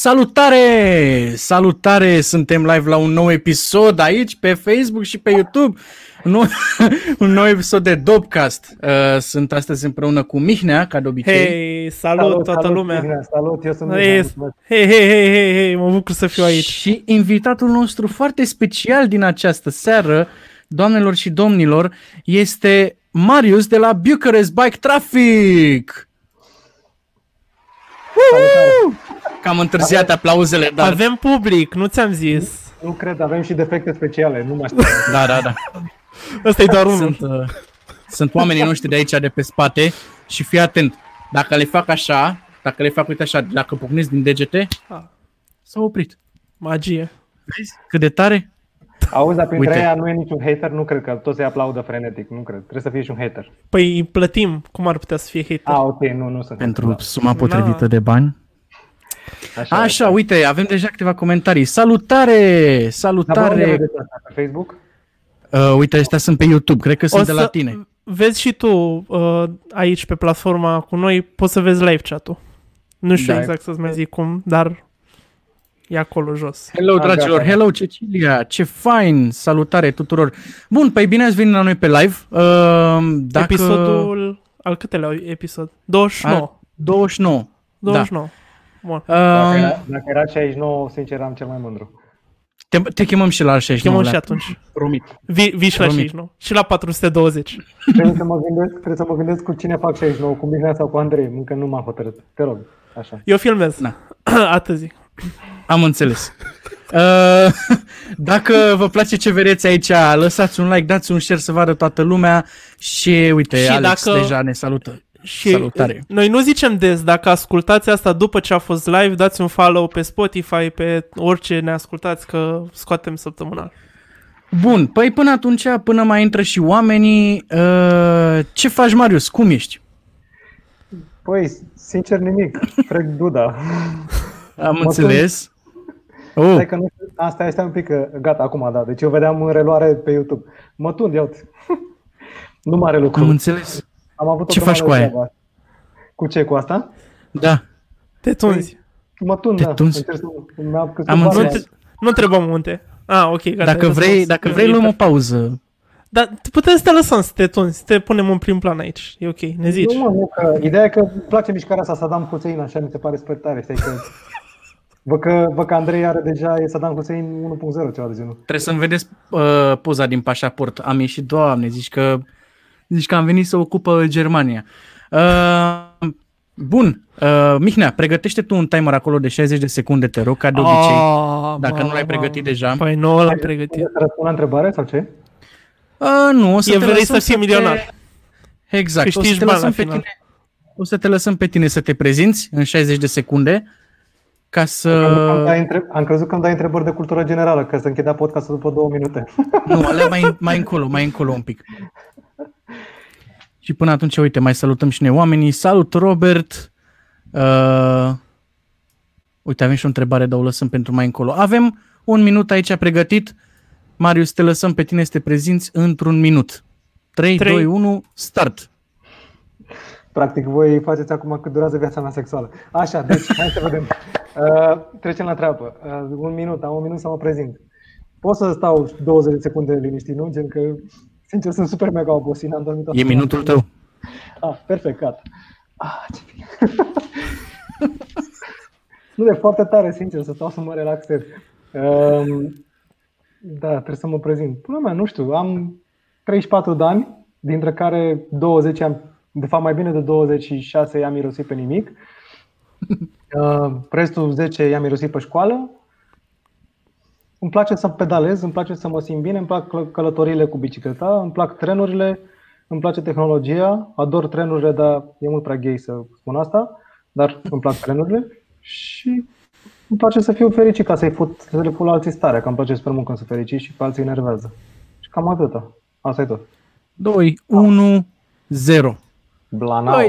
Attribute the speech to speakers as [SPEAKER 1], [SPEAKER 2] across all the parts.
[SPEAKER 1] Salutare! Salutare! Suntem live la un nou episod aici pe Facebook și pe YouTube. Un nou, un nou episod de Dobcast. Uh, sunt astăzi împreună cu Mihnea, ca de obicei.
[SPEAKER 2] Hei, salut, salut toată
[SPEAKER 3] salut,
[SPEAKER 2] lumea!
[SPEAKER 3] Bine, salut, eu sunt
[SPEAKER 2] Hei,
[SPEAKER 3] Mihnea,
[SPEAKER 2] hei, hei, hei, hei, hei, mă bucur să fiu aici.
[SPEAKER 1] Și invitatul nostru foarte special din această seară, doamnelor și domnilor, este Marius de la Bucharest Bike Traffic. Woohoo! Cam întârziat aplauzele, dar...
[SPEAKER 2] Avem public, nu ți-am zis.
[SPEAKER 3] Nu cred, avem și defecte speciale, nu mai știu.
[SPEAKER 1] Da, da, da.
[SPEAKER 2] Ăsta e doar unul.
[SPEAKER 1] Sunt, uh, sunt oamenii noștri de aici, de pe spate și fii atent. Dacă le fac așa, dacă le fac, uite așa, dacă pocnesc din degete,
[SPEAKER 2] Ah.
[SPEAKER 1] s-a oprit.
[SPEAKER 2] Magie.
[SPEAKER 1] Vezi cât de tare?
[SPEAKER 3] Auzi, dar printre
[SPEAKER 1] Uite.
[SPEAKER 3] aia nu e niciun hater, nu cred că toți se aplaudă frenetic, nu cred. Trebuie să fie și un hater.
[SPEAKER 2] Păi îi plătim, cum ar putea să fie hater?
[SPEAKER 3] Ah, ok, nu, nu sunt.
[SPEAKER 1] Pentru suma
[SPEAKER 2] Da.
[SPEAKER 1] potrivită de bani.
[SPEAKER 3] Așa,
[SPEAKER 1] Așa, uite, avem deja câteva comentarii. Salutare!
[SPEAKER 3] Dar vă unde
[SPEAKER 1] Salutare!
[SPEAKER 3] vedeți asta? Pe Facebook?
[SPEAKER 1] Uh, uite, ăștia sunt pe YouTube, cred că sunt de la tine.
[SPEAKER 2] vezi și tu uh, aici pe platforma cu noi, poți să vezi live chat-ul. Nu știu
[SPEAKER 3] Da.
[SPEAKER 2] exact să-ți mai zic cum, dar e acolo jos.
[SPEAKER 1] Hello,
[SPEAKER 3] Ah,
[SPEAKER 1] dragilor!
[SPEAKER 3] gata.
[SPEAKER 1] Hello, Cecilia! Ce fain! Salutare tuturor! Bun, păi bine ați venit la noi pe live. Uh, dacă...
[SPEAKER 2] Episodul, al câtelea episod? 29.
[SPEAKER 1] Al 29.
[SPEAKER 2] 29. Bun.
[SPEAKER 1] Uh,
[SPEAKER 3] Dacă, era, dacă era 69, sincer, am cel mai mândru.
[SPEAKER 1] te, te chemăm și la al 69.
[SPEAKER 2] Chemăm și
[SPEAKER 1] la-
[SPEAKER 2] atunci.
[SPEAKER 1] Promit.
[SPEAKER 2] Vi, vii și la
[SPEAKER 1] Promit.
[SPEAKER 2] 69. Și la 420.
[SPEAKER 3] Trebuie să mă gândesc, trebuie să mă gândesc cu cine fac 69, cu Mihnea sau cu Andrei, încă nu m-am hotărât. Te rog, așa.
[SPEAKER 2] Eu filmez.
[SPEAKER 1] Na.
[SPEAKER 2] Atât zic.
[SPEAKER 1] Am înțeles. Uh, dacă vă place ce vedeți aici, lăsați un like, dați un share să vadă toată lumea și uite,
[SPEAKER 2] Și
[SPEAKER 1] Alex
[SPEAKER 2] dacă-
[SPEAKER 1] deja ne salută.
[SPEAKER 2] Și
[SPEAKER 1] Salutare.
[SPEAKER 2] noi nu zicem des, dacă ascultați asta după ce a fost live, dați un follow pe Spotify, pe orice ne ascultați, că scoatem săptămânal.
[SPEAKER 1] Bun, păi până atunci, până mai intră și oamenii, uh, ce faci, Marius? Cum ești?
[SPEAKER 3] Păi, sincer nimic, trec Duda.
[SPEAKER 1] Am
[SPEAKER 3] Mă
[SPEAKER 1] înțeles. Oh,
[SPEAKER 3] Stai că nu știu, asta este un pic, că gata, acum da, deci eu vedeam în reluare pe YouTube. Mă tund, ia uite. Nu mare lucru.
[SPEAKER 1] am înțeles.
[SPEAKER 3] Am avut o
[SPEAKER 1] Ce faci
[SPEAKER 3] grămadă
[SPEAKER 1] cu
[SPEAKER 3] de
[SPEAKER 1] aia?
[SPEAKER 3] treabă. Cu ce, cu asta?
[SPEAKER 1] Da.
[SPEAKER 2] Te tunzi.
[SPEAKER 3] Mă tund,
[SPEAKER 1] Te
[SPEAKER 3] da.
[SPEAKER 1] tunzi?
[SPEAKER 3] Încerc să- mi-a căzut
[SPEAKER 1] Am
[SPEAKER 3] valul.
[SPEAKER 2] Nu,
[SPEAKER 1] înțeles.
[SPEAKER 2] te, nu întrebăm unde. Ah, ok, gata.
[SPEAKER 1] Dacă
[SPEAKER 2] ai
[SPEAKER 1] vrei,
[SPEAKER 2] răspuns.
[SPEAKER 1] dacă
[SPEAKER 2] E-
[SPEAKER 1] vrei,
[SPEAKER 2] e
[SPEAKER 1] luăm o
[SPEAKER 2] perfect.
[SPEAKER 1] pauză.
[SPEAKER 2] Dar putem să te lăsăm să te tunzi, să te punem în prim plan aici. E ok, ne zici.
[SPEAKER 3] Nu, mă, nu, că ideea e că îmi place mișcarea asta, Saddam Hussein, așa mi se pare super tare. Stai că... Văd că, văd că Andrei are deja, e Saddam Hussein 1.0, ceva de genul.
[SPEAKER 1] Trebuie să-mi vedeți uh, poza din pașaport. Am ieșit, doamne, zici că, zici că am venit să ocupă Germania. Uh, bun, uh, Mihnea, pregătește tu un timer acolo de 60 de secunde, te rog, ca de obicei.
[SPEAKER 2] Ah,
[SPEAKER 1] Dacă nu l-ai
[SPEAKER 2] mamă.
[SPEAKER 1] pregătit deja.
[SPEAKER 2] Păi nu l-am pregătit.
[SPEAKER 3] Să răspund la întrebare sau ce?
[SPEAKER 1] Uh, nu, o să
[SPEAKER 2] E
[SPEAKER 1] te
[SPEAKER 2] vrei
[SPEAKER 1] lăsăm
[SPEAKER 2] să fii
[SPEAKER 1] te-
[SPEAKER 2] milionar.
[SPEAKER 1] Exact, o să
[SPEAKER 2] Câștigi
[SPEAKER 1] te
[SPEAKER 2] bani
[SPEAKER 1] lăsăm
[SPEAKER 2] la
[SPEAKER 1] pe
[SPEAKER 2] final.
[SPEAKER 1] tine. O să te lăsăm pe tine să te prezinți în 60 de secunde ca să...
[SPEAKER 3] Am, dai între... am crezut că îmi dai întrebări de cultură generală, că se închidea podcastul după două minute.
[SPEAKER 1] Nu, alea mai, mai încolo, mai încolo un pic. Și până atunci, uite, mai salutăm și noi oamenii. Salut, Robert! Uh, uite, avem și o întrebare, dar o lăsăm pentru mai încolo. Avem un minut aici pregătit. Marius, te lăsăm pe tine să te prezinți într-un minut. 3,
[SPEAKER 2] Trei.
[SPEAKER 1] 2, 1, start!
[SPEAKER 3] Practic, voi faceți acum cât durează viața mea sexuală. Așa, deci, hai să vedem. Uh, trecem la treabă. Uh, un minut, am un minut să mă prezint. Pot să stau 20 de secunde liniștit, nu? Gen că, sincer, sunt super mega obosit, n-am dormit toată
[SPEAKER 1] E minutul tău.
[SPEAKER 3] Ah, perfect, gata. Ah, ce bine. nu, e foarte tare, sincer, să stau să mă relaxez. Um, da, trebuie să mă prezint. Până mea, nu știu, am 34 de ani, dintre care 20 am, de fapt mai bine de 26 i-am mirosit pe nimic. Uh, restul 10 i-am mirosit pe școală. Îmi place să pedalez, îmi place să mă simt bine, îmi plac căl- călătoriile cu bicicleta, îmi plac trenurile, îmi place tehnologia, ador trenurile, dar e mult prea gay să spun asta, dar îmi plac trenurile și îmi place să fiu fericit ca să-i fut, să le pun la alții stare, că îmi place super mult când sunt fericit și pe alții îi enervează. Și cam atâta. Asta e tot.
[SPEAKER 1] 2, 1, 0.
[SPEAKER 3] Blanao.
[SPEAKER 1] Băi,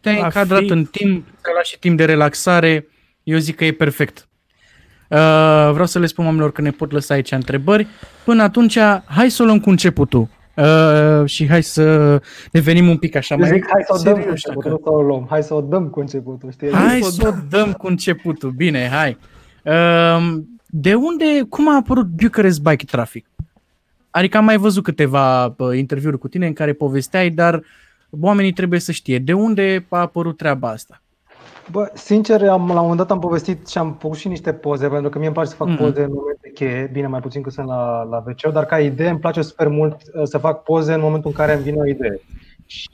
[SPEAKER 1] te-ai
[SPEAKER 2] A
[SPEAKER 1] încadrat
[SPEAKER 2] fi-
[SPEAKER 1] în timp, ți-ai luat și timp de relaxare. Eu zic că e perfect. Uh, vreau să le spun oamenilor că ne pot lăsa aici întrebări. Până atunci, hai să o luăm cu începutul. Uh, și hai să devenim un pic așa
[SPEAKER 3] Eu
[SPEAKER 1] mai
[SPEAKER 3] zic, hai să o dăm cu
[SPEAKER 1] serios,
[SPEAKER 3] începutul,
[SPEAKER 1] dacă-
[SPEAKER 3] nu să o luăm. Hai să o dăm cu începutul, știi?
[SPEAKER 1] Hai să o dăm cu începutul. Bine, hai. Um, de unde, cum a apărut Bucharest Bike Traffic? Adică am mai văzut câteva bă, interviuri cu tine în care povesteai, dar oamenii trebuie să știe de unde a apărut treaba asta.
[SPEAKER 3] Bă, sincer, am, la un moment dat am povestit și am făcut și niște poze, pentru că mie îmi place să fac
[SPEAKER 1] Mhm.
[SPEAKER 3] poze în momente cheie, bine, mai puțin că sunt la, la wc dar ca idee îmi place super mult uh, să fac poze în momentul în care îmi vine o idee. Și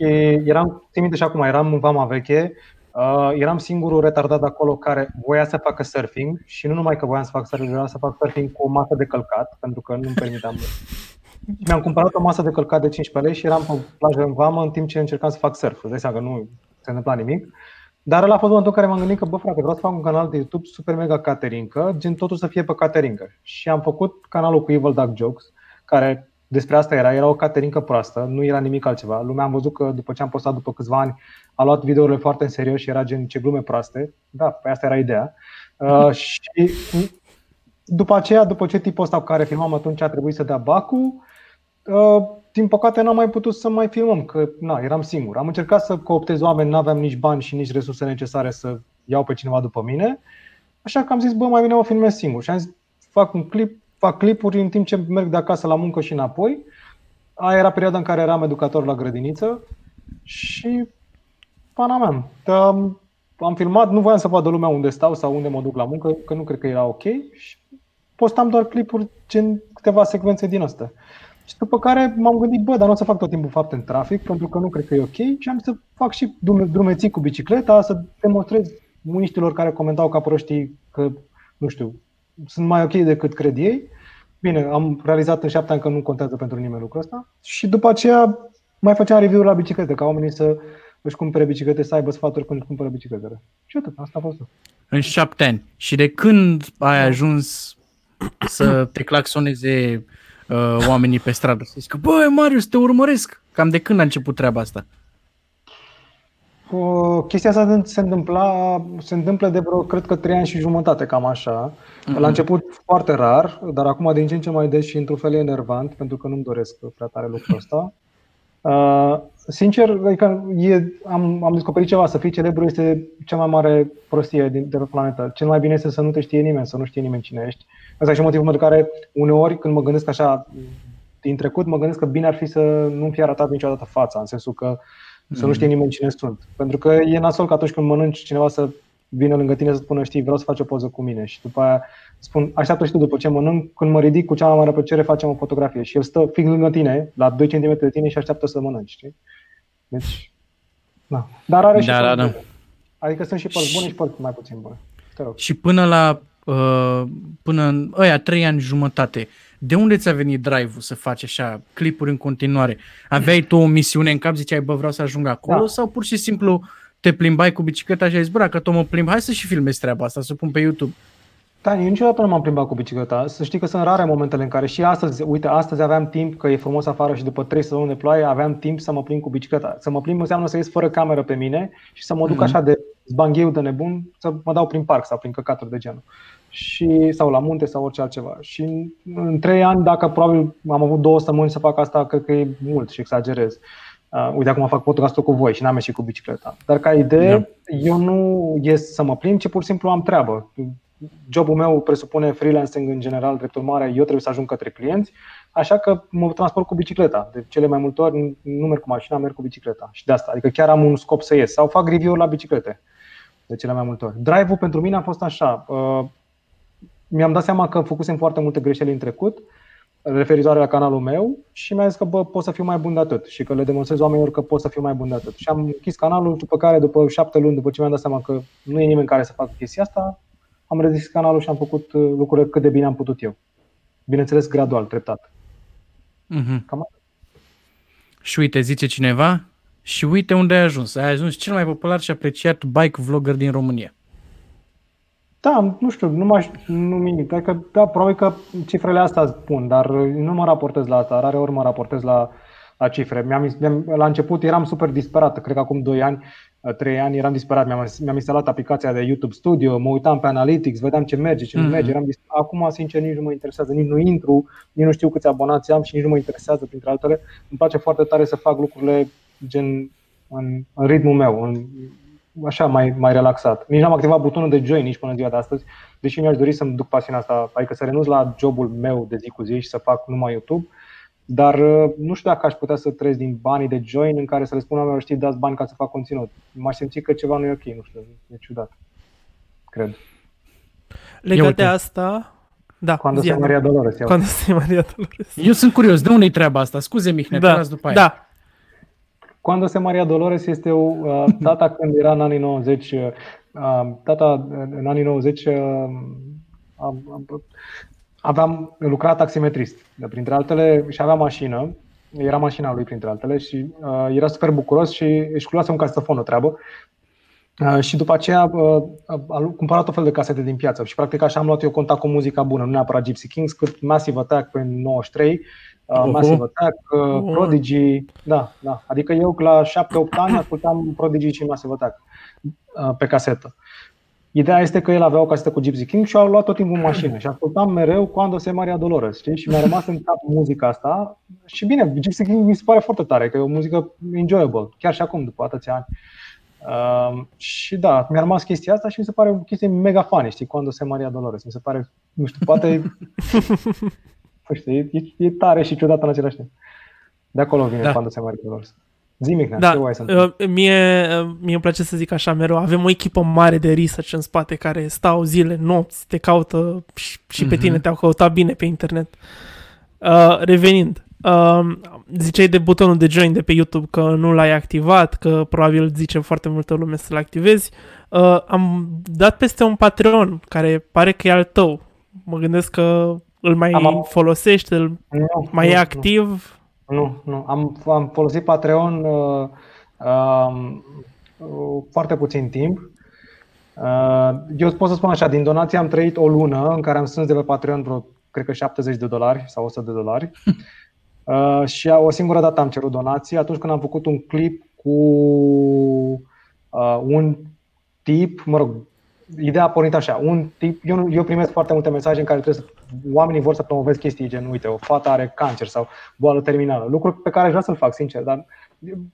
[SPEAKER 3] eram, țin minte și acum, eram în Vama Veche, uh, eram singurul retardat acolo care voia să facă surfing și nu numai că voiam să fac surfing, vreau să fac surfing cu o masă de călcat, pentru că nu-mi permiteam. Mi-am cumpărat o masă de călcat de 15 lei și eram pe plajă în Vamă în timp ce încercam să fac surf. Îți dai seama că nu se întâmpla nimic. Dar ăla a fost momentul în care m-am gândit că, bă, frate, vreau să fac un canal de YouTube super mega caterincă, gen totul să fie pe caterincă. Și am făcut canalul cu Evil Duck Jokes, care despre asta era, era o caterincă proastă, nu era nimic altceva. Lumea am văzut că după ce am postat după câțiva ani, a luat videourile foarte în serios și era gen ce glume proaste. Da, pe asta era ideea. Uh, și după aceea, după ce tipul ăsta cu care filmam atunci a trebuit să dea bacul, uh, din păcate n-am mai putut să mai filmăm, că na, eram singur. Am încercat să cooptez oameni, n-aveam nici bani și nici resurse necesare să iau pe cineva după mine. Așa că am zis, bă, mai bine o filmez singur. Și am zis, fac un clip, fac clipuri în timp ce merg de acasă la muncă și înapoi. Aia era perioada în care eram educator la grădiniță și pana mea. Am, am filmat, nu voiam să vadă lumea unde stau sau unde mă duc la muncă, că nu cred că era ok. Și postam doar clipuri, gen câteva secvențe din astea. Și după care m-am gândit, bă, dar nu o să fac tot timpul fapte în trafic, pentru că nu cred că e ok și am să fac și drume- drumeții cu bicicleta, să demonstrez uniștilor care comentau ca proștii că, nu știu, sunt mai ok decât cred ei. Bine, am realizat în șapte ani că nu contează pentru nimeni lucrul ăsta și după aceea mai făceam review-uri la biciclete, ca oamenii să își cumpere biciclete, să aibă sfaturi când își cumpără bicicletele. Și atât, asta a fost tot.
[SPEAKER 1] În șapte ani. Și de când ai ajuns să te claxoneze uh, oamenii pe stradă? Să zică, băi, Marius, te urmăresc. Cam de când a început treaba asta?
[SPEAKER 3] O, chestia asta se întâmpla, se întâmplă de vreo, cred că trei ani și jumătate, cam așa.
[SPEAKER 1] Mhm.
[SPEAKER 3] La început foarte rar, dar acum din ce în ce mai des și într-un fel e enervant, pentru că nu-mi doresc prea tare lucrul ăsta. Uh, sincer, adică e, am, am descoperit ceva, să fii celebru este cea mai mare prostie din, de pe planetă. Cel mai bine este să nu te știe nimeni, să nu știe nimeni cine ești. Asta e și motivul pentru care uneori când mă gândesc așa din trecut, mă gândesc că bine ar fi să nu fie arătat niciodată fața, în sensul că să nu știe nimeni cine sunt. Pentru că e nasol că atunci când mănânci cineva să vină lângă tine să spună, știi, vreau să faci o poză cu mine și după aia spun, așteaptă și tu după ce mănânc, când mă ridic cu cea mai mare plăcere facem o fotografie și el stă fix lângă tine, la 2 cm de tine și așteaptă să mănânci, știi? Deci, da. Dar are și
[SPEAKER 1] Da,
[SPEAKER 3] părți
[SPEAKER 1] da, da.
[SPEAKER 3] bune. Adică sunt și părți bune și părți mai puțin bune. Te rog.
[SPEAKER 1] Și până la uh, până în ăia trei ani jumătate, de unde ți-a venit drive-ul să faci așa clipuri în continuare? Aveai tu o misiune în cap, ziceai, bă, vreau să ajung acolo?
[SPEAKER 3] Da.
[SPEAKER 1] Sau pur și simplu te plimbai cu bicicleta și ai zis, bă, că tot mă plimb, hai să și filmez treaba asta, să o pun pe YouTube.
[SPEAKER 3] Da, eu niciodată nu m-am plimbat cu bicicleta. Să știi că sunt rare momentele în care și astăzi, uite, astăzi aveam timp, că e frumos afară și după 3 săptămâni de ploaie, aveam timp să mă plimb cu bicicleta. Să mă plimb înseamnă să ies fără cameră pe mine și să mă duc
[SPEAKER 1] Mhm.
[SPEAKER 3] așa de zbangheu de nebun, să mă dau prin parc sau prin căcaturi de genul. Și, sau la munte sau orice altceva. Și în, în 3 ani, dacă probabil am avut două săptămâni să fac asta, cred că e mult și exagerez. Uh, uite, acum fac podcastul cu voi și n-am ieșit cu bicicleta. Dar ca idee,
[SPEAKER 1] Da.
[SPEAKER 3] eu nu ies să mă plimb, ci pur și simplu am treabă. Jobul meu presupune freelancing în general, drept urmare, eu trebuie să ajung către clienți, așa că mă transport cu bicicleta. De cele mai multe ori nu merg cu mașina, merg cu bicicleta. Și de asta, adică chiar am un scop să ies. Sau fac review-uri la biciclete, de cele mai multe ori. Drive-ul pentru mine a fost așa. uh, Mi-am dat seama că făcusem foarte multe greșeli în trecut, referitoare la canalul meu și mi-a zis că bă, pot să fiu mai bun de atât și că le demonstrez oamenilor că pot să fiu mai bun de atât. Și am închis canalul, după care, după șapte luni, după ce mi-am dat seama că nu e nimeni care să facă chestia asta, am redeschis canalul și am făcut uh, lucrurile cât de bine am putut eu. Bineînțeles, gradual, treptat.
[SPEAKER 1] Mm-hmm.
[SPEAKER 3] Cam atât.
[SPEAKER 1] Și uite, zice cineva, și uite unde ai ajuns. Ai ajuns cel mai popular și apreciat bike vlogger din România.
[SPEAKER 3] Da, nu știu, nu m-aș numi. Adică, da, probabil că cifrele astea spun, dar nu mă raportez la asta. Rare ori mă raportez la la cifre. Mi-am, mi-am, la început eram super disperat, cred că acum 2 ani, 3 ani eram disperat. Mi-am, mi-am instalat aplicația de YouTube Studio, mă uitam pe Analytics, vedeam ce merge, ce nu
[SPEAKER 2] Mhm.
[SPEAKER 3] merge. Eram disperat. Acum, sincer, nici nu mă interesează, nici nu intru, nici nu știu câți abonați am și nici nu mă interesează, printre altele. Îmi place foarte tare să fac lucrurile gen în, în ritmul meu, în, așa mai, mai relaxat. Nici n-am activat butonul de join nici până în ziua de astăzi, deși mi-aș dori să-mi duc pasiunea asta, adică să renunț la jobul meu de zi cu zi și să fac numai YouTube. Dar uh, nu știu dacă aș putea să trăiesc din banii de join în care să le spun oamenilor, știi, dați bani ca să fac conținut. M-aș simți că ceva nu e ok, nu știu, e ciudat. Cred.
[SPEAKER 2] Legat
[SPEAKER 1] uite.
[SPEAKER 2] de asta... Da,
[SPEAKER 3] Cuando
[SPEAKER 2] zi,
[SPEAKER 3] se
[SPEAKER 2] Ana.
[SPEAKER 3] Maria Dolores. iau.
[SPEAKER 2] Când se Maria Dolores.
[SPEAKER 1] Eu sunt curios, de unde-i treaba asta? Scuze, Mihnea, te
[SPEAKER 2] Da,
[SPEAKER 1] las după aia.
[SPEAKER 2] da.
[SPEAKER 3] Cuando se Maria Dolores este o, uh, tata când era în anii 90, uh, tata în anii 90 uh, a- a- aveam lucrat taximetrist, de printre altele, și avea mașină, era mașina lui printre altele și uh, era super bucuros și își luase un casetofon o treabă. Uh, și după aceea uh, a a cumpărat tot fel de casete din piață și practic așa am luat eu contact cu muzica bună, nu neapărat Gypsy Kings, cât Massive Attack pe 93, uh,
[SPEAKER 1] Oho.
[SPEAKER 3] Massive Attack, uh,
[SPEAKER 2] Bun.
[SPEAKER 3] Prodigy, da, da. Adică eu la 7-8 ani ascultam Prodigy și Massive Attack uh, pe casetă. Ideea este că el avea o casetă cu Gypsy King și a luat tot timpul în mașină și ascultam mereu Cuando se Maria Dolores, știi? Și mi-a rămas în cap muzica asta și bine, Gypsy King mi se pare foarte tare, că e o muzică enjoyable, chiar și acum, după atâția ani. Uh, și da, mi-a rămas chestia asta și mi se pare o chestie mega funny, știi, Cuando se Maria Dolores. Mi se pare, nu știu, poate, nu știu, e, e, e tare și ciudat în același timp. De acolo vine
[SPEAKER 1] Da.
[SPEAKER 3] da. Cuando se Maria Dolores. Zi, Mihnea,
[SPEAKER 2] Da,
[SPEAKER 3] ce voi să întrebi?
[SPEAKER 2] uh, mie, uh, mie îmi place să zic așa mereu, avem o echipă mare de research în spate care stau zile, nopți, te caută și, și pe
[SPEAKER 1] Mhm.
[SPEAKER 2] tine te-au căutat bine pe internet. Uh, revenind, uh, ziceai de butonul de join de pe YouTube că nu l-ai activat, că probabil zice foarte multă lume să-l activezi. Uh, am dat peste un Patreon care pare că e al tău. Mă gândesc că îl mai
[SPEAKER 3] Am-
[SPEAKER 2] folosești, îl
[SPEAKER 3] Nu,
[SPEAKER 2] mai
[SPEAKER 3] nu,
[SPEAKER 2] e
[SPEAKER 3] nu.
[SPEAKER 2] activ.
[SPEAKER 3] Nu, nu. Am, am folosit Patreon uh, um, uh, foarte puțin timp. Uh, eu pot să spun așa, din donații am trăit o lună în care am strâns de pe Patreon vreo, cred că 70 de dolari sau 100 de dolari. Uh, și o singură dată am cerut donații atunci când am făcut un clip cu uh, un tip, mă rog, ideea a pornit așa, un tip, eu, nu- eu primesc foarte multe mesaje în care trebuie să, oamenii vor să promovez chestii gen, uite, o fată are cancer sau boală terminală, lucruri pe care aș vrea să-l fac, sincer, dar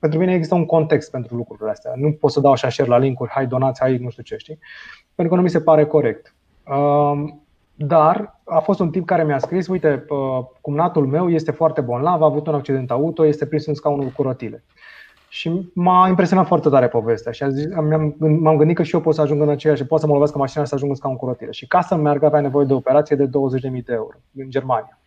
[SPEAKER 3] pentru mine există un context pentru lucrurile astea. Nu pot să dau așa share la linkuri, hai donați, hai nu știu ce, știi? Pentru că nu mi se pare corect. Um, dar a fost un tip care mi-a scris, uite, uh, cumnatul meu este foarte bolnav, a avut un accident auto, este prins în scaunul cu rotile. Și m-a impresionat foarte tare povestea și a zis, am, m-am gândit că și eu pot să ajung în aceea și pot să mă lovească mașina și să ajung în scaun cu rotile. Și ca să meargă avea nevoie de o operație de 20.000 de euro în Germania.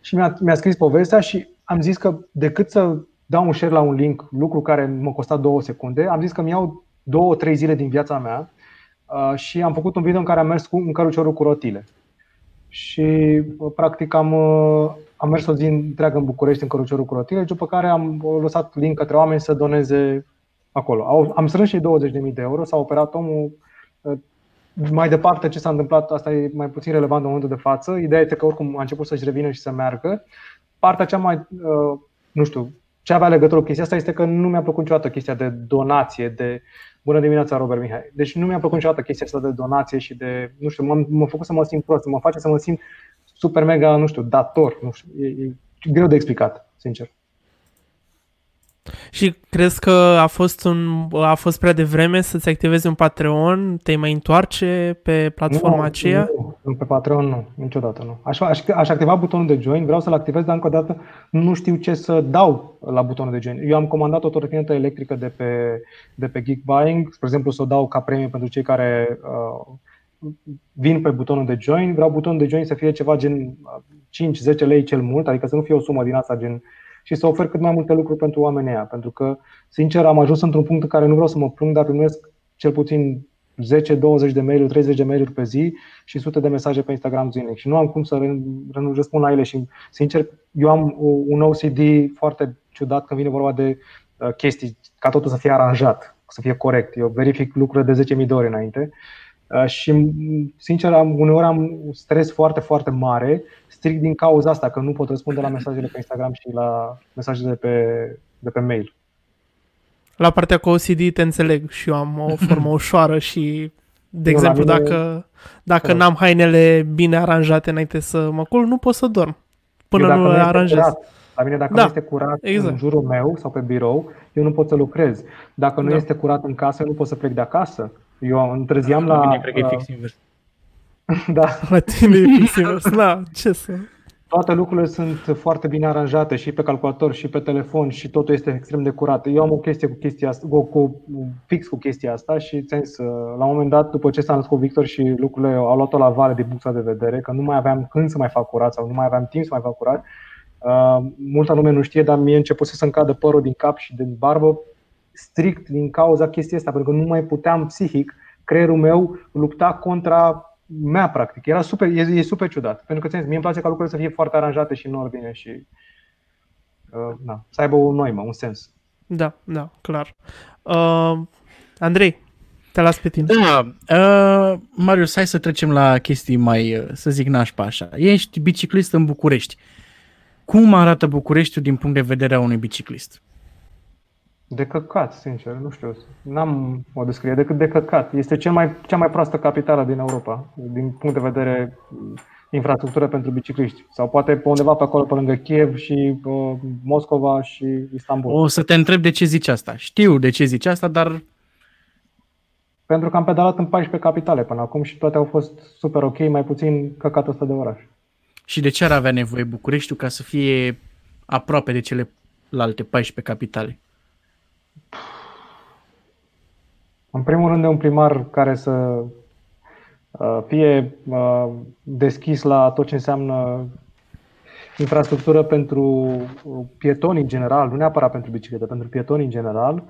[SPEAKER 3] Și mi-a, mi-a scris povestea și am zis că decât să dau un share la un link, lucru care mă costa două secunde, am zis că mi iau două, trei zile din viața mea uh, și am făcut un video în care am mers cu un căruciorul cu rotile. Și uh, practic am, uh, am mers o zi întreagă în București în căruciorul cu rotile, după care am uh, lăsat link către oameni să doneze acolo. Au- Am strâns și 20.000 de euro, s-a operat omul. uh, Mai departe ce s-a întâmplat, asta e mai puțin relevant în momentul de față. Ideea este că oricum a început să-și revină și să meargă. Partea cea mai, uh, nu știu, ce avea legătură cu chestia asta este că nu mi-a plăcut niciodată chestia de donație, de Bună dimineața, Robert Mihai. Deci nu mi-a plăcut niciodată chestia asta de donație și de, nu știu, m-am, m-a făcut să mă simt prost, mă face să mă simt super mega, nu știu, dator, nu știu, e, e greu de explicat, sincer.
[SPEAKER 2] Și crezi că a fost, un, a fost prea devreme să-ți activezi un Patreon? Te mai întoarce pe platforma
[SPEAKER 3] nu,
[SPEAKER 2] aceea?
[SPEAKER 3] Nu, nu, pe Patreon nu, niciodată nu. Aș, aș, aș activa butonul de join, vreau să-l activez, dar încă o dată nu știu ce să dau la butonul de join. Eu am comandat o trotinetă electrică de pe, de pe Geek Buying, spre exemplu să o dau ca premiu pentru cei care uh, vin pe butonul de join. Vreau butonul de join să fie ceva gen uh, 5-10 lei cel mult, adică să nu fie o sumă din asta gen și să ofer cât mai multe lucruri pentru oamenii ăia. Pentru că, sincer, am ajuns într-un punct în care nu vreau să mă plâng, dar primesc cel puțin 10, 20 de mail-uri, 30 de mail-uri pe zi și sute de mesaje pe Instagram zilnic. Și nu am cum să re- răspund la ele și, sincer, eu am un OCD foarte ciudat când vine vorba de uh, chestii, ca totul să fie aranjat, să fie corect. Eu verific lucrurile de 10.000 de ori înainte Uh, și, m- sincer, am, uneori am stres foarte, foarte mare, strict din cauza asta, că nu pot răspunde la mesajele pe Instagram și la mesajele de pe, de pe mail.
[SPEAKER 2] La partea cu OCD te înțeleg și eu am o formă ușoară și, de
[SPEAKER 3] Nu, la
[SPEAKER 2] exemplu,
[SPEAKER 3] mine-
[SPEAKER 2] dacă, dacă
[SPEAKER 3] Da.
[SPEAKER 2] n-am hainele bine aranjate înainte să mă culc, nu pot să dorm până
[SPEAKER 3] Eu dacă
[SPEAKER 2] nu le
[SPEAKER 3] este
[SPEAKER 2] aranjez.
[SPEAKER 3] Curat, la mine dacă
[SPEAKER 2] Da,
[SPEAKER 3] nu este curat
[SPEAKER 2] exact.
[SPEAKER 3] în jurul meu sau pe birou, eu nu pot să lucrez. Dacă nu
[SPEAKER 2] Da.
[SPEAKER 3] este curat în casă, eu nu pot să plec de acasă. Eu întârziam la...
[SPEAKER 1] Mine cred că e
[SPEAKER 3] uh,
[SPEAKER 1] fix invers.
[SPEAKER 3] da,
[SPEAKER 2] La tine e fix invers. Da, ce să...
[SPEAKER 3] toate lucrurile sunt foarte bine aranjate și pe calculator și pe telefon și totul este extrem de curat. Eu am o chestie cu chestia asta, cu, cu, fix cu chestia asta și ți zis, uh, la un moment dat, după ce s-a născut Victor și lucrurile au luat-o la vale din punctul de vedere, că nu mai aveam când să mai fac curat sau nu mai aveam timp să mai fac curat, uh, multă lume nu știe, dar mie a început să-mi cadă părul din cap și din barbă strict din cauza chestiei asta, pentru că nu mai puteam psihic, creierul meu lupta contra mea, practic. Era super, e, e super ciudat. Pentru că, ți-am zis, mie îmi place ca lucrurile să fie foarte aranjate și în ordine și uh, na, să aibă o noimă, un sens.
[SPEAKER 2] Da, da, clar. Uh, Andrei, te las pe tine.
[SPEAKER 1] Da, uh, Marius, hai să trecem la chestii mai, uh, să zic nașpa așa. Ești biciclist în București. Cum arată Bucureștiul din punct de vedere a unui biciclist?
[SPEAKER 3] De căcat, sincer, nu știu. N-am o descriere decât de căcat. Este cel mai, cea mai proastă capitală din Europa, din punct de vedere uh, infrastructură pentru bicicliști. Sau poate pe undeva pe acolo, pe lângă Kiev și uh, Moscova și Istanbul.
[SPEAKER 1] O să te întreb de ce zici asta. Știu de ce zici asta, dar
[SPEAKER 3] Pentru că am pedalat în 14 capitale până acum și toate au fost super ok, mai puțin căcatul ăsta de oraș.
[SPEAKER 1] și de ce ar avea nevoie Bucureștiul ca să fie aproape de celelalte 14 capitale?
[SPEAKER 3] În primul rând de un primar care să uh, fie uh, deschis la tot ce înseamnă infrastructură pentru uh, pietoni în general, nu neapărat pentru biciclete, pentru pietoni în general.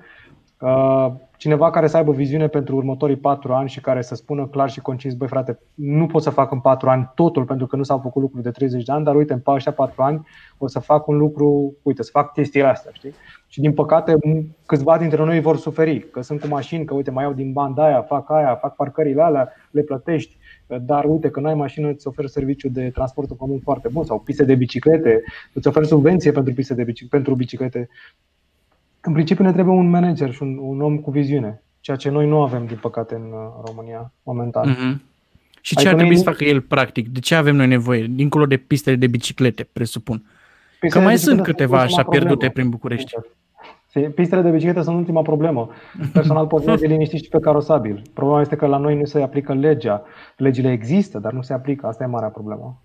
[SPEAKER 3] Uh, Cineva care să aibă viziune pentru următorii patru ani și care să spună clar și concis, băi frate, nu pot să fac în patru ani totul pentru că nu s-au făcut lucruri de 30 de ani, dar uite, în ăștia patru ani o să fac un lucru, uite, să fac chestiile astea, știi? Și din păcate, m- câțiva dintre noi vor suferi, că sunt cu mașini, că uite, mai iau din banda aia, fac aia, fac parcările alea, le plătești, dar uite că n-ai mașină, îți oferă serviciu de transport în comun foarte bun sau piste de biciclete, îți oferă subvenție pentru piste de bici- pentru biciclete. În principiu ne trebuie un manager și un, un om cu viziune, ceea ce noi nu avem, din păcate, în uh, România, momentan.
[SPEAKER 1] Mm-hmm. Și ce
[SPEAKER 3] Adică
[SPEAKER 1] ar trebui
[SPEAKER 3] noi-
[SPEAKER 1] să facă el practic? De ce avem noi nevoie? Dincolo de pistele de biciclete, presupun. Că
[SPEAKER 3] Pistele
[SPEAKER 1] mai
[SPEAKER 3] de
[SPEAKER 1] sunt
[SPEAKER 3] biciclete
[SPEAKER 1] câteva
[SPEAKER 3] ultima
[SPEAKER 1] așa pierdute
[SPEAKER 3] problemă.
[SPEAKER 1] prin București.
[SPEAKER 3] Sincer. Pistele de biciclete sunt ultima problemă. Personal pot merge liniștit și pe carosabil. Problema este că la noi nu se aplică legea. Legile există, dar nu se aplică. Asta e marea problemă.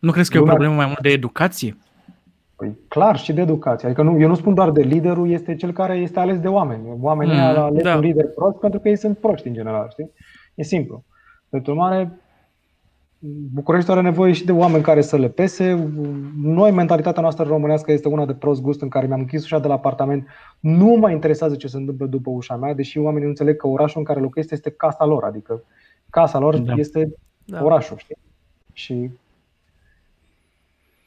[SPEAKER 1] Nu crezi că e o
[SPEAKER 3] Lumea-
[SPEAKER 1] problemă mai mult de educație?
[SPEAKER 3] Păi, clar, și de educație. Adică nu, eu nu spun doar de liderul, este cel care este ales de oameni. Oamenii
[SPEAKER 1] Mm,
[SPEAKER 3] mm, ales
[SPEAKER 2] da.
[SPEAKER 3] da. un lider prost pentru că ei sunt proști în general, știi? E simplu. Pentru urmare, București are nevoie și de oameni care să le pese. Noi, mentalitatea noastră românească este una de prost gust în care mi-am închis ușa de la apartament. Nu mă interesează ce se întâmplă după ușa mea, deși oamenii nu înțeleg că orașul în care locuiesc este casa lor. Adică casa lor
[SPEAKER 1] Da.
[SPEAKER 3] da. este
[SPEAKER 2] Da.
[SPEAKER 3] da. orașul, știi? Și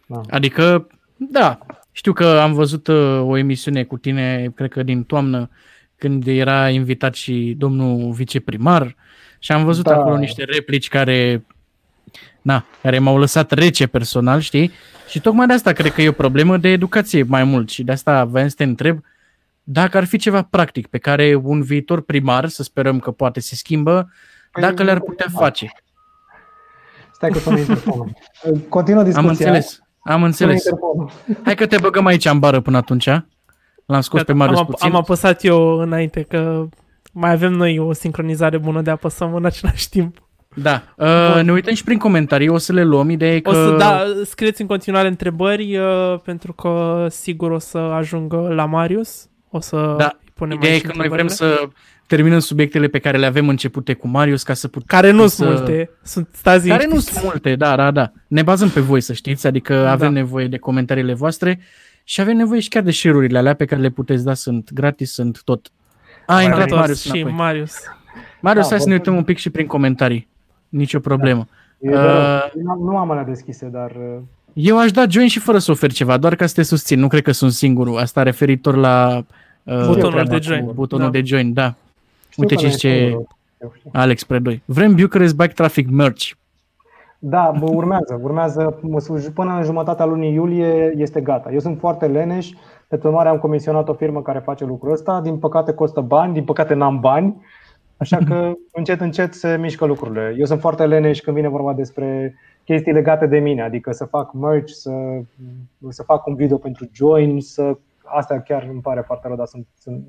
[SPEAKER 3] da.
[SPEAKER 1] Adică, da, știu că am văzut uh, o emisiune cu tine, cred că din toamnă, când era invitat și domnul viceprimar și am văzut
[SPEAKER 3] Da.
[SPEAKER 1] acolo niște replici care, na, care m-au lăsat rece personal, știi? Și tocmai de asta cred că e o problemă de educație mai mult și de asta voiam să te întreb dacă ar fi ceva practic pe care un viitor primar, să sperăm că poate se schimbă,
[SPEAKER 3] Păi,
[SPEAKER 1] dacă le-ar putea face.
[SPEAKER 3] Stai că sună interfonul. Continuă discuția.
[SPEAKER 1] Am înțeles, am
[SPEAKER 3] Sună
[SPEAKER 1] înțeles.
[SPEAKER 3] interfonul.
[SPEAKER 1] Hai că te băgăm aici în bară până atunci. L-am scos pe Marius
[SPEAKER 2] am,
[SPEAKER 1] puțin.
[SPEAKER 2] am apăsat eu înainte că mai avem noi o sincronizare bună de apăsăm în același timp.
[SPEAKER 1] Da. Uh, ne uităm și prin comentarii, o să le luăm. Ideea e că...
[SPEAKER 2] O să, da, scrieți în continuare întrebări uh, pentru că sigur o să ajungă la Marius. O să
[SPEAKER 1] Da,
[SPEAKER 2] îi punem
[SPEAKER 1] Ideea e
[SPEAKER 2] aici
[SPEAKER 1] că noi vrem
[SPEAKER 2] întrebările.
[SPEAKER 1] să terminăm subiectele pe care le avem începute cu Marius ca să putem...
[SPEAKER 2] Care nu
[SPEAKER 1] să-
[SPEAKER 2] sunt multe. Sunt, stați
[SPEAKER 1] Care nu
[SPEAKER 2] liniștiți.
[SPEAKER 1] sunt multe, da, da, da. Ne bazăm pe voi, să știți, adică
[SPEAKER 2] Da.
[SPEAKER 1] avem nevoie de comentariile voastre și avem nevoie și chiar de share-urile alea pe care le puteți da, sunt gratis, sunt tot. A, a intrat
[SPEAKER 2] Toți
[SPEAKER 1] Marius
[SPEAKER 2] și
[SPEAKER 1] înapoi.
[SPEAKER 2] Marius.
[SPEAKER 1] Marius,
[SPEAKER 3] Da,
[SPEAKER 1] hai să ne
[SPEAKER 3] vorbim.
[SPEAKER 1] uităm un pic și prin comentarii. Nicio problemă.
[SPEAKER 3] E de
[SPEAKER 1] Uh,
[SPEAKER 3] rău. Eu n-am- Nu am alea deschise, dar uh,
[SPEAKER 1] Eu aș da join și fără să ofer ceva, doar ca să te susțin. Nu cred că sunt singurul. Asta referitor la uh,
[SPEAKER 2] Butonul
[SPEAKER 1] treaba
[SPEAKER 2] de
[SPEAKER 1] cu
[SPEAKER 2] join.
[SPEAKER 1] Butonul
[SPEAKER 2] Da.
[SPEAKER 1] de join, da.
[SPEAKER 3] Știu
[SPEAKER 1] Uite
[SPEAKER 3] că
[SPEAKER 1] ce
[SPEAKER 3] nu e
[SPEAKER 1] zice
[SPEAKER 3] singurul. Eu știu.
[SPEAKER 1] Alex Predoi. Vrem Bucharest Bike Traffic merch.
[SPEAKER 3] Da, bă, urmează, urmează mă- până în jumătatea lunii iulie este gata. Eu sunt foarte leneș, de urmare am comisionat o firmă care face lucrul ăsta, din păcate costă bani, din păcate n-am bani, așa că încet încet se mișcă lucrurile. Eu sunt foarte leneș când vine vorba despre chestii legate de mine, adică să fac merch, să, să fac un video pentru join, să asta chiar îmi pare foarte rău, dar sunt, sunt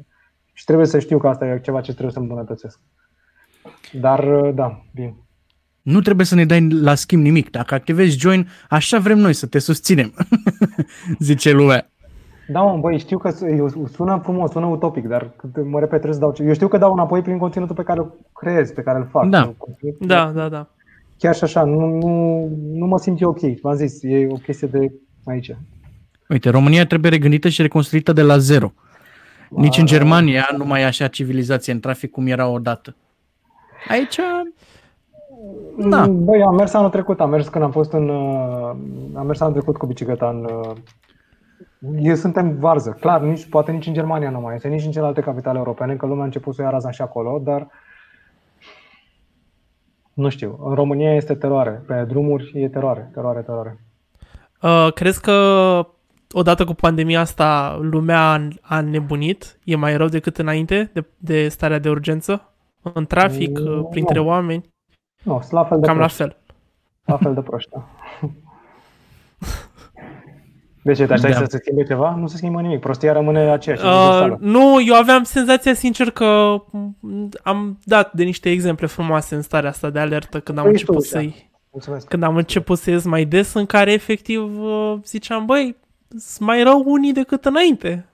[SPEAKER 3] și trebuie să știu că asta e ceva ce trebuie să îmbunătățesc. Dar da, bine.
[SPEAKER 1] Nu trebuie să ne dai la schimb nimic. Dacă activezi join, așa vrem noi să te susținem. Zice lumea.
[SPEAKER 3] Da, mă, băi, știu că eu- sună frumos, sună utopic, dar cât mă repet, trebuie să dau ce... Eu știu că dau înapoi prin conținutul pe care îl creez, pe care îl fac.
[SPEAKER 1] Da.
[SPEAKER 3] Conținut-
[SPEAKER 2] Da, da, da.
[SPEAKER 3] Chiar și așa, nu, nu, nu mă simt eu ok. V-am zis, e o chestie de aici.
[SPEAKER 1] Uite, România trebuie regândită și reconstruită de la zero. Nici în Germania nu mai e așa civilizație în trafic cum era odată. Aici, Da.
[SPEAKER 3] Mm, Băi, am mers anul trecut, am mers când am fost în... uh, Am mers anul trecut cu bicicleta în... uh, Eu suntem varză, clar, nici, poate nici în Germania nu mai este, nici în celelalte capitale europene, că lumea a început să o ia raza și acolo, dar nu știu, în România este teroare, pe drumuri e teroare, teroare, teroare.
[SPEAKER 2] Uh, crezi că odată cu pandemia asta lumea a, a nebunit? E mai rău decât înainte de, de starea de urgență? În trafic,
[SPEAKER 3] Nu.
[SPEAKER 2] uh, printre oameni?
[SPEAKER 3] Nu, sunt la fel de
[SPEAKER 2] Cam la
[SPEAKER 3] proști,
[SPEAKER 2] fel.
[SPEAKER 3] la fel de proști. da. De ce, te aștepți
[SPEAKER 1] Da.
[SPEAKER 3] să se schimbe ceva? Nu se schimbă nimic, prostia rămâne aceeași.
[SPEAKER 2] Uh,
[SPEAKER 3] universală.
[SPEAKER 2] nu, eu aveam senzația sincer că m, am dat de niște exemple frumoase în starea asta de alertă când am
[SPEAKER 3] Păi,
[SPEAKER 2] început
[SPEAKER 3] tu, da.
[SPEAKER 2] să-i
[SPEAKER 3] Mulțumesc.
[SPEAKER 2] când am început să ies mai des, în care efectiv uh, ziceam, băi, sunt mai rău unii decât înainte.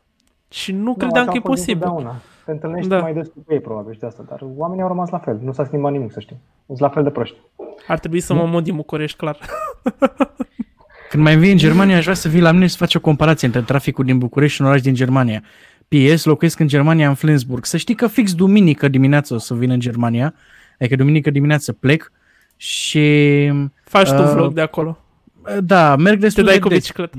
[SPEAKER 2] Și nu credeam
[SPEAKER 3] așa
[SPEAKER 2] că e
[SPEAKER 3] a fost
[SPEAKER 2] posibil.
[SPEAKER 3] întotdeauna. Te întâlnești
[SPEAKER 2] Da.
[SPEAKER 3] mai des cu ei, probabil, și de asta, dar oamenii au rămas la fel. Nu s-a schimbat nimic, să știi. Sunt la fel de proști.
[SPEAKER 2] Ar trebui să mă mut din București, clar.
[SPEAKER 1] când mai vii în Germania, aș vrea să vii la mine și să faci o comparație între traficul din București și un oraș din Germania. PS, locuiesc în Germania, în Flensburg. Să știi că fix duminică dimineață o să vin în Germania, adică duminică dimineață plec și
[SPEAKER 2] Faci tu
[SPEAKER 1] Uh,
[SPEAKER 2] vlog de acolo.
[SPEAKER 1] da, merg destul
[SPEAKER 2] Te dai
[SPEAKER 1] de
[SPEAKER 2] cu
[SPEAKER 1] des.
[SPEAKER 2] bicicletă.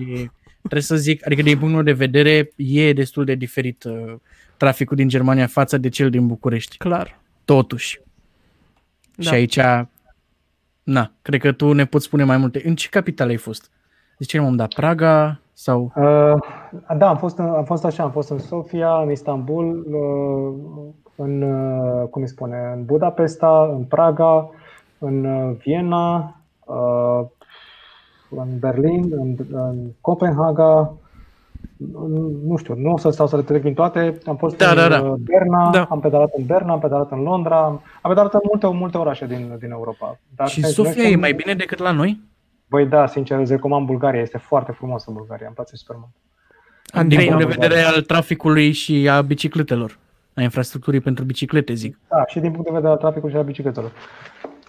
[SPEAKER 1] E- Trebuie să zic, adică din punctul meu de vedere, e destul de diferit uh, traficul din Germania față de cel din București.
[SPEAKER 2] Clar.
[SPEAKER 1] Totuși.
[SPEAKER 2] Da.
[SPEAKER 1] Și aici, na, cred că tu ne poți spune mai multe. În ce capitală ai fost? Zice, m-am dat Praga sau...
[SPEAKER 3] Uh, da, am fost, în- am fost așa, am fost în Sofia, în Istanbul, uh, în, uh, cum îi spune, în Budapesta, în Praga, în uh, Viena, uh, în Berlin, în, în Copenhaga, în- nu știu, nu o să stau să le trec din toate. Am fost
[SPEAKER 1] Da,
[SPEAKER 3] în
[SPEAKER 1] da, da.
[SPEAKER 3] uh, Berna,
[SPEAKER 2] Da.
[SPEAKER 3] am pedalat în Berna, am pedalat în Londra, am am pedalat în multe, multe orașe din, din Europa. Dar
[SPEAKER 1] Și
[SPEAKER 3] să
[SPEAKER 1] Sofia e
[SPEAKER 3] mergem-
[SPEAKER 1] mai bine decât la noi?
[SPEAKER 3] Băi, da, sincer, îți recomand Bulgaria. Este foarte frumos în Bulgaria. Îmi place super mult.
[SPEAKER 2] Andrei,
[SPEAKER 1] din punct
[SPEAKER 2] am-
[SPEAKER 1] de vedere al traficului și a bicicletelor. A infrastructurii pentru biciclete, zic.
[SPEAKER 3] Da, și din punct de vedere al traficului și al bicicletelor.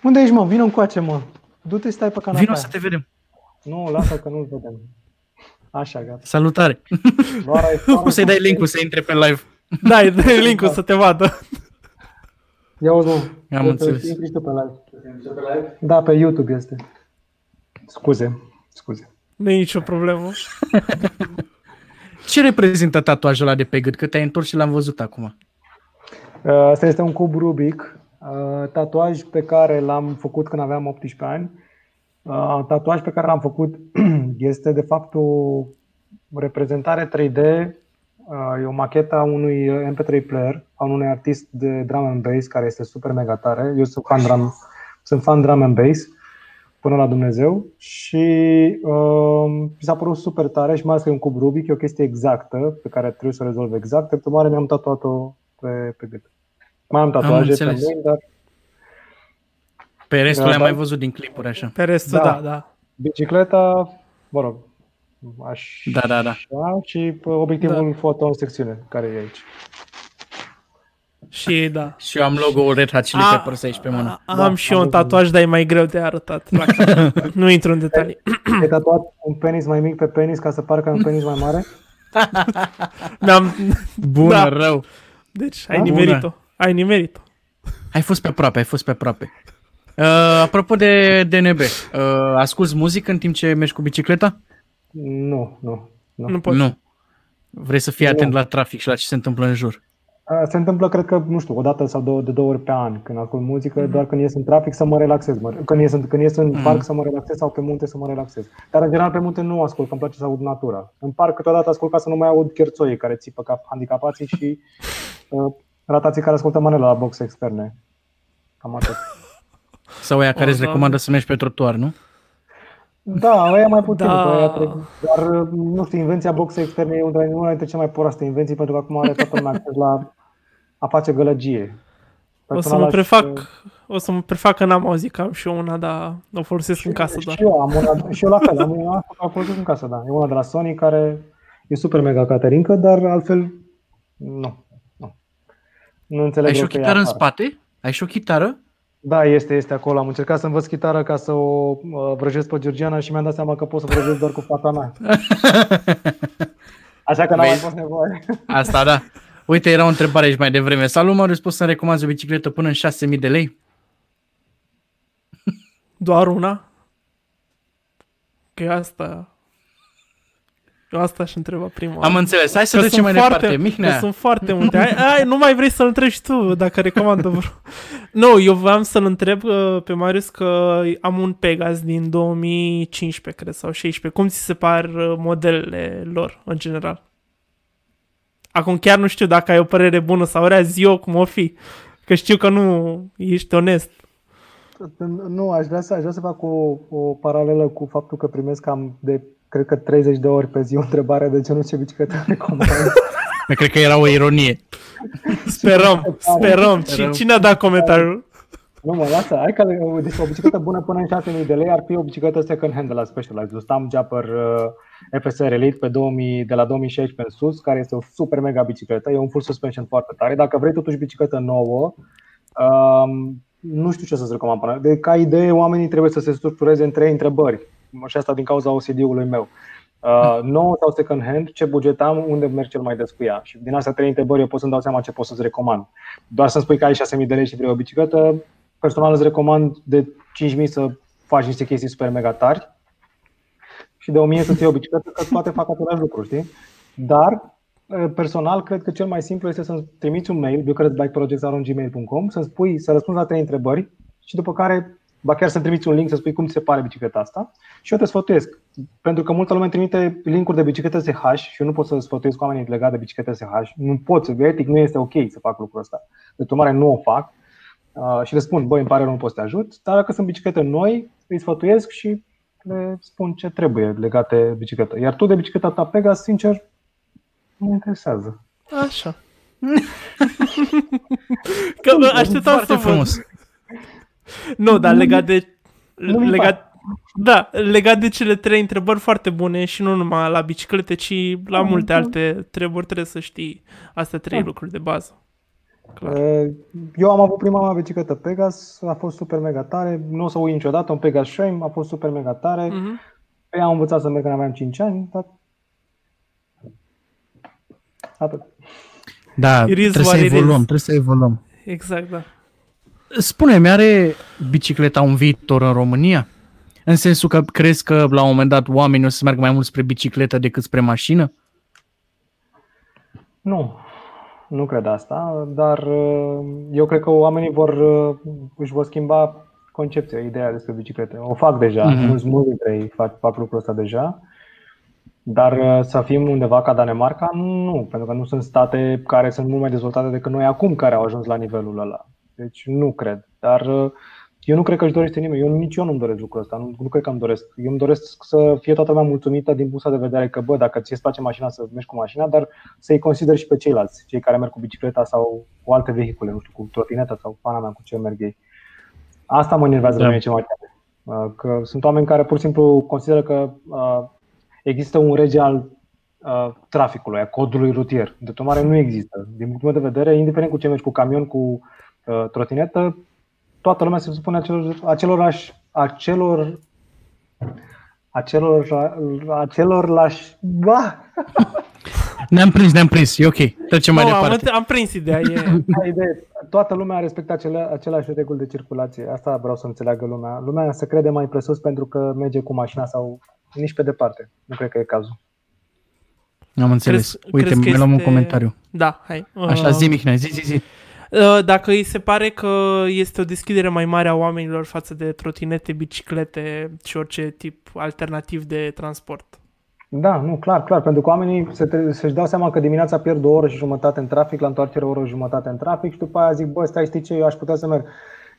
[SPEAKER 3] Unde ești, mă? Vino încoace, mă. Du-te, stai pe canapea.
[SPEAKER 1] Vino să te vedem.
[SPEAKER 3] Nu, lasă că nu-l vedem. Așa, gata.
[SPEAKER 1] Salutare.
[SPEAKER 3] Doar ai
[SPEAKER 1] O să-i dai link-ul să intre pe live.
[SPEAKER 2] Da, îi dai link-ul să te vadă.
[SPEAKER 3] Ia uzi, mă.
[SPEAKER 1] Am
[SPEAKER 3] O să
[SPEAKER 1] înțeles.
[SPEAKER 3] intri și tu pe live. Da, pe YouTube este. Scuze, scuze.
[SPEAKER 2] Nu e nicio problemă.
[SPEAKER 1] Ce reprezintă tatuajul ăla de pe gât? Că te-ai întors și l-am văzut acum.
[SPEAKER 3] Uh, Asta este un cub Rubik, uh, tatuaj pe care l-am făcut când aveam 18 ani. Uh, Tatuaj pe care l-am făcut este de fapt o reprezentare 3D, uh, e o machetă a unui MP3 player, a unui artist de drum and bass care este super mega tare. Eu sunt fan drum, sunt fan drum and bass până la Dumnezeu și uh, mi s-a părut super tare și mai ales că e un cub Rubik, e o chestie exactă pe care trebuie să o rezolv exact, pentru urmare mi-am tatuat-o pe, pe gât. Mai am tatuaje pe
[SPEAKER 1] înțeles.
[SPEAKER 3] mâini, dar
[SPEAKER 1] Pe restul
[SPEAKER 3] Da,
[SPEAKER 1] le-am
[SPEAKER 3] da.
[SPEAKER 1] mai văzut din clipuri așa.
[SPEAKER 2] Pe restul,
[SPEAKER 3] Da.
[SPEAKER 2] da, da.
[SPEAKER 3] bicicleta, mă rog, așa
[SPEAKER 1] Da, da, da.
[SPEAKER 3] și pă, obiectivul da. foto în secțiune, care e aici.
[SPEAKER 2] Și da.
[SPEAKER 1] Și eu am logo-ul Red Hot Chili
[SPEAKER 2] A-
[SPEAKER 1] Peppers aici pe mână.
[SPEAKER 2] Am
[SPEAKER 3] Da,
[SPEAKER 2] și eu un
[SPEAKER 3] am
[SPEAKER 2] tatuaj, dar e mai greu de arătat. nu intru în detalii.
[SPEAKER 3] Ai tatuat un penis mai mic pe penis ca să pară că ai un penis mai mare?
[SPEAKER 2] Mi-am...
[SPEAKER 1] Bună,
[SPEAKER 2] Da.
[SPEAKER 1] rău.
[SPEAKER 2] Deci, ai
[SPEAKER 1] Bună.
[SPEAKER 2] nimerit-o. Ai nimerit-o.
[SPEAKER 1] Ai fost pe aproape, ai fost pe aproape. Uh, apropo de DNB, uh, asculți muzică în timp ce mergi cu bicicleta?
[SPEAKER 3] Nu, nu. nu.
[SPEAKER 2] Nu poți.
[SPEAKER 1] Nu. Vrei să fii
[SPEAKER 3] Nu.
[SPEAKER 1] atent la trafic și la ce se întâmplă în jur.
[SPEAKER 3] Se întâmplă, cred că, nu știu, o dată sau două, de două ori pe an când ascult muzică, mm-hmm. doar când ies în trafic să mă relaxez. Mă, când, ies, când ies în mm-hmm. parc să mă relaxez sau pe munte să mă relaxez. Dar în general pe munte nu ascult, că îmi place să aud natura. În parc câteodată ascult ca să nu mai aud cherțoii care țipă ca handicapații și uh, ratații care ascultă manele la boxe externe. Cam atât.
[SPEAKER 1] Sau aia care o, îți recomandă să mergi pe trotuar, nu?
[SPEAKER 3] Da, aia mai puțin, da. aia dar nu știu, invenția boxe externe e una dintre cele mai proaste invenții pentru că acum are toată lumea acces la a face gălăgie.
[SPEAKER 2] o să mă prefac, o să mă prefac că n-am auzit că am și eu una, dar o folosesc și, în casă
[SPEAKER 3] doar. Și eu, am una, și eu la fel, am una o folosesc în casă, da. E una de la Sony care e super mega caterincă, dar altfel nu. Nu, nu înțeleg
[SPEAKER 1] Ai și o chitară în spate? Ai și o chitară?
[SPEAKER 3] Da, este, este acolo. Am încercat să învăț chitară ca să o vrăjesc pe Georgiana și mi-am dat seama că pot să vrăjesc doar cu fata mea. Așa că n-am mai fost nevoie.
[SPEAKER 1] Asta da. Uite, era o întrebare aici mai devreme. Salut, Marius, poți să-mi recomanzi o bicicletă până în 6.000 de lei?
[SPEAKER 2] Doar una? Că asta eu asta aș întreba prima
[SPEAKER 1] Am înțeles. Hai să trecem mai foarte, departe. Mihnea.
[SPEAKER 2] sunt foarte multe. Hai, hai, nu mai vrei să-l întrebi și tu dacă recomandă vreo... Nu, eu vreau să-l întreb uh, pe Marius că am un Pegas din 2015, cred, sau 16. Cum ți se par uh, modelele lor, în general? Acum chiar nu știu dacă ai o părere bună sau rea, zi eu cum o fi. Că știu că nu ești onest.
[SPEAKER 3] Nu, aș vrea să, aș vrea să fac o, o paralelă cu faptul că primesc cam de cred că 30 de ori pe zi o întrebare de genul ce bicicletă recomand.
[SPEAKER 1] cred că era o ironie.
[SPEAKER 2] Sperăm, sperăm. sperăm. Cine a dat comentariul?
[SPEAKER 3] Nu mă, lasă, hai că deci o bicicletă bună până în 6.000 de lei ar fi o bicicletă second hand de la Specialized, Stam Japper uh, FSR Elite pe 2000, de la 2016 în sus, care este o super mega bicicletă, e un full suspension foarte tare. Dacă vrei totuși bicicletă nouă, um, nu știu ce să-ți recomand până. De, ca idee, oamenii trebuie să se structureze în trei întrebări și asta din cauza OCD-ului meu. Uh, nou sau second hand, ce buget am, unde merg cel mai des cu ea. Și din astea trei întrebări eu pot să-mi dau seama ce pot să-ți recomand. Doar să-mi spui că ai 6.000 de lei și vrei o bicicletă, personal îți recomand de 5.000 să faci niște chestii super mega tari și de 1.000 să-ți iei o bicicletă, că toate fac același lucru, știi? Dar uh, personal, cred că cel mai simplu este să-mi trimiți un mail, bucharestbikeprojects.gmail.com, să-mi spui, să răspunzi la trei întrebări și după care ba chiar să trimiți un link să spui cum ți se pare bicicleta asta și eu te sfătuiesc. Pentru că multă lume trimite linkuri de biciclete SH și eu nu pot să sfătuiesc oamenii legat de biciclete SH. Nu pot, etic nu este ok să fac lucrul ăsta. De urmare nu o fac uh, și le spun, băi, îmi pare rău, nu pot să te ajut, dar dacă sunt biciclete noi, îi sfătuiesc și le spun ce trebuie legate de bicicletă. Iar tu de bicicleta ta Pegas, sincer, nu mă interesează.
[SPEAKER 2] Așa. Că așteptam să frumos. Nu, dar legat de... Legat, da, legat de cele trei întrebări foarte bune și nu numai la biciclete, ci la mm-hmm. multe alte treburi trebuie să știi astea trei da. lucruri de bază.
[SPEAKER 3] Clar. Eu am avut prima mea bicicletă Pegas, a fost super mega tare, nu o să uit niciodată, un Pegas Shame, a fost super mega tare. Mm-hmm. Pe ea am învățat să merg când aveam 5 ani, dar atât.
[SPEAKER 1] Da, trebuie să evoluăm, trebuie să evoluăm.
[SPEAKER 2] Exact, da.
[SPEAKER 1] Spune-mi, are bicicleta un viitor în România? În sensul că crezi că la un moment dat oamenii o să meargă mai mult spre bicicletă decât spre mașină?
[SPEAKER 3] Nu, nu cred asta, dar uh, eu cred că oamenii vor, uh, își vor schimba concepția, ideea despre biciclete. O fac deja, mm-hmm. mulți, mulți dintre ei fac, fac lucrul ăsta deja, dar uh, să fim undeva ca Danemarca, nu, pentru că nu sunt state care sunt mult mai dezvoltate decât noi acum care au ajuns la nivelul ăla. Deci nu cred. Dar uh, eu nu cred că își dorește nimeni. Eu nici eu nu-mi doresc lucrul ăsta. Nu, nu cred că îmi doresc. Eu îmi doresc să fie toată lumea mulțumită din punctul de vedere că, bă, dacă ți-e place mașina, să mergi cu mașina, dar să-i consideri și pe ceilalți, cei care merg cu bicicleta sau cu alte vehicule, nu știu, cu trotineta sau pana mea, cu ce merg ei. Asta mă enervează da. cel mai tare. Uh, că sunt oameni care pur și simplu consideră că uh, există un rege al traficului, a codului rutier. De urmare, nu există. Din punctul meu de vedere, indiferent cu ce mergi, cu camion, cu Uh, trotinetă, toată lumea se supune acelor, acelorași, acelor, acelor, acelor lași, ba!
[SPEAKER 1] Ne-am prins, ne-am prins, e ok, trecem mai departe.
[SPEAKER 2] Am, am prins ideea, e...
[SPEAKER 3] idee. Toată lumea respectă acele, aceleași reguli de circulație, asta vreau să înțeleagă lumea. Lumea se crede mai presus pentru că merge cu mașina sau nici pe departe, nu cred că e cazul.
[SPEAKER 1] Am înțeles.
[SPEAKER 2] Crezi-
[SPEAKER 1] Uite,
[SPEAKER 2] crezi că
[SPEAKER 1] mi luăm un
[SPEAKER 2] este-
[SPEAKER 1] comentariu.
[SPEAKER 2] Da, hai.
[SPEAKER 1] Așa,
[SPEAKER 2] Uh,
[SPEAKER 1] zi, Mihnea, zi, zi, zi.
[SPEAKER 2] Uh, Dacă îi se pare că este o deschidere mai mare a oamenilor față de trotinete, biciclete și orice tip alternativ de transport.
[SPEAKER 3] Da, nu, clar, clar, pentru că oamenii se tre- să-și dau seama că dimineața pierd o oră și jumătate în trafic, la întoarcere o oră și jumătate în trafic și după aia zic, bă, stai, știi ce, eu aș putea să merg.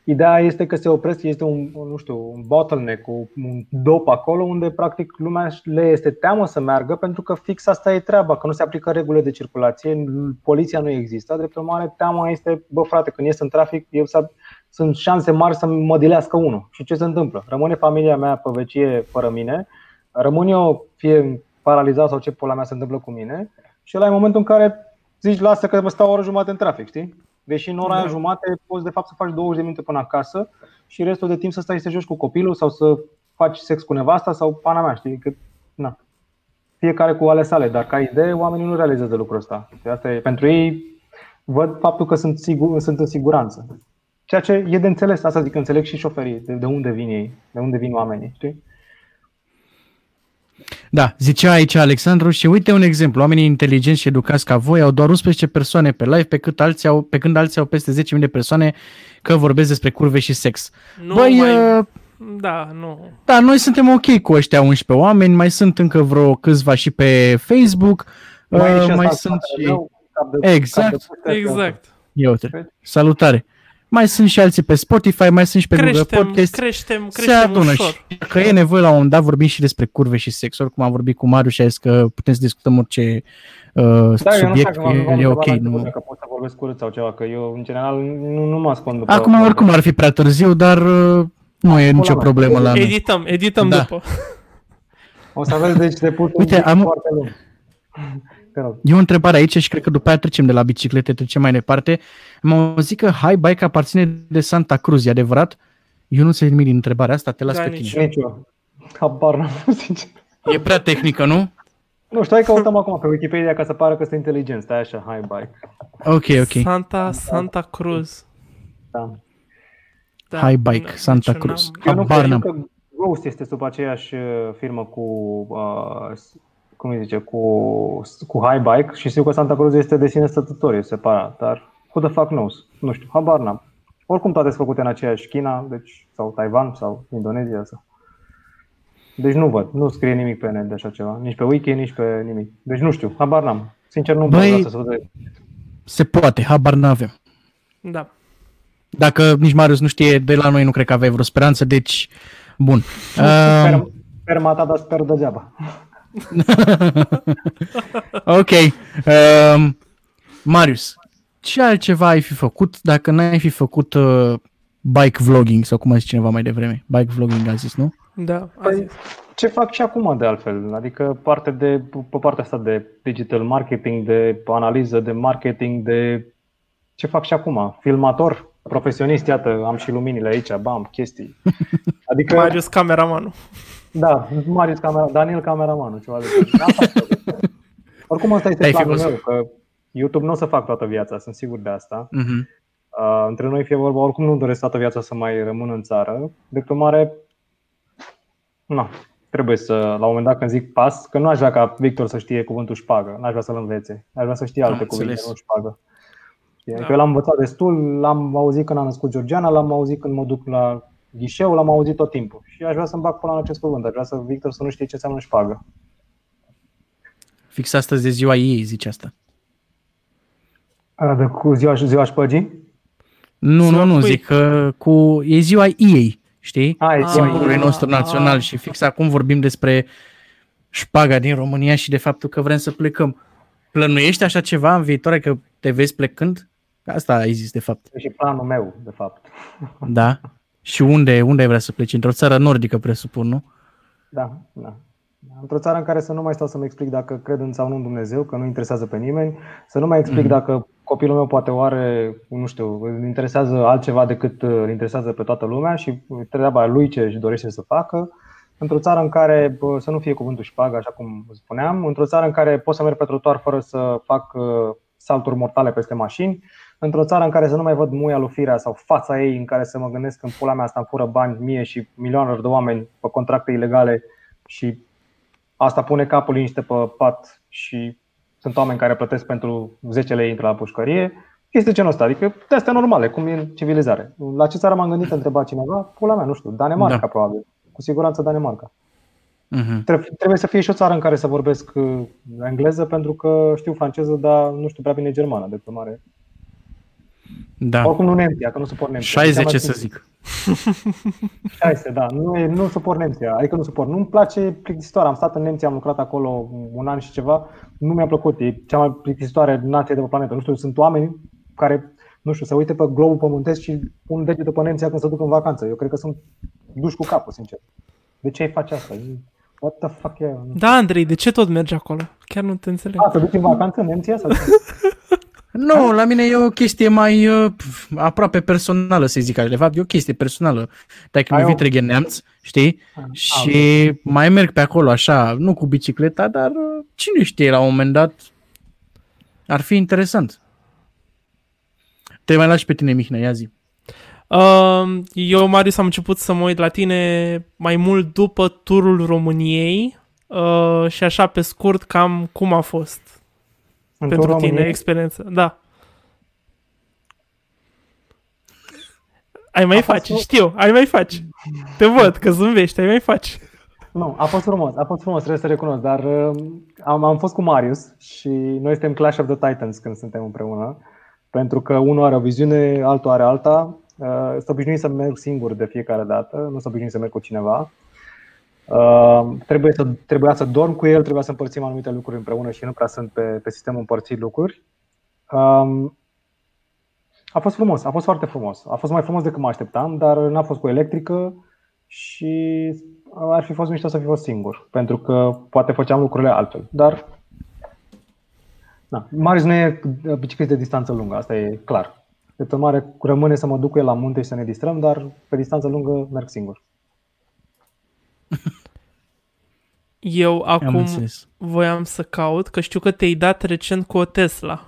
[SPEAKER 3] Ideea este că se opresc, este un, un, nu știu, un bottleneck, un un dop acolo unde practic lumea le este teamă să meargă pentru că fix asta e treaba, că nu se aplică regulile de circulație, poliția nu există, drept urmare teama este, bă frate, când ies în trafic, eu să, sunt șanse mari să mă dilească unul. Și ce se întâmplă? Rămâne familia mea pe vecie fără mine, rămân eu fie paralizat sau ce pula mea se întâmplă cu mine și ăla e momentul în care zici lasă că vă stau o oră jumate în trafic, știi? Deși în ora aia
[SPEAKER 2] Da.
[SPEAKER 3] jumate poți de fapt să faci 20 de minute până acasă și restul de timp să stai să te joci cu copilul sau să faci sex cu nevasta sau pana mea, știi? Că, na. Fiecare cu ale sale, dar ca idee oamenii nu realizează lucrul ăsta. Și Asta e, pentru ei văd faptul că sunt, sigur, sunt în siguranță. Ceea ce e de înțeles, asta zic, înțeleg și șoferii, de, de unde vin ei, de unde vin oamenii, știi?
[SPEAKER 1] Da, zicea aici Alexandru și uite un exemplu. Oamenii inteligenți și educați ca voi au doar 11 persoane pe live, pe, cât alții au, pe când alții au peste 10.000 de persoane că vorbesc despre curve și sex.
[SPEAKER 2] Nu
[SPEAKER 1] Băi,
[SPEAKER 2] mai...
[SPEAKER 1] uh,
[SPEAKER 2] Da, nu.
[SPEAKER 1] da, noi suntem ok cu ăștia 11 oameni, mai sunt încă vreo câțiva și pe Facebook, uh,
[SPEAKER 3] e și
[SPEAKER 1] mai
[SPEAKER 3] ăsta
[SPEAKER 1] sunt
[SPEAKER 3] spatele
[SPEAKER 1] și...
[SPEAKER 3] meu, cap de-
[SPEAKER 1] Exact.
[SPEAKER 3] cap de putere.
[SPEAKER 2] Exact.
[SPEAKER 1] Ia uite, salutare! Mai sunt și alții pe Spotify, mai sunt și pe Google
[SPEAKER 2] Creștem,
[SPEAKER 1] Podcast.
[SPEAKER 2] creștem,
[SPEAKER 1] se
[SPEAKER 2] creștem
[SPEAKER 1] adună
[SPEAKER 2] ușor.
[SPEAKER 1] și că e nevoie la un moment dat vorbim și despre curve și sex. Oricum am vorbit cu Marius și a zis că putem să discutăm orice uh,
[SPEAKER 3] Da, eu nu știu
[SPEAKER 1] subiect,
[SPEAKER 3] dacă m-am
[SPEAKER 1] e,
[SPEAKER 3] m-am
[SPEAKER 1] e ok.
[SPEAKER 3] întrebat la început
[SPEAKER 1] Nu.
[SPEAKER 3] Dacă pot să vorbesc curând sau ceva, că eu în general nu, nu mă ascund după
[SPEAKER 1] Acum oricum ar fi prea târziu, dar uh, nu e nicio
[SPEAKER 3] mea.
[SPEAKER 1] problemă la noi.
[SPEAKER 2] Edităm, edităm
[SPEAKER 1] Da.
[SPEAKER 2] după.
[SPEAKER 3] O să aveți deci de pus
[SPEAKER 1] Uite,
[SPEAKER 3] un pic
[SPEAKER 1] am-
[SPEAKER 3] foarte lung. Te rog.
[SPEAKER 1] E o întrebare aici și cred că după aia trecem de la biciclete, trecem mai departe. Am auzit că High Bike aparține de Santa Cruz, e adevărat? Eu nu înțeleg nimic din întrebarea asta, te las
[SPEAKER 2] Da,
[SPEAKER 1] pe
[SPEAKER 2] nici
[SPEAKER 1] tine.
[SPEAKER 3] Nici eu. Habar n-am, sincer.
[SPEAKER 1] E prea tehnică, nu?
[SPEAKER 3] Nu știu, hai căutăm acum pe Wikipedia ca să pară că sunt inteligent. Stai așa, hai, bye.
[SPEAKER 1] Ok, ok.
[SPEAKER 2] Santa, Santa Cruz.
[SPEAKER 3] Da.
[SPEAKER 2] Da,
[SPEAKER 1] High Bike,
[SPEAKER 2] nu,
[SPEAKER 1] Santa
[SPEAKER 2] nici eu
[SPEAKER 1] Cruz.
[SPEAKER 2] n-am-
[SPEAKER 3] Eu nu
[SPEAKER 1] Habar
[SPEAKER 3] cred
[SPEAKER 1] n-am.
[SPEAKER 3] că Ghost este sub aceeași uh, firmă cu, uh, cum îi zice, cu, cu High Bike și știu că Santa Cruz este de sine stătător, e separat, dar who the fuck knows? Nu știu, habar n-am. Oricum toate sunt făcute în aceeași China, deci, sau Taiwan, sau Indonezia. Sau. Deci nu văd, nu scrie nimic pe net de așa ceva, nici pe wiki, nici pe nimic. Deci nu știu, habar n-am. Sincer nu
[SPEAKER 1] Băi-
[SPEAKER 3] pot să văd.
[SPEAKER 1] Se poate, habar n-avem.
[SPEAKER 2] Da.
[SPEAKER 1] Dacă nici Marius nu știe, de la noi nu cred că aveai vreo speranță, deci, bun. Um,
[SPEAKER 3] Sper, sperma ta, dar sper degeaba.
[SPEAKER 1] ok. Um, Marius, ce altceva ai fi făcut dacă n-ai fi făcut uh, bike vlogging sau cum a zis cineva mai devreme? Bike vlogging a zis, nu?
[SPEAKER 2] Da, a
[SPEAKER 3] Păi,
[SPEAKER 2] zis.
[SPEAKER 3] ce fac și acum de altfel? Adică parte de, pe partea asta de digital marketing, de analiză de marketing, de ce fac și acum? Filmator, profesionist, iată, am și luminile aici, bam, chestii. Adică,
[SPEAKER 2] Marius cameramanul.
[SPEAKER 3] Da, Marius camera, Daniel cameramanul, ceva de genul. Asta fac. Oricum asta este
[SPEAKER 1] Ai fi
[SPEAKER 3] planul
[SPEAKER 1] văzut.
[SPEAKER 3] meu, că YouTube nu o să fac toată viața, sunt sigur de asta.
[SPEAKER 1] Mhm.
[SPEAKER 3] Uh, între noi fie vorba, oricum nu doresc toată viața să mai rămân în țară. De urmare, na, trebuie să, la un moment dat când zic pas, că nu aș vrea ca Victor să știe cuvântul șpagă, n-aș vrea să-l învețe, aș vrea să știe alte
[SPEAKER 1] Am
[SPEAKER 3] cuvinte,
[SPEAKER 1] înțeles.
[SPEAKER 3] nu șpagă. Știi?
[SPEAKER 2] Da.
[SPEAKER 3] Că eu l-am învățat destul, l-am auzit când am născut Georgiana, l-am auzit când mă duc la ghișeu, l-am auzit tot timpul. Și aș vrea să-mi bag până la acest cuvânt, aș vrea să Victor să nu știe ce înseamnă șpagă.
[SPEAKER 1] Fix astăzi e ziua ei, zice asta.
[SPEAKER 3] A, de cu ziua, ziua șpăgii?
[SPEAKER 1] Nu,
[SPEAKER 2] Ziua
[SPEAKER 1] nu, nu,
[SPEAKER 2] cui?
[SPEAKER 1] zic că cu, e ziua ei, știi?
[SPEAKER 3] A, e
[SPEAKER 2] Ah.
[SPEAKER 3] ziua
[SPEAKER 1] Simbolului
[SPEAKER 3] ei.
[SPEAKER 1] nostru național
[SPEAKER 2] ah.
[SPEAKER 1] și fix acum vorbim despre șpaga din România și de faptul că vrem să plecăm. Plănuiești așa ceva în viitor, că te vezi plecând? Asta ai zis de fapt.
[SPEAKER 3] E și planul meu, de fapt.
[SPEAKER 1] Da? Și unde, unde ai vrea să pleci? Într-o țară nordică, presupun, nu?
[SPEAKER 3] Da, da. Într-o țară în care să nu mai stau să-mi explic dacă cred în sau nu în Dumnezeu, că nu interesează pe nimeni, să nu mai explic
[SPEAKER 1] Mhm.
[SPEAKER 3] dacă copilul meu poate oare, nu știu, îl interesează altceva decât uh, îl interesează pe toată lumea și treaba lui ce își dorește să facă. Într-o țară în care bă, să nu fie cuvântul șpagă, așa cum spuneam, într-o țară în care pot să merg pe trotuar fără să fac uh, salturi mortale peste mașini, într-o țară în care să nu mai văd muia lui Firea sau fața ei în care să mă gândesc în pula mea asta îmi fură bani mie și milioanelor de oameni pe contracte ilegale și asta pune capul liniște pe pat și sunt oameni care plătesc pentru 10 lei intră la pușcărie. Este genul ăsta, adică de astea normale, cum e în civilizare. La ce țară m-am gândit, întreba cineva, pula mea, nu știu, Danemarca
[SPEAKER 1] Da.
[SPEAKER 3] probabil. Cu siguranță Danemarca.
[SPEAKER 1] Mhm.
[SPEAKER 3] Trebuie, trebuie să fie și o țară în care să vorbesc uh, engleză, pentru că știu franceză, dar nu știu prea bine germană, de mare.
[SPEAKER 1] Da.
[SPEAKER 3] Oricum nu Nemția, că nu suport Nemția.
[SPEAKER 1] 60
[SPEAKER 3] Cea mai
[SPEAKER 1] să zic.
[SPEAKER 3] 16, da. Nu, e, nu suport Nemția. Adică nu suport. Nu-mi place plictisitoare. Am stat în Nemția, am lucrat acolo un an și ceva. Nu mi-a plăcut. E cea mai plictisitoare nație de pe planetă. Nu știu, sunt oameni care, nu știu, se uită pe globul pământesc și pun degetul pe Nemția când se duc în vacanță. Eu cred că sunt duși cu capul, sincer. De ce ai face asta? What the fuck e?
[SPEAKER 2] Da, Andrei, de ce tot mergi acolo? Chiar nu te înțeleg.
[SPEAKER 3] A, te duci în vacanță în Nemția? Sau ce?
[SPEAKER 1] Nu, la mine e o chestie mai uh, pf, aproape personală, să zic așa. De fapt, e o chestie personală. Dacă
[SPEAKER 3] Ai
[SPEAKER 1] mi
[SPEAKER 3] o-
[SPEAKER 1] vitreghe neamț, știi?
[SPEAKER 3] Ah,
[SPEAKER 1] Și mai merg pe acolo așa, nu cu bicicleta, dar uh, cine știe, la un moment dat ar fi interesant. Te mai lași pe tine, Mihnea, ia zi.
[SPEAKER 2] Uh, eu, Marius, am început să mă uit la tine mai mult după turul României uh, și așa pe scurt cam cum a fost
[SPEAKER 3] În
[SPEAKER 2] pentru
[SPEAKER 3] turul
[SPEAKER 2] tine
[SPEAKER 3] României?
[SPEAKER 2] experiența. Da. Ai mai
[SPEAKER 3] A fost
[SPEAKER 2] faci,
[SPEAKER 3] o-
[SPEAKER 2] știu, ai mai faci. Te văd că zâmbești, ai mai faci.
[SPEAKER 3] Nu, a fost frumos, a fost frumos, trebuie să recunosc, dar uh, am, am fost cu Marius și noi suntem Clash of the Titans când suntem împreună, pentru că unul are o viziune, altul are alta. Uh, Sunt obișnuit să merg singur de fiecare dată, nu sunt obișnuit să merg cu cineva. Uh, trebuie să, trebuia să dorm cu el, trebuia să împărțim anumite lucruri împreună și nu prea sunt pe, pe sistemul împărțit lucruri. Um, a fost frumos, a fost foarte frumos. A fost mai frumos decât mă așteptam, dar n-a fost cu electrică și ar fi fost mișto să fi fost singur, pentru că poate făceam lucrurile altfel. Dar na, Marius nu e biciclist de distanță lungă, asta e clar. De urmare, rămâne să mă duc cu el la munte și să ne distrăm, dar pe distanță lungă merg singur.
[SPEAKER 2] Eu
[SPEAKER 1] Am
[SPEAKER 2] acum
[SPEAKER 1] înțeles.
[SPEAKER 2] voiam să caut, că știu că te-ai dat recent cu o Tesla,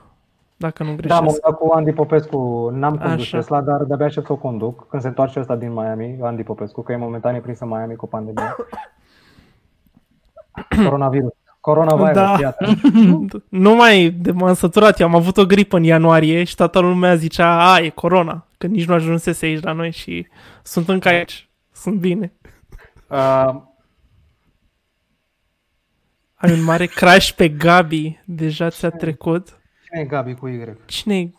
[SPEAKER 2] dacă nu
[SPEAKER 3] Da,
[SPEAKER 2] greșesc.
[SPEAKER 3] m-am dat cu Andy Popescu, n-am condus
[SPEAKER 2] Așa.
[SPEAKER 3] Tesla, dar de-abia aștept să o conduc. Când se întoarce ăsta din Miami, Andy Popescu, că e momentan e prins în Miami cu pandemia. Coronavirus. Coronavirus,
[SPEAKER 2] Da.
[SPEAKER 3] iată.
[SPEAKER 2] Nu mai de m-am săturat, eu am avut o gripă în ianuarie și toată lumea zicea, a, e corona, că nici nu ajunsese aici la noi și sunt încă aici, sunt bine.
[SPEAKER 3] Uh,
[SPEAKER 2] Ai un mare crash pe Gabi, deja ți-a trecut.
[SPEAKER 3] cine e Gabi cu Y?
[SPEAKER 2] Cine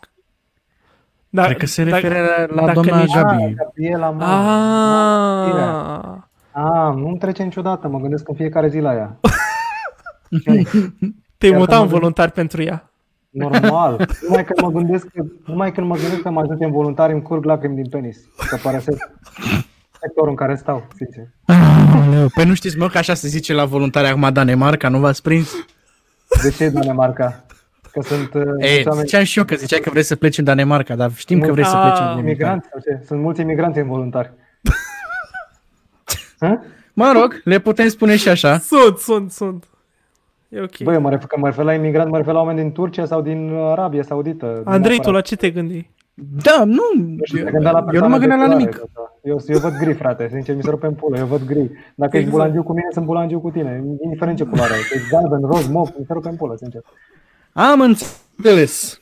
[SPEAKER 2] da,
[SPEAKER 1] Cred că se
[SPEAKER 2] dacă-
[SPEAKER 1] referă la
[SPEAKER 2] dacă
[SPEAKER 1] doamna
[SPEAKER 2] nici-
[SPEAKER 1] Gabi.
[SPEAKER 3] Ah, Gabriela, mă.
[SPEAKER 2] Ah,
[SPEAKER 3] Ah, nu-mi trece niciodată, mă gândesc în fiecare zi la ea.
[SPEAKER 2] te-ai
[SPEAKER 3] Iar
[SPEAKER 2] mutat
[SPEAKER 3] mă
[SPEAKER 2] în voluntar pentru ea.
[SPEAKER 3] Normal. Numai când mă gândesc că, numai când mă gândesc că mă ajut în voluntari, îmi curg lacrimi din penis. Că părăsesc sectorul în care stau, sincer.
[SPEAKER 1] Aoleu, Păi nu știți, mă, că așa se zice la voluntari acum Danemarca, nu v-ați prins?
[SPEAKER 3] De ce Danemarca? Că sunt uh,
[SPEAKER 1] Ei,
[SPEAKER 3] mulți oameni
[SPEAKER 1] ziceam și eu că ziceai că vreți să pleci în Danemarca, dar știm că vreți să
[SPEAKER 2] Ah,
[SPEAKER 1] pleci în Danemarca.
[SPEAKER 3] imigranți sau ce? Sunt mulți imigranți involuntari. Hă?
[SPEAKER 1] Mă rog, le putem spune și așa.
[SPEAKER 2] Sunt, sunt, sunt. E ok.
[SPEAKER 3] Băi, eu mă refer, că mă refer la imigranți, mă refer la oameni din Turcia sau din Arabia Saudită.
[SPEAKER 2] Andrei, tu
[SPEAKER 3] Neapărat.
[SPEAKER 2] la ce te gândi?
[SPEAKER 1] Da, nu,
[SPEAKER 3] Nu știu, te gândeai la
[SPEAKER 1] eu nu
[SPEAKER 3] persoane
[SPEAKER 1] mă gândeam la
[SPEAKER 3] de
[SPEAKER 1] nimic.
[SPEAKER 3] culoare, da. Eu, eu văd gri, frate, sincer, mi se rupe în pulă, eu văd gri. Dacă ești
[SPEAKER 2] Exact.
[SPEAKER 3] bulangiu cu mine, sunt bulangiu cu tine, indiferent ce culoare ai. Ești galben, roz, mov, mi se rupe în pulă, sincer.
[SPEAKER 1] Am înțeles.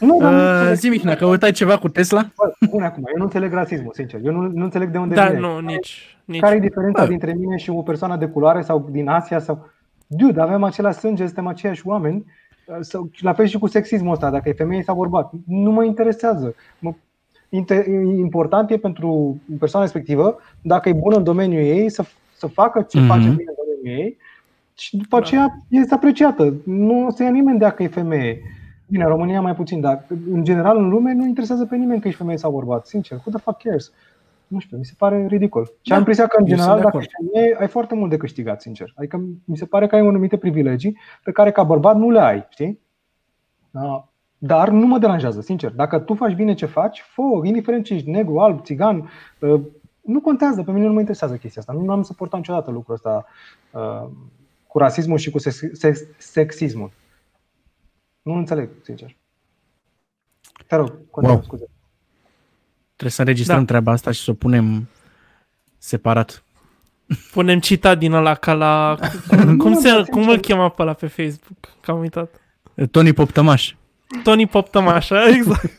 [SPEAKER 3] Nu, dar nu
[SPEAKER 1] Uh,
[SPEAKER 3] înțeleg.
[SPEAKER 1] zi, Mihnea, că uitai ceva cu Tesla?
[SPEAKER 3] Bă, Bune acum, eu nu înțeleg rasismul, sincer. Eu nu, nu înțeleg de unde
[SPEAKER 2] Da,
[SPEAKER 3] vine.
[SPEAKER 2] nu, nici, nici.
[SPEAKER 3] Care e diferența
[SPEAKER 1] Bă.
[SPEAKER 3] dintre mine și o persoană de culoare sau din Asia sau... Dude, avem același sânge, suntem aceiași oameni. Sau, la fel și cu sexismul ăsta, dacă e femeie sau bărbat. Nu mă interesează. Mă, inter, important e pentru persoana respectivă, dacă e bună în domeniul ei, să, să facă ce
[SPEAKER 1] Mhm.
[SPEAKER 3] face bine în domeniul ei și după aceea este apreciată. Nu o să ia nimeni dacă e femeie. Bine, în România mai puțin, dar în general în lume nu interesează pe nimeni că ești femeie sau bărbat. Sincer, who the fuck cares? Nu știu, mi se pare ridicol. Și
[SPEAKER 2] Da,
[SPEAKER 3] am impresia că, în
[SPEAKER 1] eu sunt
[SPEAKER 3] general,
[SPEAKER 1] de
[SPEAKER 3] dacă
[SPEAKER 1] acord.
[SPEAKER 3] ești femeie, ai foarte mult de câștigat, sincer. Adică mi se pare că ai anumite privilegii pe care ca bărbat nu le ai, știi? Da. Dar nu mă deranjează, sincer. Dacă tu faci bine ce faci, fă indiferent ce ești, negru, alb, țigan, uh, nu contează, pe mine nu mă interesează chestia asta. Nu am suportat niciodată lucrul ăsta uh, cu rasismul și cu sex- sex- sexismul. Nu înțeleg, sincer. Te rog, continuă,
[SPEAKER 1] Wow.
[SPEAKER 3] scuze.
[SPEAKER 1] Trebuie să înregistrăm
[SPEAKER 2] Da.
[SPEAKER 1] treaba asta și să o punem separat.
[SPEAKER 2] Punem citat din ăla ca la... Cum,
[SPEAKER 3] Nu,
[SPEAKER 2] se,
[SPEAKER 3] dar
[SPEAKER 2] cum îl
[SPEAKER 3] sincer-
[SPEAKER 2] chema pe ăla pe Facebook? Că am uitat.
[SPEAKER 1] Tony Poptămaș.
[SPEAKER 2] Tony Poptămașa, exact.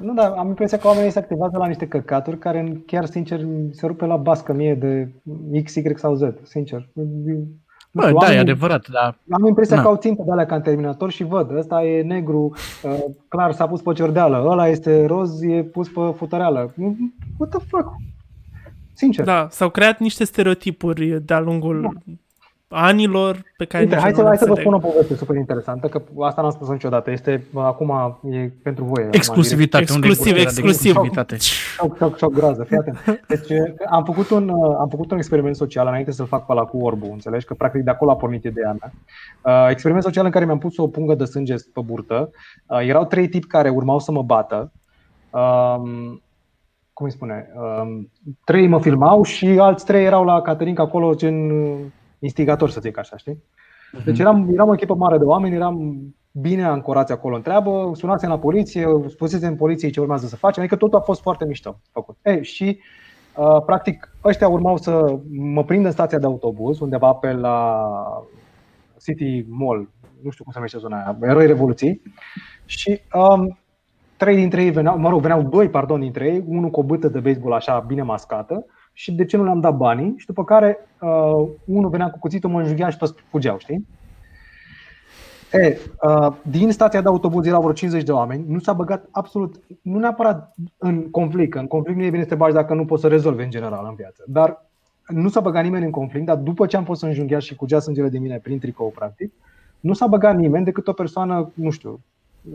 [SPEAKER 3] Nu, dar am impresia că oamenii se activează la niște căcaturi care chiar, sincer, se rupe la bască mie de X, Y sau Z, sincer.
[SPEAKER 1] Bă, da, oamenii, e adevărat, dar...
[SPEAKER 3] Am impresia na. că au țintă de alea ca în Terminator și văd, ăsta e negru, uh, clar s-a pus pe ciordeală, ăla este roz, e pus pe futăreală. What the fuck? Sincer.
[SPEAKER 2] Da, s-au creat niște stereotipuri de-a lungul da anilor pe care
[SPEAKER 3] Uite, hai să, hai să vă spun o poveste super interesantă, că asta n-am spus niciodată. Este acum e pentru voi.
[SPEAKER 1] Exclusivitate.
[SPEAKER 2] Exclusiv, exclusivitate.
[SPEAKER 3] Șoc, șoc, șoc, groază, fii atent. Deci am făcut, un, am făcut un experiment social înainte să-l fac pe la cu orbu, înțelegi? Că practic de acolo a pornit ideea mea. Uh, experiment social în care mi-am pus o pungă de sânge pe burtă. Uh, erau trei tipi care urmau să mă bată. Uh, cum îi spune? Uh, trei mă filmau și alți trei erau la Caterinca acolo, gen instigator, să zic așa, știi? Mhm. Deci eram, eram o echipă mare de oameni, eram bine ancorați acolo în treabă, sunați la poliție, spusese în poliție ce urmează să facem, adică totul a fost foarte mișto făcut. E, și uh, practic ăștia urmau să mă prind în stația de autobuz, undeva pe la City Mall, nu știu cum se numește zona aia, Eroi Revoluții, și um, trei dintre ei veneau, mă rog, veneau doi, pardon, dintre ei, unul cu o bâtă de baseball așa bine mascată și de ce nu le-am dat banii? Și după care uh, unul venea cu cuțitul, mă înjughea și toți fugeau, știi? E, uh, din stația de autobuz erau vreo 50 de oameni, nu s-a băgat absolut, nu neapărat în conflict, că în conflict nu e bine să te bagi dacă nu poți să rezolvi în general în viață, dar nu s-a băgat nimeni în conflict, dar după ce am fost înjunghiat și cugea sângele de mine prin tricou, practic, nu s-a băgat nimeni decât o persoană, nu știu,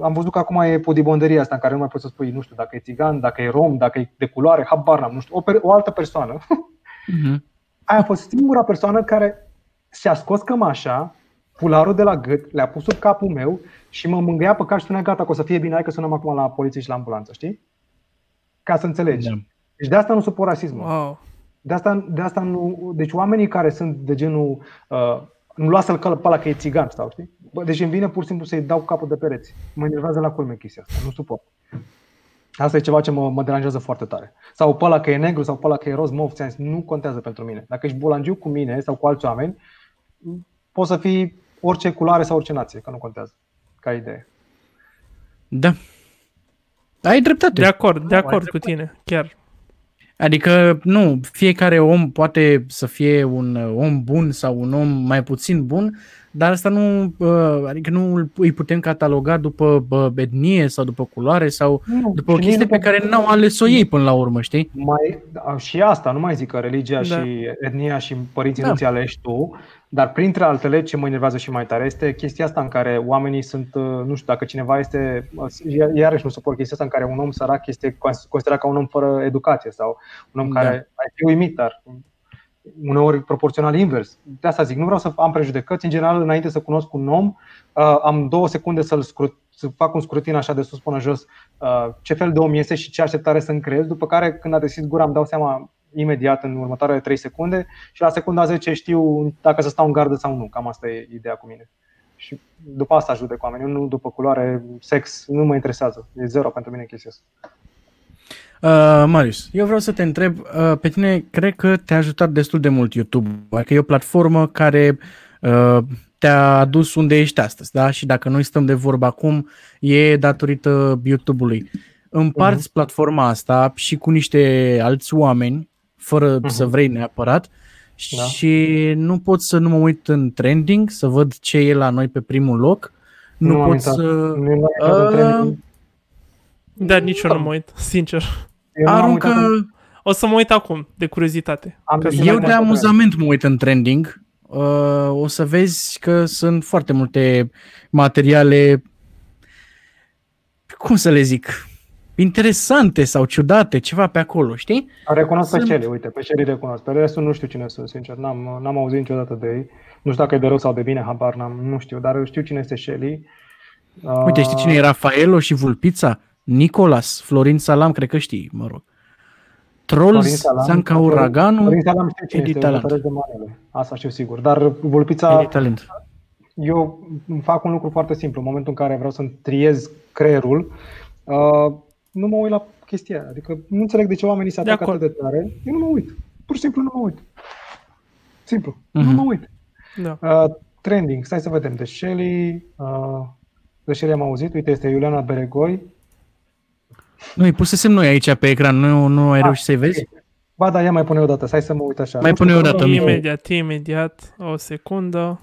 [SPEAKER 3] am văzut că acum e podibonderia asta în care nu mai poți să spui, nu știu, dacă e țigan, dacă e rom, dacă e de culoare, habar n-am, nu știu, o, per- o altă persoană. Uh-huh. Aia a fost singura persoană care și-a scos cămașa, pularul de la gât, le-a pus sub capul meu și mă mângâia pe cap și spunea gata, că o să fie bine, hai că sunăm acum la poliție și la ambulanță, știi? Ca să înțelegi. Da. Deci de asta nu suport rasismul. Wow. De asta, de asta nu. Deci oamenii care sunt de genul uh, nu lasă-l pe ăla că e țigan sau știi? Bă, deci îmi vine pur și simplu să-i dau capul de pereți. Mă enervează la culme chestia asta, nu suport. Asta e ceva ce mă, mă deranjează foarte tare. Sau pe ăla că e negru sau pe ăla că e roz, mov, ți nu contează pentru mine. Dacă ești bolangiu cu mine sau cu alți oameni, poți să fii orice culoare sau orice nație, că nu contează. Ca idee.
[SPEAKER 1] Da. Ai dreptate.
[SPEAKER 2] De acord, de acord cu tine, chiar.
[SPEAKER 1] Adică, nu, fiecare om poate să fie un om bun sau un om mai puțin bun, dar asta nu, adică nu îi putem cataloga după etnie sau după culoare sau nu, după o chestie pe care n-au ales-o ei până la urmă, știi?
[SPEAKER 3] Mai, și asta, nu mai zic că religia da. și etnia și părinții da. nu ți aleși tu, dar printre altele, ce mă enervează și mai tare este chestia asta în care oamenii sunt, nu știu, dacă cineva este, iarăși nu suport chestia asta în care un om sărac este considerat ca un om fără educație sau un om da. care ai fi uimit, dar uneori proporțional invers. De asta zic, nu vreau să am prejudecăți. În general, înainte să cunosc un om, uh, am două secunde să-l scrut, să fac un scrutin așa de sus până jos, uh, ce fel de om este și ce așteptare să-mi creez, după care când a deschis gura îmi dau seama imediat în următoarele 3 secunde și la secunda 10 știu dacă să stau în gardă sau nu. Cam asta e ideea cu mine. Și după asta judec oamenii, nu după culoare, sex, nu mă interesează. E zero pentru mine chestia asta.
[SPEAKER 1] Uh, Marius, eu vreau să te întreb, uh, pe tine cred că te-a ajutat destul de mult YouTube, adică e o platformă care uh, te-a adus unde ești astăzi, da? Și dacă noi stăm de vorbă acum, e datorită YouTube-ului. Împarți uh-huh. platforma asta și cu niște alți oameni, fără uh-huh. să vrei neapărat, da. și nu pot să nu mă uit în trending, să văd ce e la noi pe primul loc. Nu, nu pot să... Nu uh,
[SPEAKER 2] da, nici eu nu mă uit, sincer. Eu Aruncă... O să mă uit acum, de curiozitate.
[SPEAKER 1] Am eu de amuzament mă uit în trending. Uh, o să vezi că sunt foarte multe materiale, cum să le zic, interesante sau ciudate, ceva pe acolo, știi?
[SPEAKER 3] Recunosc sunt... pe Shelly, uite, pe Shelly recunosc. Pe restul nu știu cine sunt, sincer. N-am, n-am auzit niciodată de ei. Nu știu dacă e de rău sau de bine, habar n-am, nu știu, dar știu cine este Shelly.
[SPEAKER 1] Uite, știi cine e Rafaelo și Vulpița? Nicolas, Florin Salam, cred că știi, mă rag. Trolls, Zanca Uraganu, Florin Salam știu cine Talent.
[SPEAKER 3] De Asta știu sigur. Dar Vulpița, Talent. eu fac un lucru foarte simplu. În momentul în care vreau să-mi triez creierul, uh, nu mă uit la chestia Adică nu înțeleg de ce oamenii se atacă atât de tare. Eu nu mă uit. Pur și simplu nu mă uit. Simplu. Mm-hmm. Nu mhm. mă uit. Da. Uh, trending, stai să vedem. De Shelly, uh, de Shelly am auzit, uite, este Iuliana Beregoi.
[SPEAKER 1] Nu, îi pusesem noi aici pe ecran, nu, nu ai
[SPEAKER 3] Ah,
[SPEAKER 1] reușit să-i vezi?
[SPEAKER 3] Ba da, ia mai pune o dată, stai să mă uit așa.
[SPEAKER 1] Mai
[SPEAKER 3] Nu știu,
[SPEAKER 1] pune o
[SPEAKER 3] că-
[SPEAKER 1] dată, Micu.
[SPEAKER 2] Imediat, imediat, o secundă.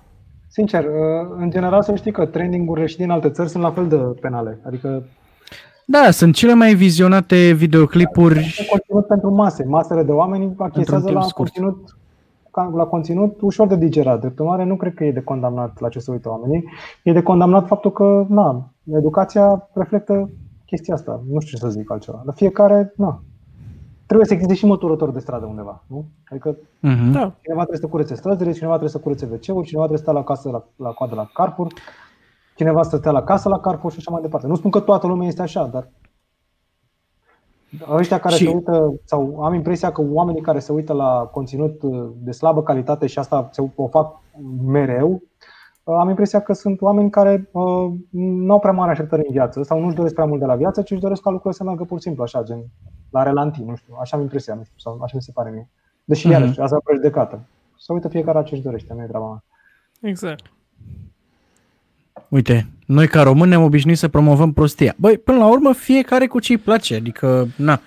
[SPEAKER 3] Sincer, uh, în general să știi că trending-urile și din alte țări sunt la fel de penale. Adică
[SPEAKER 1] Da, sunt cele mai vizionate videoclipuri.
[SPEAKER 3] e conținut pentru mase. Masele de oameni achisează
[SPEAKER 1] timp
[SPEAKER 3] la
[SPEAKER 1] scurt.
[SPEAKER 3] conținut, ca- la conținut ușor de digerat. Drept urmare, nu cred că e de condamnat la ce se uită oamenii. E de condamnat faptul că, na, educația reflectă chestia asta. Nu știu ce să zic altceva. Dar fiecare, na, trebuie să existe și măturător de stradă undeva. Nu? Adică
[SPEAKER 1] Mhm.
[SPEAKER 2] Da,
[SPEAKER 3] Cineva trebuie să curețe străzile, cineva trebuie să curețe wc cineva trebuie să stea la casă la, la coadă la Carrefour, cineva să stea la casă la Carrefour și așa mai departe. Nu spun că toată lumea este așa, dar ăștia care
[SPEAKER 1] Și-
[SPEAKER 3] se uită, sau am impresia că oamenii care se uită la conținut uh, de slabă calitate și asta se, o fac mereu, uh, am impresia că sunt oameni care uh, nu au prea mare așteptări în viață sau nu-și doresc prea mult de la viață, ci își doresc ca lucrurile să meargă pur și simplu așa, gen la relanti, nu știu, așa am impresia, nu știu, sau așa mi se pare mie. Deși,
[SPEAKER 1] Mhm.
[SPEAKER 3] iarăși, asta e o prejudecată. Să uită fiecare la ce își dorește, nu e treaba mea.
[SPEAKER 2] exact.
[SPEAKER 1] Uite, noi ca români ne-am obișnuit să promovăm prostia. Băi, până la urmă, fiecare cu ce îi place, adică, na.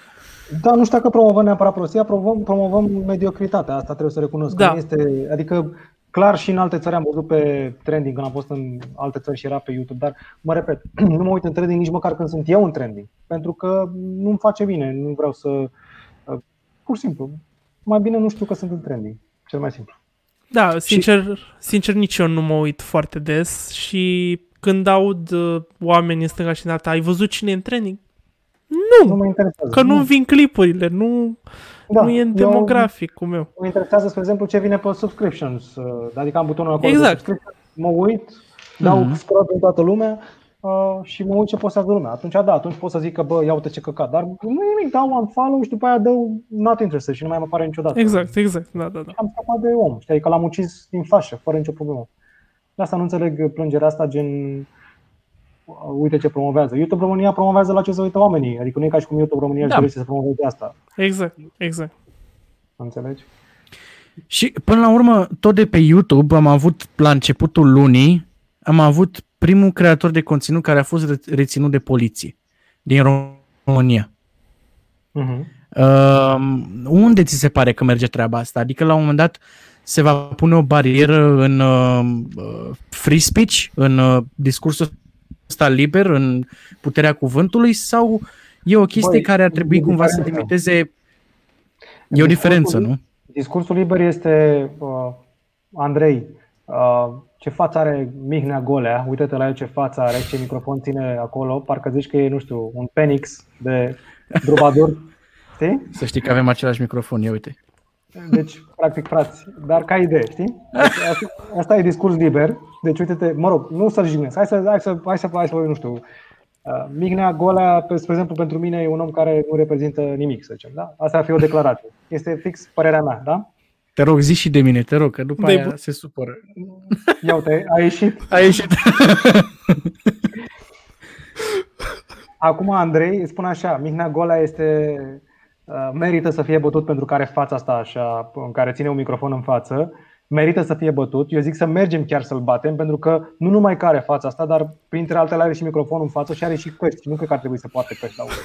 [SPEAKER 3] Da, nu știu dacă promovăm neapărat prostia, promovăm, promovăm mediocritatea, asta trebuie să recunosc.
[SPEAKER 2] Da.
[SPEAKER 3] Că nu este, adică, clar și în alte țări am văzut pe trending, când am fost în alte țări și era pe YouTube, dar, mă repet, nu mă uit în trending nici măcar când sunt eu în trending, pentru că nu-mi face bine, nu vreau să... uh, Pur și simplu, mai bine nu știu că sunt în trending, cel mai simplu.
[SPEAKER 2] Da, sincer, sincer nici eu nu mă uit foarte des și când aud uh, oameni în stânga și în alta, ai văzut cine e în training?
[SPEAKER 3] Nu
[SPEAKER 2] Nu,
[SPEAKER 3] mă interesează.
[SPEAKER 2] că nu vin clipurile, nu,
[SPEAKER 3] Da,
[SPEAKER 2] nu e în
[SPEAKER 3] eu-
[SPEAKER 2] demograficul meu.
[SPEAKER 3] Mă interesează, spre exemplu, ce vine pe subscriptions. uh, Adică am butonul acolo
[SPEAKER 2] Exact.
[SPEAKER 3] de subscription, mă uit, dau
[SPEAKER 1] Mhm.
[SPEAKER 3] scroll pe toată lumea uh, și mă uit ce postează lumea. Atunci, da, atunci pot să zic că, bă, ia uite ce căcat. Dar nu e nimic, dau un follow și după aia dau not interested și nu mai mă apare niciodată.
[SPEAKER 2] Exact, exact, da, da, da.
[SPEAKER 3] Am scăpat de om, știi, că l-am ucis din fașă, fără nicio problemă. De asta nu înțeleg plângerea asta, gen, uh, uite ce promovează. YouTube România promovează la ce se uită oamenii. Adică nu e ca și cum YouTube România își
[SPEAKER 1] Da.
[SPEAKER 3] dorește să promoveze asta.
[SPEAKER 2] Exact, exact.
[SPEAKER 3] Înțelegi?
[SPEAKER 1] Și până la urmă, tot de pe YouTube am avut, la începutul lunii, am avut primul creator de conținut care a fost re- reținut de poliție din România.
[SPEAKER 3] Uh-huh.
[SPEAKER 1] Uh, unde ți se pare că merge treaba asta? Adică la un moment dat se va pune o barieră în uh, uh, free speech, în uh, discursul ăsta liber, în puterea cuvântului sau e o chestie
[SPEAKER 3] Băi,
[SPEAKER 1] care ar trebui
[SPEAKER 3] e
[SPEAKER 1] cumva să
[SPEAKER 3] diferență.
[SPEAKER 1] limiteze... E o diferență, nu?
[SPEAKER 3] Discursul liber este, uh, Andrei, uh, ce față are Mihnea Golea, uite-te la el ce față are, ce microfon ține acolo, parcă zici că e, nu știu, un Penix de drubadur, știi?
[SPEAKER 1] Să știi că avem același microfon, ia uite.
[SPEAKER 3] Deci, practic, frați, dar ca idee, știi? Deci, asta, asta e discurs liber, deci uite-te, mă rog, nu să-l jignesc, hai să, hai să, hai să, hai să, nu știu, uh, Mihnea Golea, pe- spre exemplu, pentru mine e un om care nu reprezintă nimic, să zicem, da? Asta ar fi o declarație. Este fix părerea mea, da?
[SPEAKER 1] Te rog, zi și de mine, te rog, că după
[SPEAKER 2] Dă-i
[SPEAKER 1] aia
[SPEAKER 2] bu-
[SPEAKER 1] se supără.
[SPEAKER 3] Ia uite, a ieșit
[SPEAKER 1] A ieșit.
[SPEAKER 3] Acum Andrei îți spune așa, Mihnea Golea este uh, merită să fie bătut pentru că are fața asta așa, în care ține un microfon în față, merită să fie bătut. Eu zic să mergem chiar să-l batem, pentru că nu numai că are fața asta, dar printre altele are și microfonul în față și are și căști. Nu cred că ar trebui să poarte căști la urechi.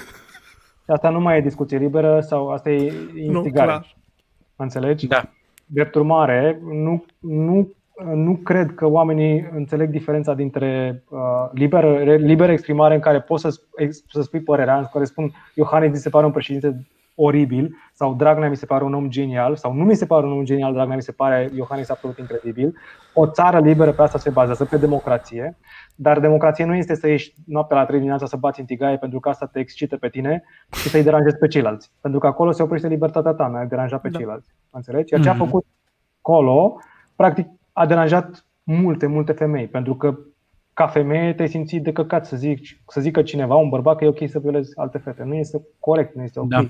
[SPEAKER 3] Și asta nu mai e discuție liberă sau asta e
[SPEAKER 2] Nu,
[SPEAKER 3] instigare.
[SPEAKER 2] clar.
[SPEAKER 3] Înțelegi?
[SPEAKER 1] Da.
[SPEAKER 3] Drept urmare, nu, nu, nu cred că oamenii înțeleg diferența dintre uh, liberă, liberă exprimare în care poți să, ex- să spui părerea, în care spun Iohannis mi se pare un președinte oribil sau Dragnea mi se pare un om genial sau nu mi se pare un om genial, Dragnea mi se pare Iohannis absolut incredibil. O țară liberă pe asta se bazează, pe democrație, dar democrație nu este să ieși noaptea la 3 dimineața să bați în tigaie pentru că asta te excită pe tine și să-i deranjezi pe ceilalți. Pentru că acolo se oprește libertatea ta, mi-a deranjat pe
[SPEAKER 2] Da.
[SPEAKER 3] ceilalți. Înțelegi? Iar ce a
[SPEAKER 1] Mhm.
[SPEAKER 3] făcut Colo, practic a deranjat multe, multe femei, pentru că ca femeie te-ai simțit de căcat să, zici, să zică cineva, un bărbat, că e ok să violezi alte fete. Nu este corect, nu este ok.
[SPEAKER 1] Da.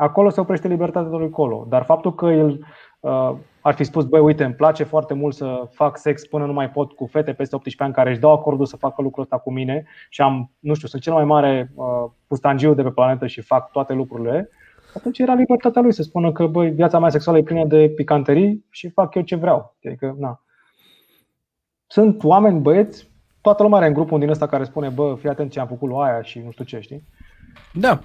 [SPEAKER 3] Acolo se oprește libertatea lui Colo. Dar faptul că el uh, ar fi spus, băi, uite, îmi place foarte mult să fac sex până nu mai pot cu fete peste 18 ani care își dau acordul să facă lucrul ăsta cu mine și am, nu știu, sunt cel mai mare uh, pustangiu de pe planetă și fac toate lucrurile, atunci era libertatea lui să spună că, băi, viața mea sexuală e plină de picanterii și fac eu ce vreau. Adică, na. sunt oameni băieți, toată lumea are în grupul din ăsta care spune, bă, fii atent ce am făcut lui aia și nu știu ce, știi?
[SPEAKER 1] Da.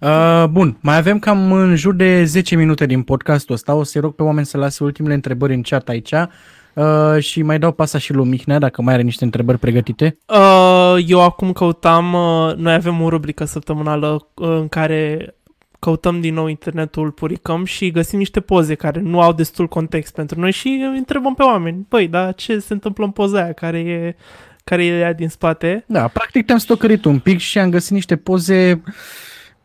[SPEAKER 1] Uh, bun, mai avem cam în jur de 10 minute din podcastul ăsta. O să-i rog pe oameni să lase ultimele întrebări în chat aici uh, și mai dau pasa și lui Mihnea dacă mai are niște întrebări pregătite.
[SPEAKER 2] Uh, eu acum căutam, uh, noi avem o rubrică săptămânală uh, în care căutăm din nou internetul, puricăm și găsim niște poze care nu au destul context pentru noi și îi întrebăm pe oameni, băi, dar ce se întâmplă în poza aia, care e, care e ea din spate?
[SPEAKER 1] Da, practic te-am stocărit un pic și am găsit niște poze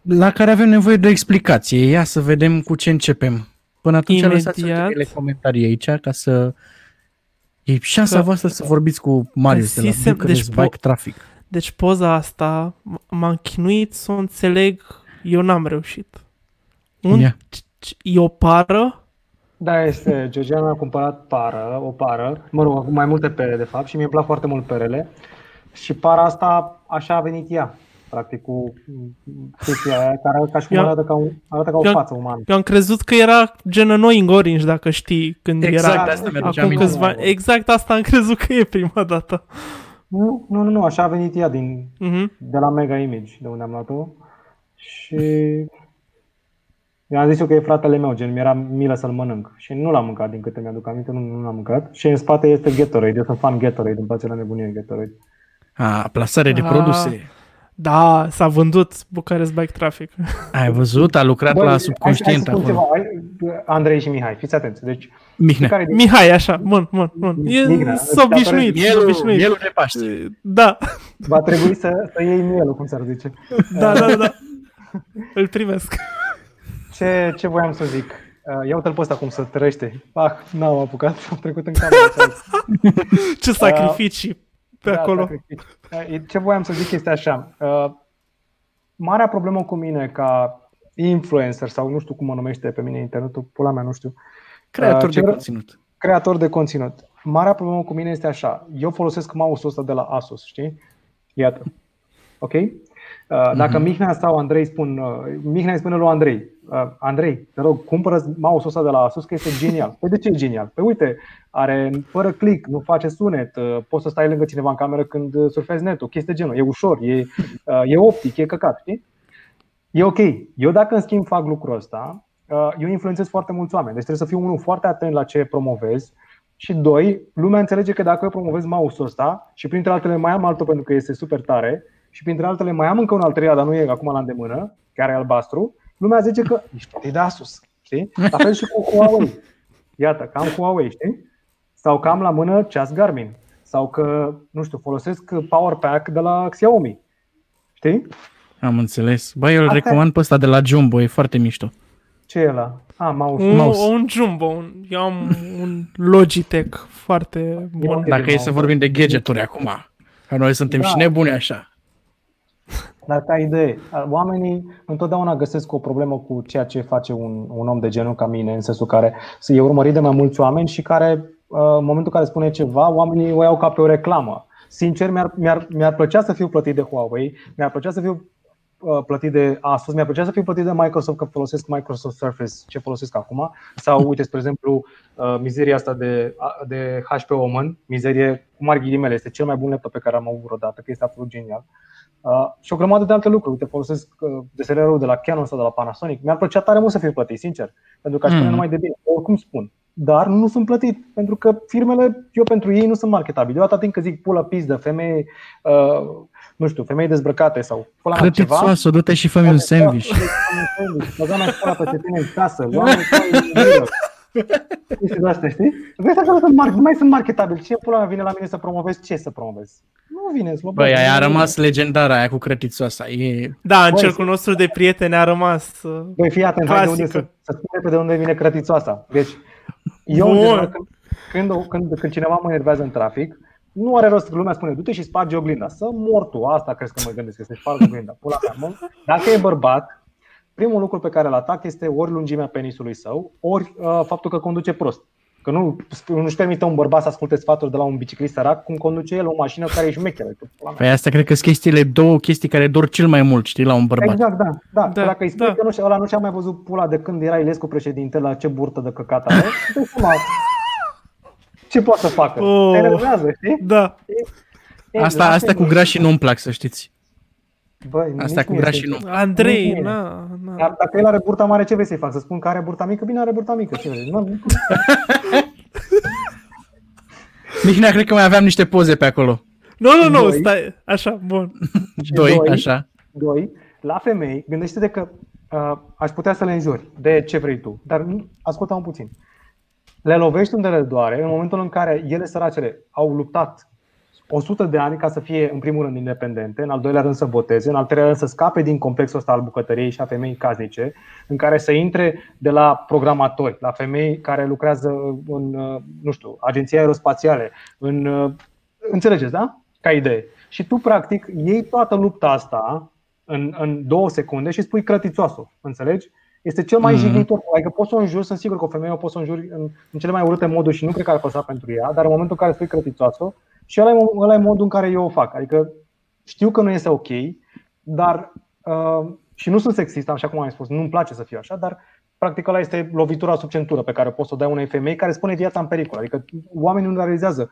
[SPEAKER 1] la care avem nevoie de o explicație. Ia să vedem cu ce începem. Până atunci
[SPEAKER 2] Imediat.
[SPEAKER 1] lăsați ultimele comentarii aici ca să... E șansa
[SPEAKER 2] Că-
[SPEAKER 1] voastră să vorbiți cu Marius de la
[SPEAKER 2] Găsisem-
[SPEAKER 1] Bucharest
[SPEAKER 2] deci po-
[SPEAKER 1] Bike Traffic.
[SPEAKER 2] Deci poza asta m- m-am chinuit să o înțeleg, eu n-am reușit. Un,
[SPEAKER 1] Ia.
[SPEAKER 2] c- e o pară?
[SPEAKER 3] Da, este. Georgiana a cumpărat pară, o pară, mă rog, mai multe pere de fapt și mie îmi plac foarte mult perele. Și para asta așa a venit ea, practic cu chestia aia care arată ca și cum
[SPEAKER 2] Eu-
[SPEAKER 3] arată ca, un, arată ca o
[SPEAKER 2] eu-
[SPEAKER 3] față umană.
[SPEAKER 2] Eu am crezut că era gen Annoying Orange, dacă știi, când
[SPEAKER 1] Exact,
[SPEAKER 2] era
[SPEAKER 1] asta mi-aduce
[SPEAKER 2] acum
[SPEAKER 1] aminte.
[SPEAKER 2] câțiva ani. Exact asta am crezut că e prima dată.
[SPEAKER 3] Nu, nu, nu, nu, așa a venit ea din,
[SPEAKER 2] Mhm.
[SPEAKER 3] de la Mega Image, de unde am luat-o. Și i-am zis eu că e fratele meu, gen, mi-era milă să-l mănânc. Și nu l-am mâncat, din câte mi-aduc aminte, nu, nu l-am mâncat. Și în spate este Gatorade, eu sunt fan Gatorade, îmi place la nebunie Gatorade.
[SPEAKER 1] A, plasare de
[SPEAKER 2] Ah.
[SPEAKER 1] produse.
[SPEAKER 2] Da, s-a vândut Bucharest Bike Traffic.
[SPEAKER 1] Ai văzut? A lucrat
[SPEAKER 3] Băi,
[SPEAKER 1] la
[SPEAKER 3] hai-
[SPEAKER 1] subconștient
[SPEAKER 3] hai să spun
[SPEAKER 1] acolo.
[SPEAKER 3] ceva. Hai, Andrei și Mihai, fiți atenți. Deci,
[SPEAKER 1] Mihnea.
[SPEAKER 3] fiecare din
[SPEAKER 2] Mihai, așa, bun, bun, bun. E
[SPEAKER 3] Mihnea,
[SPEAKER 2] s-a obișnuit, s-a
[SPEAKER 1] Mielul,
[SPEAKER 2] obișnuit.
[SPEAKER 1] mielul de Paște.
[SPEAKER 2] Da,
[SPEAKER 3] va trebui să, să iei mielul, cum s-ar zice.
[SPEAKER 2] da, da, da. Îl primesc.
[SPEAKER 3] Ce, ce voiam să zic? Uh, Ia uite-l pe ăsta cum se trăiește. Ah, n-am apucat, am trecut în camera cealaltă.
[SPEAKER 2] Ce sacrificii pe
[SPEAKER 3] Da,
[SPEAKER 2] acolo.
[SPEAKER 3] sacrificii. Uh, Ce voiam să zic este așa. uh, Marea problemă cu mine ca influencer sau nu știu cum mă numește pe mine internetul, pula mea, nu știu,
[SPEAKER 1] Creator
[SPEAKER 3] Uh,
[SPEAKER 1] de
[SPEAKER 3] ce vreau-
[SPEAKER 1] conținut.
[SPEAKER 3] creator de conținut. Marea problemă cu mine este așa. Eu folosesc mouse-ul ăsta de la Asus, știi? Iată. Ok? Uh, Dacă
[SPEAKER 1] Mhm.
[SPEAKER 3] Mihnea sau Andrei spun, uh, Mihnea îi spune lui Andrei, uh, Andrei, te rog, cumpără mouse-ul ăsta de la Asus că este genial. Păi de ce e genial? Păi uite, are fără click, nu face sunet, uh, poți să stai lângă cineva în cameră când uh, surfezi netul, chestii de genul, e ușor, e, uh, e optic, e căcat, știi? E ok. Eu dacă în schimb fac lucrul ăsta, uh, eu influențez foarte mulți oameni. Deci trebuie să fiu unul foarte atent la ce promovez și doi, lumea înțelege că dacă eu promovez mouse-ul ăsta și printre altele mai am altul pentru că este super tare și printre altele mai am încă un al treilea, dar nu e acum la îndemână, care e albastru, lumea zice că ești plătit de Asus. Știi? La fel și cu Huawei. Iată, cam Huawei, știi? Sau cam la mână ceas Garmin. Sau că, nu știu, folosesc Power Pack de la Xiaomi. Știi?
[SPEAKER 1] Am înțeles. Băi, eu îl
[SPEAKER 3] Asta-
[SPEAKER 1] recomand pe ăsta de la Jumbo, e foarte mișto.
[SPEAKER 3] Ce e ăla? Ah, mouse.
[SPEAKER 2] Un,
[SPEAKER 1] mouse.
[SPEAKER 2] un jumbo, un, eu am un Logitech foarte bun.
[SPEAKER 3] Ok.
[SPEAKER 1] Dacă e să vorbim de gadgeturi acum, că noi suntem
[SPEAKER 3] Da.
[SPEAKER 1] și nebuni așa.
[SPEAKER 3] Dar ca idee, oamenii întotdeauna găsesc o problemă cu ceea ce face un, un om de genul ca mine, în sensul care să e urmărit de mai mulți oameni și care, uh, în momentul în care spune ceva, oamenii o iau ca pe o reclamă. Sincer, mi-ar, mi-ar, mi-ar plăcea să fiu plătit de Huawei, mi-ar plăcea să fiu uh, plătit de Asus, mi-ar plăcea să fiu plătit de Microsoft, că folosesc Microsoft Surface, ce folosesc acum. Sau, uite, spre exemplu, uh, mizeria asta de, de HP Omen, mizerie cu mari ghilimele, este cel mai bun laptop pe care am avut vreodată, că este absolut genial. Uh, și o grămadă de alte lucruri. Uite, folosesc uh, DSLR-ul de la Canon sau de la Panasonic. Mi-ar plăcea tare mult să fiu plătit, sincer, pentru că aș spune
[SPEAKER 1] Mm.
[SPEAKER 3] numai de bine. Oricum spun. Dar nu sunt plătit, pentru că firmele, eu pentru ei nu sunt marketabili. Eu atâta timp că zic pulă pizdă, femei, uh, nu știu, femei dezbrăcate sau pula mea ceva.
[SPEAKER 1] Crătițoasă, du-te și fă un sandwich.
[SPEAKER 3] Băga mea școala pe tine în casă, oameni care îi miră. Chestii de astea, știi? Vezi așa că sunt mar- nu mai sunt marketabili. Ce pula mea vine la mine să promovez? Ce să promovez? Nu vine, sloboda.
[SPEAKER 1] Băi, aia a rămas legendară aia cu crătițoasa. E...
[SPEAKER 2] Da, în
[SPEAKER 3] Băi,
[SPEAKER 2] cercul nostru de prieteni a rămas... uh,
[SPEAKER 3] Băi, fii atent, hai de unde
[SPEAKER 2] Clasică.
[SPEAKER 3] să, să spune pe de unde vine crătițoasa. Deci, eu,
[SPEAKER 2] Bun.
[SPEAKER 3] în general, când, când, când, când cineva mă enervează în trafic, nu are rost că lumea spune, du-te și sparge oglinda. Să mor tu, asta crezi că mă gândesc, că se sparge oglinda. Pula mea, mă. Dacă e bărbat, primul lucru pe care îl atac este ori lungimea penisului său, ori uh, faptul că conduce prost. Că nu, nu-și permite un bărbat să asculte sfaturi de la un biciclist sărac cum conduce el o mașină care e șmecheră. Că, pula mea.
[SPEAKER 1] Păi asta cred că sunt chestiile, două chestii care dor cel mai mult, știi, la un bărbat.
[SPEAKER 3] Exact, da. da.
[SPEAKER 2] Da,
[SPEAKER 3] da Dacă îi spui
[SPEAKER 2] da.
[SPEAKER 3] că nu, știu, ăla nu și-a mai văzut pula de când era Ilescu președinte la ce burtă de căcat are, îți dai seama. ce poate să facă?
[SPEAKER 2] Oh.
[SPEAKER 3] Te enervează, știi?
[SPEAKER 2] Da.
[SPEAKER 3] Ei,
[SPEAKER 1] Asta,
[SPEAKER 3] lasă-i,
[SPEAKER 1] asta cu
[SPEAKER 3] bă.
[SPEAKER 1] grașii nu-mi plac, să știți.
[SPEAKER 3] Băi,
[SPEAKER 1] Asta
[SPEAKER 3] nici
[SPEAKER 1] cu
[SPEAKER 3] mie,
[SPEAKER 1] grașii
[SPEAKER 3] sincer.
[SPEAKER 1] nu.
[SPEAKER 2] Andrei,
[SPEAKER 3] Nici mie.
[SPEAKER 2] na, na.
[SPEAKER 3] Dar dacă el are burta mare, ce vrei să-i fac? Să spun că are burta mică? Bine, are burta mică. Ce vrei? Nu, nu.
[SPEAKER 1] Mihnea, cred că mai aveam niște poze pe acolo.
[SPEAKER 2] Nu, nu, nu,
[SPEAKER 3] Doi.
[SPEAKER 2] stai, așa, bun.
[SPEAKER 1] Doi,
[SPEAKER 3] doi.
[SPEAKER 1] așa.
[SPEAKER 3] Doi, la femei, gândește-te că uh, aș putea să le înjuri de ce vrei tu, dar nu- ascultă-mă puțin. Le lovești unde le doare în momentul în care ele, săracele, au luptat 100 de ani ca să fie, în primul rând, independente, în al doilea rând să voteze, în al treilea rând să scape din complexul ăsta al bucătăriei și a femei casnice, în care să intre de la programatori, la femei care lucrează în, uh, nu știu, agenții aerospațiale, în, uh, înțelegeți, da? Ca idee. Și tu, practic, iei toată lupta asta în, în două secunde și spui crătițoasă, înțelegi? Este cel mai
[SPEAKER 1] Mhm.
[SPEAKER 3] jignitor. Adică poți să o înjuri, sunt sigur că o femeie o poți să o înjuri în, în cele mai urâte moduri și nu cred că ar păsa pentru ea, dar în momentul în care spui crătițoasă, și ăla e, mo- ăla e modul în care eu o fac. Adică știu că nu este ok, dar uh, și nu sunt sexist, așa cum am spus, nu-mi place să fiu așa, dar practic ăla este lovitura sub centură pe care poți să o dai unei femei care spune viața în pericol. Adică oamenii nu realizează.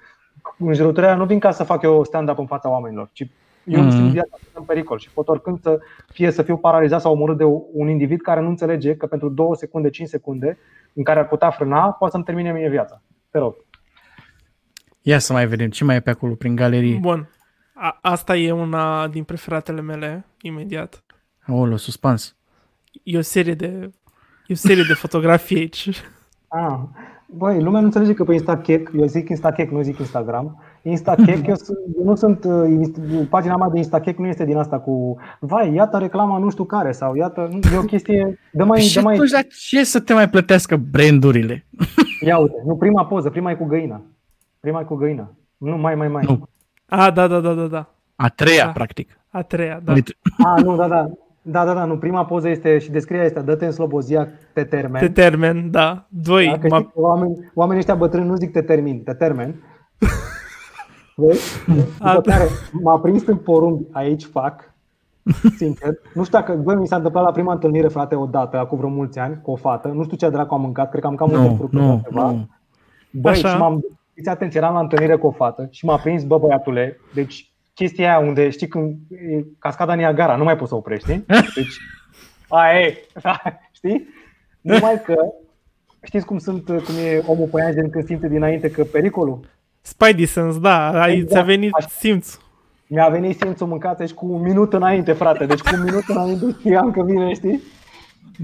[SPEAKER 3] Înjurătoarea nu vin ca să fac eu stand-up în fața oamenilor, ci eu nu
[SPEAKER 1] Mhm.
[SPEAKER 3] simt viața în pericol și pot oricând să fie să fiu paralizat sau omorât de un individ care nu înțelege că pentru 2 secunde, 5 secunde, în care ar putea frâna, poate să-mi termine mie viața. Te rog.
[SPEAKER 1] Ia să mai vedem ce mai e pe acolo prin galerie.
[SPEAKER 2] Bun. A, asta e una din preferatele mele, imediat.
[SPEAKER 1] Aoleu, suspans.
[SPEAKER 2] E o serie de, e o serie de fotografii aici.
[SPEAKER 3] Ah, băi, lumea nu înțelege că pe Instacheck, eu zic Instacheck, nu zic Instagram. Instacheck, eu, sunt, eu nu sunt, uh, inst- pagina mea de Instacheck nu este din asta cu, vai, iată reclama nu știu care sau iată, nu, e o chestie, dă mai,
[SPEAKER 1] și
[SPEAKER 3] dă mai,
[SPEAKER 1] atunci, la ce să te mai plătească brandurile?
[SPEAKER 3] ia uite, nu, prima poză, prima e cu găina. Prima e cu găina. Nu, mai, mai, mai.
[SPEAKER 1] Nu.
[SPEAKER 2] A, da, da, da, da, da.
[SPEAKER 1] A treia,
[SPEAKER 2] Da.
[SPEAKER 1] practic.
[SPEAKER 2] A treia, da.
[SPEAKER 1] Uite,
[SPEAKER 3] Ah, nu, da, da. Da, da, da, nu, prima poză este și descrierea este dă-te în slobozia, te termen.
[SPEAKER 2] Te termen, da. Doi,
[SPEAKER 3] Da, că
[SPEAKER 2] ma-
[SPEAKER 3] știi, că oameni, oamenii ăștia bătrâni nu zic te termin, te termen. Vezi?
[SPEAKER 2] A,
[SPEAKER 3] După
[SPEAKER 2] da.
[SPEAKER 3] care m-a prins în porumb, aici fac, sincer. Nu știu dacă, bă, mi s-a întâmplat la prima întâlnire, frate, odată, acum vreo mulți ani, cu o fată. Nu știu ce dracu am mâncat, cred că am cam multe
[SPEAKER 1] nu,
[SPEAKER 3] fructe
[SPEAKER 1] nu,
[SPEAKER 3] sau ceva.
[SPEAKER 1] nu.
[SPEAKER 3] Băi,
[SPEAKER 2] Așa.
[SPEAKER 3] și m-am, fiți atenți, eram la întâlnire cu o fată și m-a prins, bă, băiatule, deci chestia aia unde, știi, când e cascada Niagara, nu mai poți să oprești, știi? Deci, aia e, știi? Numai că, știți cum sunt, cum e omul păianjen când simte dinainte că pericolul?
[SPEAKER 2] Spidey Sense, da, ai,
[SPEAKER 3] Exact.
[SPEAKER 2] ți-a venit
[SPEAKER 3] Așa.
[SPEAKER 2] simț.
[SPEAKER 3] Mi-a venit simțul mâncați și cu un minut înainte, frate, deci cu un minut înainte știam că vine, știi?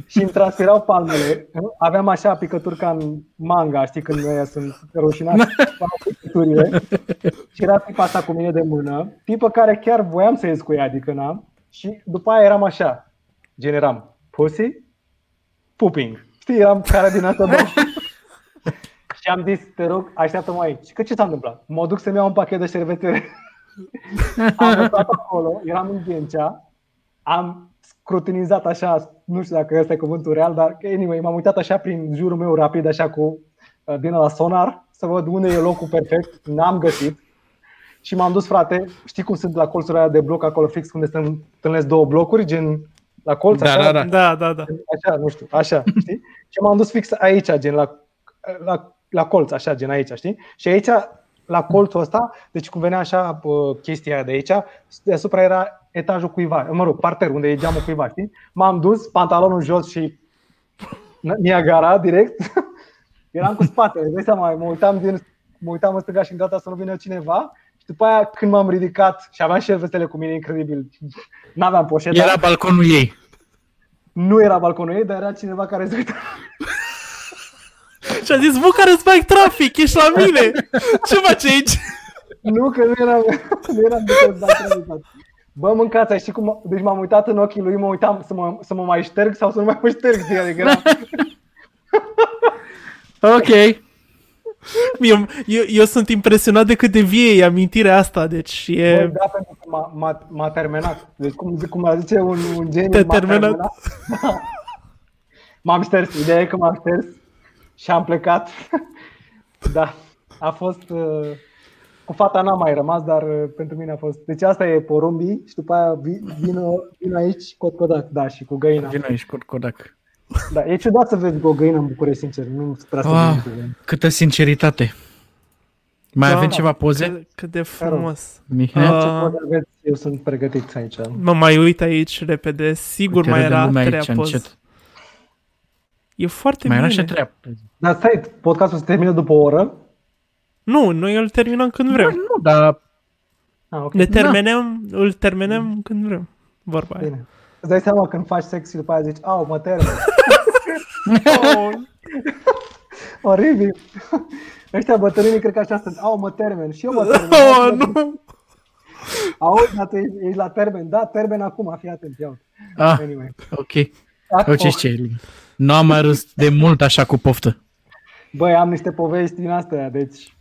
[SPEAKER 3] Și îmi transpirau palmele. Aveam așa picături ca în manga, știi, când ăia sunt roșinați, au picăturile. Și era tipa asta cu mine de mână, tipă care chiar voiam să ies cu ea, adică n-am. Și după aia eram așa, generam pussy, pooping. Știi, eram cara din asta două. Și am zis, te rog, așteaptă-mă aici. Că ce s-a întâmplat? Mă duc să-mi iau un pachet de șervețele am stat acolo, eram în Ghencea, am scrutinizat așa, nu știu dacă ăsta e cuvântul real, dar anyway, m-am uitat așa prin jurul meu rapid, așa cu uh, din la sonar, să văd unde e locul perfect, n-am găsit. Și m-am dus, frate, știi cum sunt la colțurile alea de bloc acolo fix unde se întâlnesc două blocuri, gen la colț,
[SPEAKER 1] Da,
[SPEAKER 3] așa,
[SPEAKER 1] da, da.
[SPEAKER 2] Da, da, da.
[SPEAKER 3] așa, nu știu, așa, știi? Și m-am dus fix aici, gen la, la, la colț, așa, gen aici, știi? Și aici, la colțul ăsta, deci cum venea așa bă, chestia aia de aici, deasupra era etajul cuiva, mă rog, parter, unde e geamul cuiva, știi? M-am dus, pantalonul jos și Niagara direct. Eram cu spatele, dai seama, mă uitam, din, mă uitam în stânga și în dreapta să nu vină cineva. Și după aia, când m-am ridicat și aveam șervețele cu mine, incredibil, n-aveam poșetă.
[SPEAKER 1] Era balconul ei.
[SPEAKER 3] Nu era balconul ei, dar era cineva care se uita.
[SPEAKER 2] Și a zis, bă, care îți fac trafic, ești la mine. Ce faci aici?
[SPEAKER 3] Nu, că nu eram, nu eram de dat rezultat. Bă, mâncați, ai știi cum, deci m-am uitat în ochii lui, mă uitam să mă, să mă mai șterg sau să nu mai mă șterg, știi? adică era,
[SPEAKER 1] Ok.
[SPEAKER 2] Eu, eu, eu sunt impresionat de cât de vie e amintirea asta, deci
[SPEAKER 3] bă,
[SPEAKER 2] e...
[SPEAKER 3] da, pentru că m-a, m-a, m-a terminat. Deci cum, zic, cum a zice un, un geniu,
[SPEAKER 2] Te-a
[SPEAKER 3] m-a
[SPEAKER 2] terminat.
[SPEAKER 3] Da. M-am șters, ideea e că m-am șters și am plecat. da, a fost, uh, cu fata n-am mai rămas, dar uh, pentru mine a fost. Deci asta e porumbii și după aia vi- vin, vin aici cu Kodak, da, și cu găina.
[SPEAKER 1] Vino aici, Cod- Kodak.
[SPEAKER 3] Da, e ciudat să vezi o găină în București, sincer, nu prea să
[SPEAKER 1] Ah,
[SPEAKER 3] vezi.
[SPEAKER 1] câtă sinceritate. Mai avem
[SPEAKER 2] Doamne,
[SPEAKER 1] ceva poze?
[SPEAKER 2] Cât, cât de frumos.
[SPEAKER 1] Mihnea?
[SPEAKER 2] Ah.
[SPEAKER 3] Ce poate aveți, eu sunt pregătit aici.
[SPEAKER 2] Mă mai uit aici repede. Sigur
[SPEAKER 1] Uite,
[SPEAKER 2] mai
[SPEAKER 1] râde
[SPEAKER 2] era
[SPEAKER 1] lumea
[SPEAKER 2] treia
[SPEAKER 1] aici,
[SPEAKER 2] poză.
[SPEAKER 1] încet.
[SPEAKER 2] E foarte
[SPEAKER 1] Mai era
[SPEAKER 2] bine.
[SPEAKER 1] și treabă.
[SPEAKER 3] Dar stai, podcastul se termină după o oră?
[SPEAKER 2] Nu, noi îl terminăm când vrem.
[SPEAKER 1] Nu, dar
[SPEAKER 3] Ah, ok.
[SPEAKER 2] Ne terminăm, îl terminăm când vrem. Vorba aia.
[SPEAKER 3] Bine. Îți dai seama când faci sex și după aia zici, au, mă termin.
[SPEAKER 2] Oh,
[SPEAKER 3] Oribil. Ăștia bătrânii cred că așa sunt. Au, mă termen. Și eu mă termen.
[SPEAKER 2] oh, nu.
[SPEAKER 3] Auzi, dar tu ești, ești la termen. Da, termen acum, fii atent. Ia uite.
[SPEAKER 1] Ah,
[SPEAKER 3] Anyway.
[SPEAKER 1] ok.
[SPEAKER 3] Acum,
[SPEAKER 1] Eu ce ce Nu am mai râs de mult așa cu poftă.
[SPEAKER 3] Băi, am niște povești din astea, deci eh,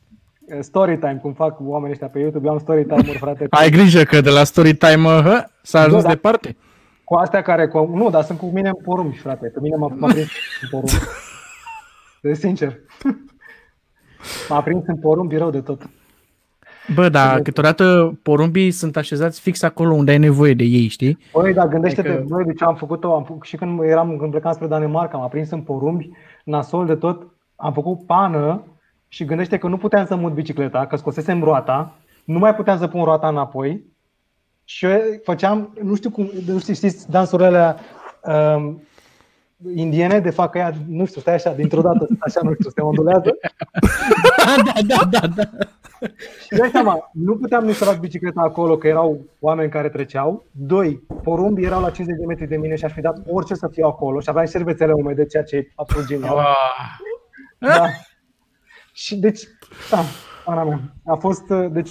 [SPEAKER 3] story time, cum fac oamenii ăștia pe YouTube, eu am story time-uri, frate.
[SPEAKER 1] Ai grijă că de la story time hă, s-a ajuns
[SPEAKER 3] Da, da.
[SPEAKER 1] departe.
[SPEAKER 3] Cu astea care, cu, nu, dar sunt cu mine în porumbi, frate. Pe mine m-a, m-a prins în porumbi. De sincer. M-a prins în porumbi rău de tot.
[SPEAKER 1] Bă, dar câteodată porumbii sunt așezați fix acolo unde ai nevoie de ei, știi?
[SPEAKER 3] Băi, dar gândește-te,
[SPEAKER 1] Adică-
[SPEAKER 3] băi, de ce am făcut-o, am făcut, și când eram, când plecam spre Danemarca, m-a prins în porumbi, nasol de tot, am făcut pană și gândește că nu puteam să mut bicicleta, că scosesem roata, nu mai puteam să pun roata înapoi și eu făceam, nu știu cum, nu știu, știți dansurile alea um, indiene, de fapt că ea, nu știu, stai așa, dintr-o dată, așa, nu știu, se ondulează
[SPEAKER 1] da, da, da, da.
[SPEAKER 3] Și dai seama, nu puteam nici să las bicicleta acolo, că erau oameni care treceau. Doi, porumbii erau la 50 de metri de mine și aș fi dat orice să fiu acolo și aveam șervețele umede, ceea ce e absolut genial.
[SPEAKER 1] Ah.
[SPEAKER 3] Da. Și deci, da, pana mea. A fost, uh, deci,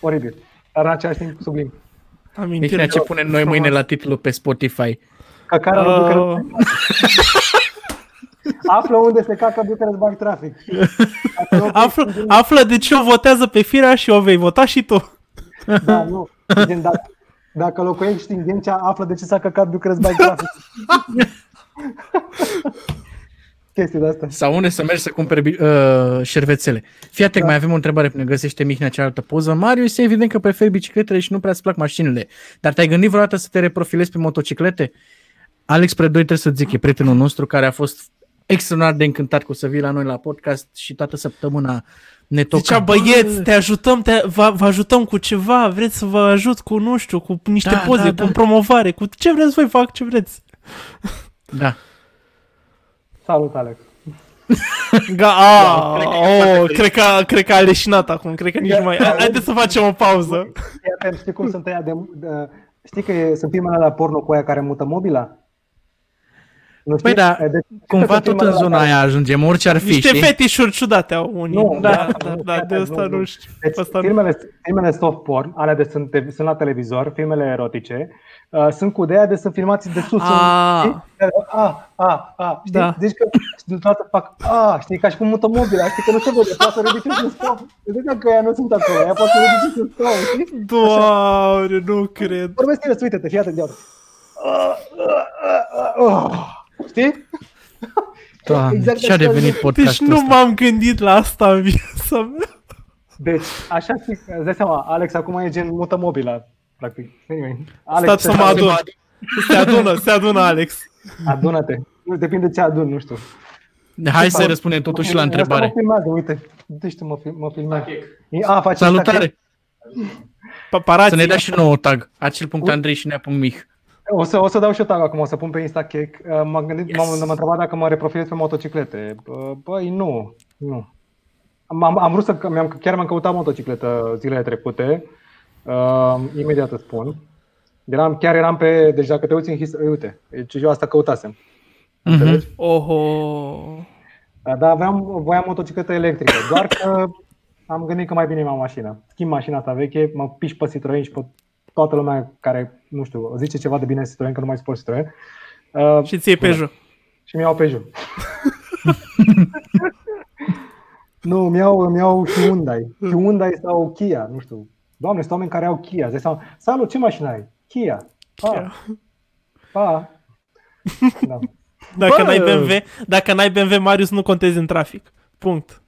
[SPEAKER 3] oribil. Dar în același timp sublim.
[SPEAKER 2] Amintiri.
[SPEAKER 1] Mihnea, ce punem noi mâine la titlu pe Spotify?
[SPEAKER 3] Căcarea lui
[SPEAKER 2] Uh,
[SPEAKER 3] Bucharest. Află unde se cacă Bucharest Bank Traffic. Dacă nu-
[SPEAKER 2] află, află de ce o votează pe firea și o vei vota și tu.
[SPEAKER 3] Da, nu. Gen, dacă, dacă locuiești în Ghencea, află de ce s-a căcat Bucharest Bank Traffic. Chestii de astea.
[SPEAKER 1] Sau unde să mergi să cumperi uh, șervețele. Fii atent,
[SPEAKER 3] Da.
[SPEAKER 1] mai avem o întrebare până găsește Mihnea cealaltă poză. Marius, este evident că preferi bicicletele și nu prea îți plac mașinile. Dar te-ai gândit vreodată să te reprofilezi pe motociclete? Alex Predoi trebuie să zic, e prietenul nostru care a fost extraordinar de încântat cu să vii la noi la podcast și toată săptămâna ne toca.
[SPEAKER 2] Zicea, băieți, te ajutăm, te, vă, vă ajutăm cu ceva, vreți să vă ajut cu, nu știu, cu niște
[SPEAKER 1] Da,
[SPEAKER 2] poze,
[SPEAKER 1] da,
[SPEAKER 2] cu
[SPEAKER 1] da.
[SPEAKER 2] promovare, cu ce vreți voi, fac ce vreți.
[SPEAKER 1] Da.
[SPEAKER 3] Salut, Alex.
[SPEAKER 2] Ga, a, oh, cred că, cred că a leșinat acum, cred că nici
[SPEAKER 3] Da.
[SPEAKER 2] nu mai... Haideți să facem o pauză.
[SPEAKER 3] Fii atent, știi cum sunt aia de, de știi că e, sunt filmele la porno cu aia care mută mobila? Nu
[SPEAKER 1] Păi
[SPEAKER 3] știi?
[SPEAKER 1] da,
[SPEAKER 3] E, deci,
[SPEAKER 1] Cumva
[SPEAKER 3] sunt
[SPEAKER 1] tot
[SPEAKER 3] filmele
[SPEAKER 1] în
[SPEAKER 3] la
[SPEAKER 1] zona
[SPEAKER 3] care-
[SPEAKER 1] aia ajungem, orice ar fi,
[SPEAKER 2] Niște
[SPEAKER 1] știi?
[SPEAKER 2] fetișuri ciudate au unii.
[SPEAKER 3] Nu,
[SPEAKER 2] da,
[SPEAKER 3] da,
[SPEAKER 2] da,
[SPEAKER 3] nu,
[SPEAKER 2] da,
[SPEAKER 3] fii
[SPEAKER 2] de
[SPEAKER 3] atent,
[SPEAKER 2] asta
[SPEAKER 3] nu,
[SPEAKER 2] nu
[SPEAKER 3] nu.
[SPEAKER 2] știu.
[SPEAKER 3] Deci,
[SPEAKER 2] Asta nu.
[SPEAKER 3] filmele, filmele soft porn, alea de sunt, te- sunt la televizor, filmele erotice, uh, sunt cu ideea de să filmați de sus.
[SPEAKER 2] Ah.
[SPEAKER 3] în- știi? A, a, a, știi?
[SPEAKER 2] Da.
[SPEAKER 3] Deci că și toată fac, a, știi, ca și cum mută mobila, știi că nu se vede, poate să ridice să stau. Vedeți că ea nu sunt acolo, ea poate să ridice să stau, știi?
[SPEAKER 2] Doamne, nu cred.
[SPEAKER 3] Vorbesc serios, uite-te, fii atent, iată. Știi?
[SPEAKER 1] Doamne,
[SPEAKER 3] Exact
[SPEAKER 1] ce a
[SPEAKER 3] așa
[SPEAKER 1] devenit
[SPEAKER 3] zic.
[SPEAKER 2] Deci
[SPEAKER 1] podcastul
[SPEAKER 2] nu
[SPEAKER 1] ăsta?
[SPEAKER 2] m-am gândit la asta în viața mea.
[SPEAKER 3] Deci, așa și, îți dai seama, Alex acum e gen mută mobila, practic. Anyway, Alex,
[SPEAKER 2] Stați să mă adun. Se adună, se adună Alex.
[SPEAKER 3] Adună-te. Nu depinde ce adun, nu știu.
[SPEAKER 1] Hai să răspundem totuși la
[SPEAKER 3] Asta
[SPEAKER 1] întrebare.
[SPEAKER 3] mă filmează, uite. Uite, știu, mă, film, mă filmează. A, face
[SPEAKER 1] Salutare!
[SPEAKER 2] Paparații.
[SPEAKER 1] Să ne dea și nouă tag. Acel.andrei și nea.mih.
[SPEAKER 3] O să, o să dau și eu tag acum, o să pun pe Instacake. Uh, M-am gândit,
[SPEAKER 1] Yes.
[SPEAKER 3] yes. m-am, m-am întrebat dacă mă reprofilez pe motociclete. Bă, Băi, nu, nu. Am, am, am vrut să, mi-am, chiar mi-am căutat motocicletă zilele trecute. Uh, imediat îți spun. Eram, chiar eram pe, deci dacă te uiți în his, uite, deci eu asta căutasem. Înțelegi?
[SPEAKER 2] Oho.
[SPEAKER 3] Dar aveam, voiam motocicletă electrică, doar că am gândit că mai bine mi-am mașină. Schimb mașina asta veche, mă piși pe Citroen și pe toată lumea care, nu știu, zice ceva de bine Citroen, că nu mai sport Citroen. Uh,
[SPEAKER 2] Și ție Peugeot.
[SPEAKER 3] și mi-au Peugeot. nu, mi-au, mi-au Hyundai. Hyundai sau Kia, nu știu. Doamne, sunt oameni care au Kia. Zic seama, salut, ce mașină ai? Kia. Pa.
[SPEAKER 2] Kia.
[SPEAKER 3] Pa. Da.
[SPEAKER 2] Dacă
[SPEAKER 1] Bă!
[SPEAKER 2] n-ai BMW, dacă n-ai BMW, Marius nu contezi în trafic. Punct.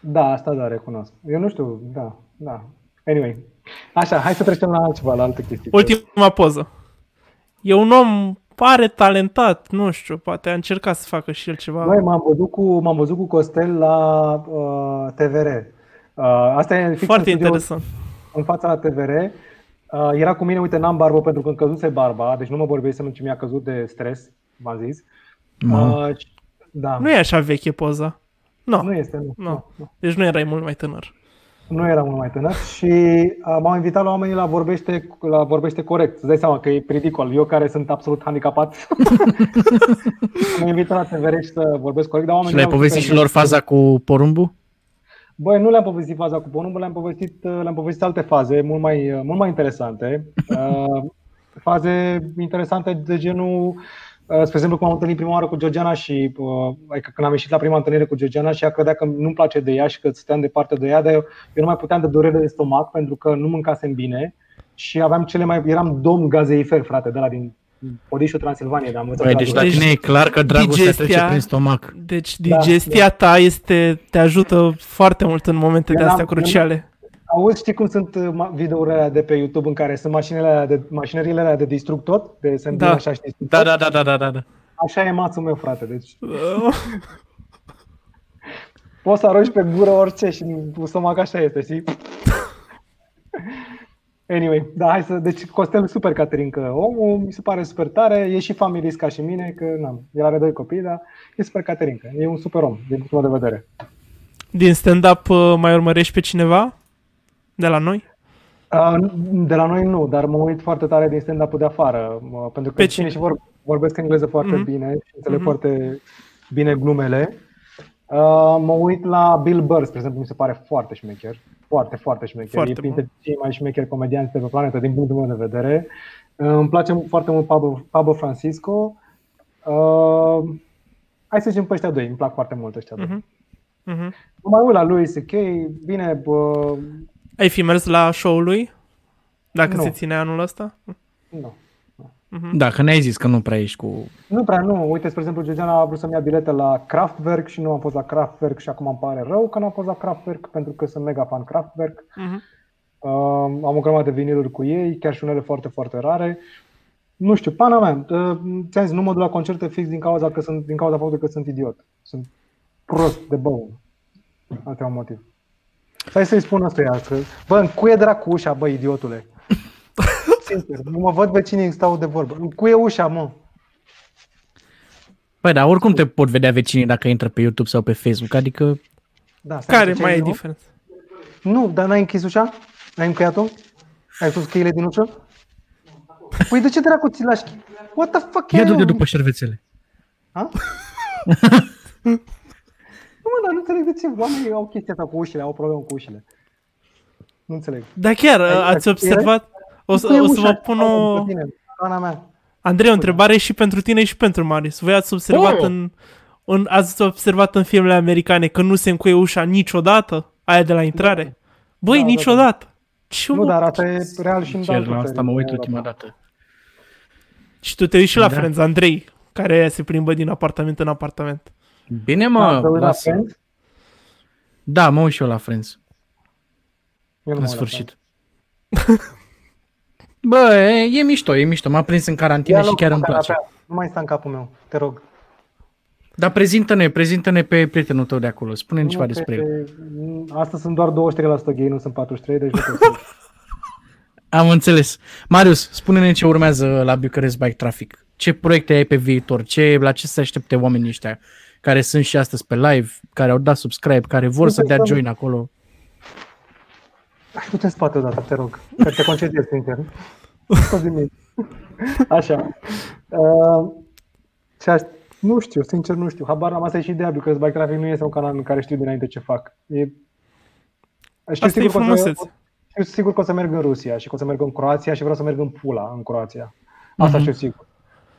[SPEAKER 3] da, asta da, recunosc. Eu nu știu, da, da. Anyway. Așa, hai să trecem la altceva, la alte chestii.
[SPEAKER 2] Ultima poză. E un om pare talentat, nu știu, poate a încercat să facă și el ceva.
[SPEAKER 3] Băi, m-am văzut cu, m-am văzut cu Costel la uh, TVR. Uh, asta e fix
[SPEAKER 2] Foarte
[SPEAKER 3] în studio,
[SPEAKER 2] interesant.
[SPEAKER 3] în fața la TVR. Uh, era cu mine, uite, n-am barbă pentru că îmi căzuse barba, deci nu mă vorbesc ce mi-a căzut de stres, v-am zis.
[SPEAKER 1] Mamă.
[SPEAKER 3] Uh, da,
[SPEAKER 2] Nu e așa veche poza. Nu,
[SPEAKER 3] nu este, nu.
[SPEAKER 2] Nu.
[SPEAKER 3] nu, nu.
[SPEAKER 2] deci nu erai mult mai tânăr.
[SPEAKER 3] Nu era mult mai tânăr și uh, m-au invitat la oamenii la vorbește, la vorbește corect. Îți dai seama că e ridicol. Eu care sunt absolut handicapat. m-au invitat la TVR și să vorbesc corect, dar
[SPEAKER 1] Și
[SPEAKER 3] oamenii
[SPEAKER 1] le-ai
[SPEAKER 3] au
[SPEAKER 1] povestit și
[SPEAKER 3] super-
[SPEAKER 1] lor faza cu porumbul?
[SPEAKER 3] Băi, nu le-am povestit faza cu porumbul, le-am povestit, le-am povestit alte faze mult mai, mult mai interesante. Uh, Faze interesante de genul, uh, spre exemplu, cum am întâlnit prima oară cu Georgiana și uh, adică când am ieșit la prima întâlnire cu Georgiana și ea credea că nu-mi place de ea și că stăteam departe de ea, dar eu, eu nu mai puteam de durere de stomac pentru că nu mâncasem bine și aveam cele mai. eram domn gazeifer, frate, de la din Podișul Transilvaniei. de am învățat
[SPEAKER 1] Băi,
[SPEAKER 3] la
[SPEAKER 1] deci la
[SPEAKER 3] durere.
[SPEAKER 2] Deci,
[SPEAKER 1] tine e clar că dragostea
[SPEAKER 2] digestia-
[SPEAKER 1] trece prin stomac.
[SPEAKER 2] Deci
[SPEAKER 3] Da,
[SPEAKER 2] digestia ta este, te ajută foarte mult în momente
[SPEAKER 3] Eu
[SPEAKER 2] de astea
[SPEAKER 3] n-am- eu
[SPEAKER 2] cruciale.
[SPEAKER 3] Auzi, știi cum sunt uh, ma- videourile alea de pe YouTube în care sunt mașinile alea de, mașinările alea de distrug tot? De se
[SPEAKER 2] Da.
[SPEAKER 3] așa și distrug
[SPEAKER 1] Da,
[SPEAKER 3] tot?
[SPEAKER 1] da, da, da, da, da, da.
[SPEAKER 3] Așa e mațul meu, frate. Deci
[SPEAKER 2] Uh,
[SPEAKER 3] poți să arunci pe gură orice și în stomac așa este, știi? Anyway, da, hai să... Deci Costel e super Caterinca. Omul mi se pare super tare, e și familist ca și mine, că n-am, el are doi copii, dar e super Caterinca. E un super om, din punctul meu de vedere.
[SPEAKER 2] Din stand-up uh, mai urmărești pe cineva? De la noi?
[SPEAKER 3] Uh, De la noi nu, dar mă uit foarte tare din stand-up-ul de afară, uh, pentru că
[SPEAKER 2] Pe
[SPEAKER 3] cine
[SPEAKER 2] cine?
[SPEAKER 3] și vor, vorbesc engleză foarte
[SPEAKER 2] Mhm.
[SPEAKER 3] bine și înțeleg
[SPEAKER 2] Mhm.
[SPEAKER 3] foarte bine glumele. Uh, Mă uit la Bill Burr, spre exemplu, mi se pare foarte șmecher. Foarte, foarte șmecher.
[SPEAKER 2] Foarte
[SPEAKER 3] e printre cei mai șmecheri comedianți de pe planetă, din punctul meu de vedere. Uh, Îmi place foarte mult Pablo, Pablo Francisco. Uh, hai să zicem pe ăștia doi, îmi plac foarte mult ăștia doi.
[SPEAKER 2] Mhm. Mhm.
[SPEAKER 3] Mă mai uit la lui C.K., bine, bă,
[SPEAKER 2] Ai fi mers la show-ul lui? Dacă
[SPEAKER 3] Nu.
[SPEAKER 2] se ține anul ăsta?
[SPEAKER 3] nu.
[SPEAKER 1] Da, că ne-ai zis că nu prea ești cu...
[SPEAKER 3] Nu prea, nu. Uite, spre exemplu, Georgiana a vrut să-mi ia bilete la Kraftwerk și nu am fost la Kraftwerk și acum îmi pare rău că n-am fost la Kraftwerk pentru că sunt mega fan Kraftwerk.
[SPEAKER 2] Mhm.
[SPEAKER 3] Uh, am o grămadă de viniluri cu ei, chiar și unele foarte, foarte rare. Nu știu, pana mea, uh, ți-am zis, nu mă duc la concerte fix din cauza, că sunt, din cauza faptului că sunt idiot. Sunt prost de băun. Asta e un motiv. Stai să-i spun ăsta astăzi. Bă, încuie dracu ușa, bă, idiotule. Sincer, nu mă văd vecinii stau de vorbă. Încuie ușa, mă.
[SPEAKER 1] Păi, dar oricum te pot vedea vecinii dacă intră pe YouTube sau pe Facebook, adică...
[SPEAKER 3] Da, stai
[SPEAKER 2] Care
[SPEAKER 3] să
[SPEAKER 2] mai e
[SPEAKER 3] ce nu?
[SPEAKER 2] diferență?
[SPEAKER 3] Nu, dar n-ai închis ușa? N-ai încuiat-o? Ai pus cheile din ușă? Păi de ce dracu ți lași? What the fuck
[SPEAKER 1] Ia
[SPEAKER 3] e?
[SPEAKER 1] du-te după șervețele.
[SPEAKER 3] Ha? nu mă, dar nu înțeleg de ce oamenii au chestia asta cu ușile, au problemă cu ușile. Nu înțeleg.
[SPEAKER 2] Da chiar,
[SPEAKER 3] Ai-
[SPEAKER 2] ați
[SPEAKER 3] ai-
[SPEAKER 2] observat? O să,
[SPEAKER 3] Încuie
[SPEAKER 2] o să vă
[SPEAKER 3] ușa,
[SPEAKER 2] pun
[SPEAKER 3] au,
[SPEAKER 2] o...
[SPEAKER 3] pe tine, Ana mea.
[SPEAKER 2] Andrei, o întrebare și pentru tine și pentru Marius. Voi ați observat
[SPEAKER 1] Oh!
[SPEAKER 2] în, în, ați observat în filmele americane că nu se încuie ușa niciodată? Aia de la intrare? Băi,
[SPEAKER 3] Da, da, da.
[SPEAKER 2] niciodată. Ce
[SPEAKER 3] Nu,
[SPEAKER 2] mă-
[SPEAKER 3] dar asta e real și în
[SPEAKER 1] Chiar
[SPEAKER 3] alte
[SPEAKER 1] la
[SPEAKER 3] țări
[SPEAKER 1] asta mă
[SPEAKER 3] din
[SPEAKER 1] uit
[SPEAKER 3] Europa.
[SPEAKER 1] ultima dată.
[SPEAKER 2] Și tu te uiți și la
[SPEAKER 1] Da.
[SPEAKER 2] Friends, Andrei, care se plimbă din apartament în apartament.
[SPEAKER 1] Bine,
[SPEAKER 3] Da,
[SPEAKER 1] mă,
[SPEAKER 3] te uiți la
[SPEAKER 1] lasă.
[SPEAKER 3] Friends?
[SPEAKER 1] Da, mă uit și eu la Friends,
[SPEAKER 3] Eu nu
[SPEAKER 1] în
[SPEAKER 3] mă uit la
[SPEAKER 1] sfârșit. Bă, e, e mișto, e mișto. M-a prins în carantină
[SPEAKER 3] Ia
[SPEAKER 1] și
[SPEAKER 3] loc
[SPEAKER 1] chiar
[SPEAKER 3] pe
[SPEAKER 1] îmi place.
[SPEAKER 3] canapea. Nu mai sta în capul meu, te rog.
[SPEAKER 1] Dar prezintă-ne, prezintă-ne pe prietenul tău de acolo. Spune-ne ceva
[SPEAKER 3] Nu,
[SPEAKER 1] despre
[SPEAKER 3] pe-
[SPEAKER 1] el.
[SPEAKER 3] Astăzi sunt doar 23% gay, nu sunt 43, deci nu pot să...
[SPEAKER 1] Am înțeles. Marius, spune-ne ce urmează la Bucharest Bike Traffic. Ce proiecte ai pe viitor? Ce, la ce se aștepte oamenii ăștia care sunt și astăzi pe live, care au dat subscribe, care vor să dea join acolo?
[SPEAKER 3] Hai, du-te în spate odată, te rog. Că te concentrezi, sincer. Scoți din minte. Așa. Uh, ce aș... Nu știu, sincer nu știu. Habar am asta e și ideea, că Bike Traffic nu este un canal în care știu dinainte ce fac. E... Știu
[SPEAKER 2] Asta e
[SPEAKER 3] sigur că o să-
[SPEAKER 2] frumusețe.
[SPEAKER 3] Știu sigur că o să merg în Rusia și că o să merg în Croația și vreau să merg în Pula, în Croația. Asta știu sigur.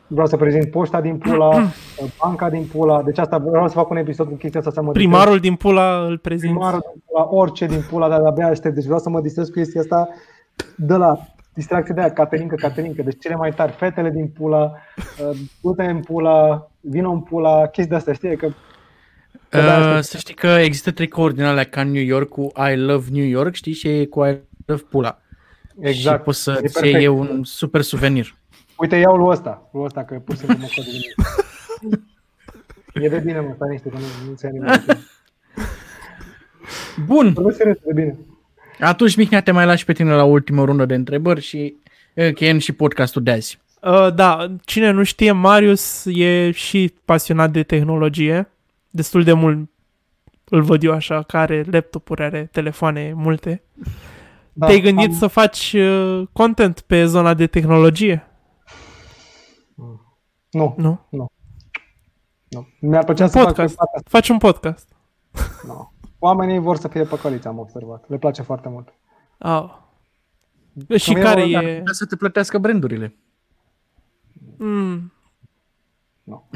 [SPEAKER 3] Vreau să prezint poșta din Pula, banca din Pula. Deci asta vreau să fac un episod cu chestia asta să mă distrez.
[SPEAKER 2] Primarul din Pula îl prezint.
[SPEAKER 3] primarul din Pula, orice din Pula, dar de-abia aștept. Deci vreau să mă distrez cu chestia asta de la distracție de aia, Caterinca, Caterinca. Deci cele mai tari, fetele din Pula, uh, du-te în Pula, vină în Pula, chestii de-astea, știi? Că Că da,
[SPEAKER 1] Uh,
[SPEAKER 3] știu.
[SPEAKER 1] să știi că există tricouri din alea ca în New York cu I love New York, știi, și e cu I love Pula.
[SPEAKER 3] exact.
[SPEAKER 1] Și poți să
[SPEAKER 3] E
[SPEAKER 1] ți
[SPEAKER 3] perfect.
[SPEAKER 1] iei un super suvenir.
[SPEAKER 3] Uite, iau lui ăsta, lui ăsta, că pur și simplu mă scot de mine. E de bine, mă, stai niște, că nu, nu ți nimic.
[SPEAKER 1] Bun,
[SPEAKER 3] Vorbesc serios, de bine.
[SPEAKER 1] atunci Mihnea te mai lași pe tine la ultima rundă de întrebări și încheiem și podcastul de azi.
[SPEAKER 2] Uh, da, cine nu știe, Marius e și pasionat de tehnologie. Destul de mult îl văd eu așa, că are laptopuri, are telefoane multe.
[SPEAKER 3] Da,
[SPEAKER 2] Te-ai gândit
[SPEAKER 3] am-
[SPEAKER 2] să faci uh, content pe zona de tehnologie?
[SPEAKER 3] Nu,
[SPEAKER 2] Nu?
[SPEAKER 3] nu. Mi-ar plăcea
[SPEAKER 2] Un
[SPEAKER 3] să fac
[SPEAKER 2] podcast.
[SPEAKER 3] fac asta.
[SPEAKER 2] Faci un podcast.
[SPEAKER 3] Nu. Oamenii vor să fie păcăliți, am observat. Le place foarte mult.
[SPEAKER 2] Oh. Și
[SPEAKER 3] mine
[SPEAKER 2] care
[SPEAKER 3] mă-
[SPEAKER 2] e...
[SPEAKER 1] Ca să te plătească brandurile.
[SPEAKER 2] Mm.
[SPEAKER 3] Nu.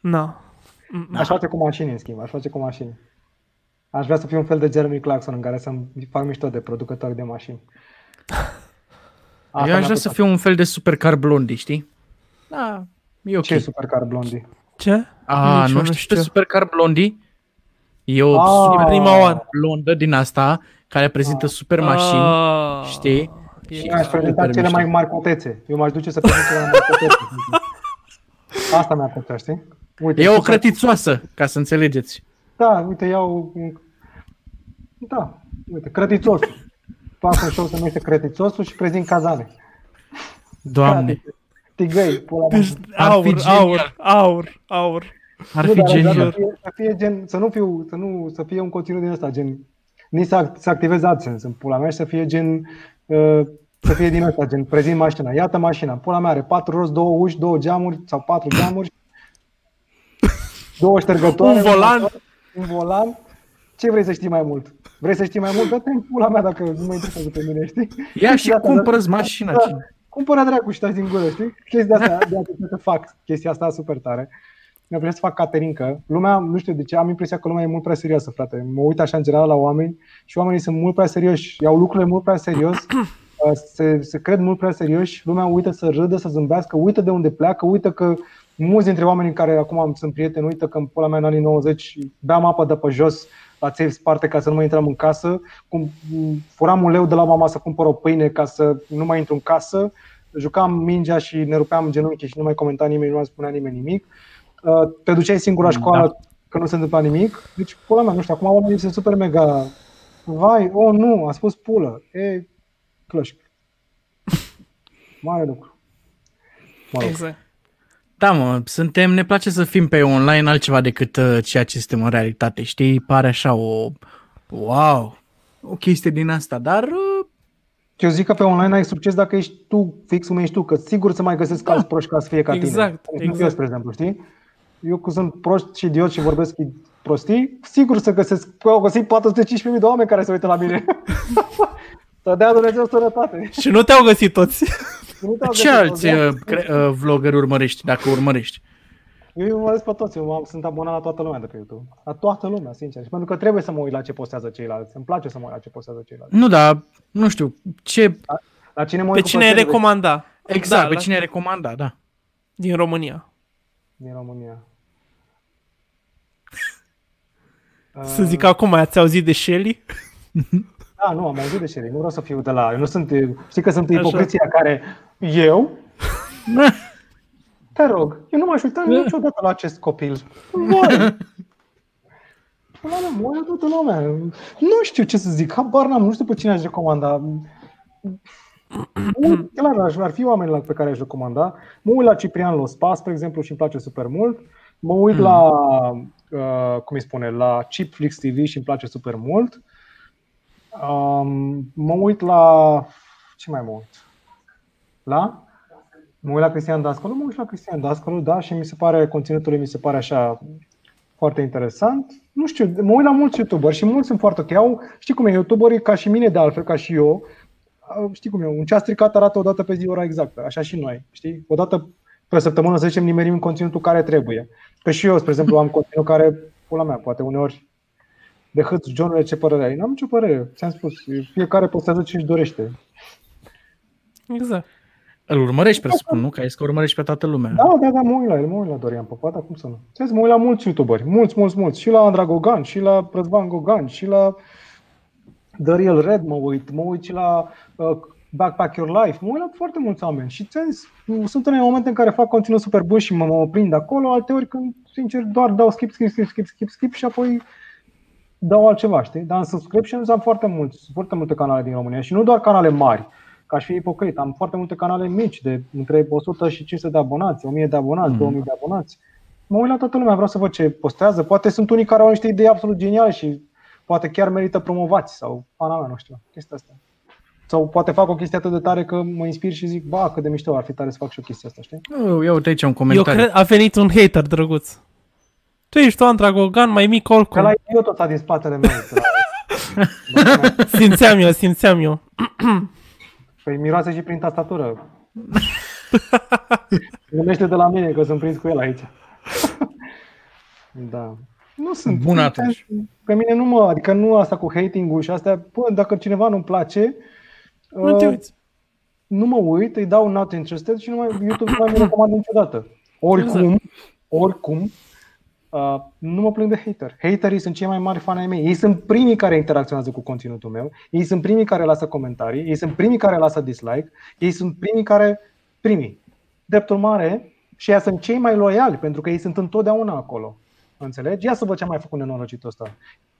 [SPEAKER 2] Na. Mm,
[SPEAKER 3] Aș face cu mașini, în schimb. Aș face cu mașini. Aș vrea să fiu un fel de Jeremy Clarkson în care să-mi fac mișto de producători de mașini. Asta
[SPEAKER 1] Eu aș
[SPEAKER 3] mi-a
[SPEAKER 1] vrea să
[SPEAKER 3] plăcut.
[SPEAKER 1] fiu un fel de supercar blondi, știi? Da, e ok.
[SPEAKER 3] Ce e supercar blondi?
[SPEAKER 2] Ce?
[SPEAKER 1] A,
[SPEAKER 2] Nici eu
[SPEAKER 1] nu știu pe supercar blondi? E o
[SPEAKER 3] Ah.
[SPEAKER 1] super
[SPEAKER 2] Prima oară.
[SPEAKER 1] blondă din asta care prezintă super mașini.
[SPEAKER 2] Ah.
[SPEAKER 1] știi?
[SPEAKER 2] E-
[SPEAKER 1] Și-
[SPEAKER 3] Eu aș prezenta
[SPEAKER 1] super
[SPEAKER 3] cele
[SPEAKER 1] mișto.
[SPEAKER 3] mai mari cotețe. Eu m-aș duce să prezint cele mai mari cotețe. Asta mi-ar plăcea, știi? Uite,
[SPEAKER 1] E o
[SPEAKER 3] super-
[SPEAKER 1] crătițoasă, ca să înțelegeți.
[SPEAKER 3] Da, uite, iau... un- Da, uite, crătițosul. Fac un show se numește Crătițosul și prezint cazane.
[SPEAKER 1] Doamne,
[SPEAKER 3] Tigăi, pula mea.
[SPEAKER 2] Deci,
[SPEAKER 1] Ar fi
[SPEAKER 2] aur,
[SPEAKER 1] genial.
[SPEAKER 2] aur, aur, aur.
[SPEAKER 1] ar
[SPEAKER 3] Nu,
[SPEAKER 1] fi
[SPEAKER 3] dar aș vrea
[SPEAKER 1] genial.
[SPEAKER 3] Să fie, să fie gen, să nu fiu, să nu, să fie un conținut din ăsta, gen, nici să, act- să activez AdSense în pula mea și să fie gen, uh, să fie din ăsta, gen, prezint mașina, iată mașina, pula mea are patru roți, două uși, două geamuri sau patru geamuri, două ștergătoare,
[SPEAKER 2] Un volan.
[SPEAKER 3] motor, un volan, ce vrei să știi mai mult? Vrei să știi mai mult? Dă-te în pula mea dacă nu mă interesează pe mine, știi?
[SPEAKER 1] Ia și
[SPEAKER 3] Gata,
[SPEAKER 1] cumpără-ți
[SPEAKER 3] da.
[SPEAKER 1] mașina.
[SPEAKER 3] Da,
[SPEAKER 1] ce-
[SPEAKER 3] cumpără dracu și taci din gură, știi? Chestia asta, de atât să fac chestia asta super tare. Mi-a plăcut să fac caterincă. Lumea, nu știu de ce, am impresia că lumea e mult prea serioasă, frate. Mă uit așa în general la oameni și oamenii sunt mult prea serioși, iau lucrurile mult prea serios, uh, se, se cred mult prea serioși, lumea uită să râdă, să zâmbească, uită de unde pleacă, uită că mulți dintre oamenii care acum am- sunt prieteni, uită că în pula mea în anii 90 beam apă de pe jos la țevi sparte ca să nu mai intrăm în casă, cum furam un leu de la mama să cumpăr o pâine ca să nu mai intru în casă, jucam mingea și ne rupeam genunchii și nu mai comenta nimeni, nu mai spunea nimeni nimic. Uh, Te duceai singur la școală
[SPEAKER 1] Da.
[SPEAKER 3] că nu se întâmpla nimic. Deci, pula mea, nu știu, acum oamenii sunt super mega... Vai, oh nu, a spus pulă. E, clășc. Mare lucru. Mă rog.
[SPEAKER 2] Exact.
[SPEAKER 1] Da, mă, suntem, ne place să fim pe online altceva decât uh, ceea ce suntem în realitate, știi? Pare așa o, wow, o chestie din asta, dar uh,
[SPEAKER 3] Eu zic că pe online ai succes dacă ești tu, fix cum ești tu, că sigur să mai găsesc alți proști ca să fie ca
[SPEAKER 2] Exact,
[SPEAKER 3] tine. Cum sunt
[SPEAKER 2] exact.
[SPEAKER 3] Eu, spre exemplu, știi? Eu că sunt prost și idiot și vorbesc prostii, sigur să găsesc, că au găsit 415.000 de oameni care se uită la mine. să dea Dumnezeu sănătate.
[SPEAKER 2] Și nu te-au găsit toți.
[SPEAKER 3] Nu te-au
[SPEAKER 1] ce
[SPEAKER 3] găsit,
[SPEAKER 1] alți
[SPEAKER 3] da.
[SPEAKER 1] uh, cre- uh, vloggeri urmărești, dacă urmărești?
[SPEAKER 3] Eu îi urmăresc pe toți, eu am- sunt abonat la toată lumea de pe YouTube. La toată lumea, sincer. Și pentru că trebuie să mă uit la ce postează ceilalți. Îmi place să mă uit la ce postează ceilalți.
[SPEAKER 1] Nu, dar, nu știu, ce,
[SPEAKER 3] La cine mă
[SPEAKER 2] Pe
[SPEAKER 3] uit cu
[SPEAKER 2] cine ai
[SPEAKER 3] plăcere,
[SPEAKER 2] recomanda?
[SPEAKER 1] exact,
[SPEAKER 2] Da,
[SPEAKER 1] pe
[SPEAKER 2] la-
[SPEAKER 1] cine ai recomanda, da.
[SPEAKER 2] Din România.
[SPEAKER 3] Din România.
[SPEAKER 2] Să zic acum, ați auzit de Shelly?
[SPEAKER 3] Da, nu, am auzit de șerii. Nu vreau să fiu de la... Eu nu sunt... Știi că sunt
[SPEAKER 2] Așa.
[SPEAKER 3] ipocriția care... Eu? Te rog, eu nu m-aș uita niciodată la acest copil. Voi! Pula mea, mă uit toată lumea. Nu știu ce să zic, habar n-am, nu știu pe cine aș recomanda. Nu, Clar, aș- ar fi oameni la pe care aș recomanda. Mă uit la Ciprian Lospa, spre exemplu, și îmi place super mult. Mă uit la, uh, cum îi spune, la Chipflix TV și îmi place super mult. Um, mă uit la... Ce mai mă uit? La? Mă uit la Cristian Dascălu, mă uit la Cristian Dascălu, da, și mi se pare, conținutul lui mi se pare așa foarte interesant. Nu știu, mă uit la mulți youtuberi și mulți sunt foarte ok. Au, știi cum e, youtuberii ca și mine de altfel, ca și eu, au- știi cum e, un ceas stricat arată o dată pe zi ora exactă, așa și noi, știi? O dată pe săptămână, să zicem, nimerim conținutul care trebuie. Că și eu, spre exemplu, am conținut care, pula mea, poate uneori de hâț, Johnule, ce părere ai? N-am nicio părere, ți-am spus, fiecare postează ce își dorește.
[SPEAKER 2] Exact.
[SPEAKER 1] Îl urmărești, presupun, nu? Că ai zis că urmărești pe toată lumea.
[SPEAKER 3] Da, da, da, mă uit la el, mă uit la Dorian Popata, cum să nu? Ți mă uit la mulți youtuberi, mulți, mulți, mulți. Și la Andra Gogan, și la Răzvan Gogan, și la The Real Red mă uit, mă uit și la uh, Backpack Your Life, mă uit la foarte mulți oameni. Și ți zis, sunt unele momente în care fac conținut super bun și mă, mă prind acolo, alteori când, sincer, doar dau skip, skip, skip, skip, skip, skip și apoi dau altceva, știi? Dar în subscriptions am foarte, mulți, foarte multe canale din România și nu doar canale mari, ca și fi ipocrit. Am foarte multe canale mici, de între 100 și 500 de abonați, 1000 de abonați, mm. 2000 de abonați. Mă uit la toată lumea, vreau să văd ce postează. Poate sunt unii care au niște idei absolut geniale și poate chiar merită promovați sau pana mea, nu știu, chestia asta. Sau poate fac o chestie atât de tare că mă inspir și zic, ba, cât de mișto ar fi tare să fac și o chestie asta, știi?
[SPEAKER 1] Oh, ia uite aici un
[SPEAKER 2] Eu
[SPEAKER 1] comentariu.
[SPEAKER 2] cred a venit un hater drăguț. Tu ești un Dragogan mai mic
[SPEAKER 3] Că
[SPEAKER 2] oricum.
[SPEAKER 3] la idiot ăsta din spatele meu.
[SPEAKER 2] Simțeam eu, simțeam eu.
[SPEAKER 3] Păi miroase și prin tastatură. Gândește de la mine că sunt prins cu el aici. da. Nu sunt.
[SPEAKER 1] Bun atunci.
[SPEAKER 3] Pe mine nu mă, adică nu asta cu hating-ul și astea, bă, dacă cineva nu-mi place,
[SPEAKER 2] Nu te
[SPEAKER 3] uh,
[SPEAKER 2] uiți.
[SPEAKER 3] nu mă uit, îi dau not interested și nu mai, YouTube nu mai mi recomand niciodată. Oricum, oricum, uh, nu mă plâng de hater. Haterii sunt cei mai mari fani ai mei. Ei sunt primii care interacționează cu conținutul meu, ei sunt primii care lasă comentarii, ei sunt primii care lasă dislike, ei sunt primii care, primii. Drept urmare, și ei sunt cei mai loiali, pentru că ei sunt întotdeauna acolo. Înțelegi? Ia să văd ce a mai făcut nenorocitul ăsta.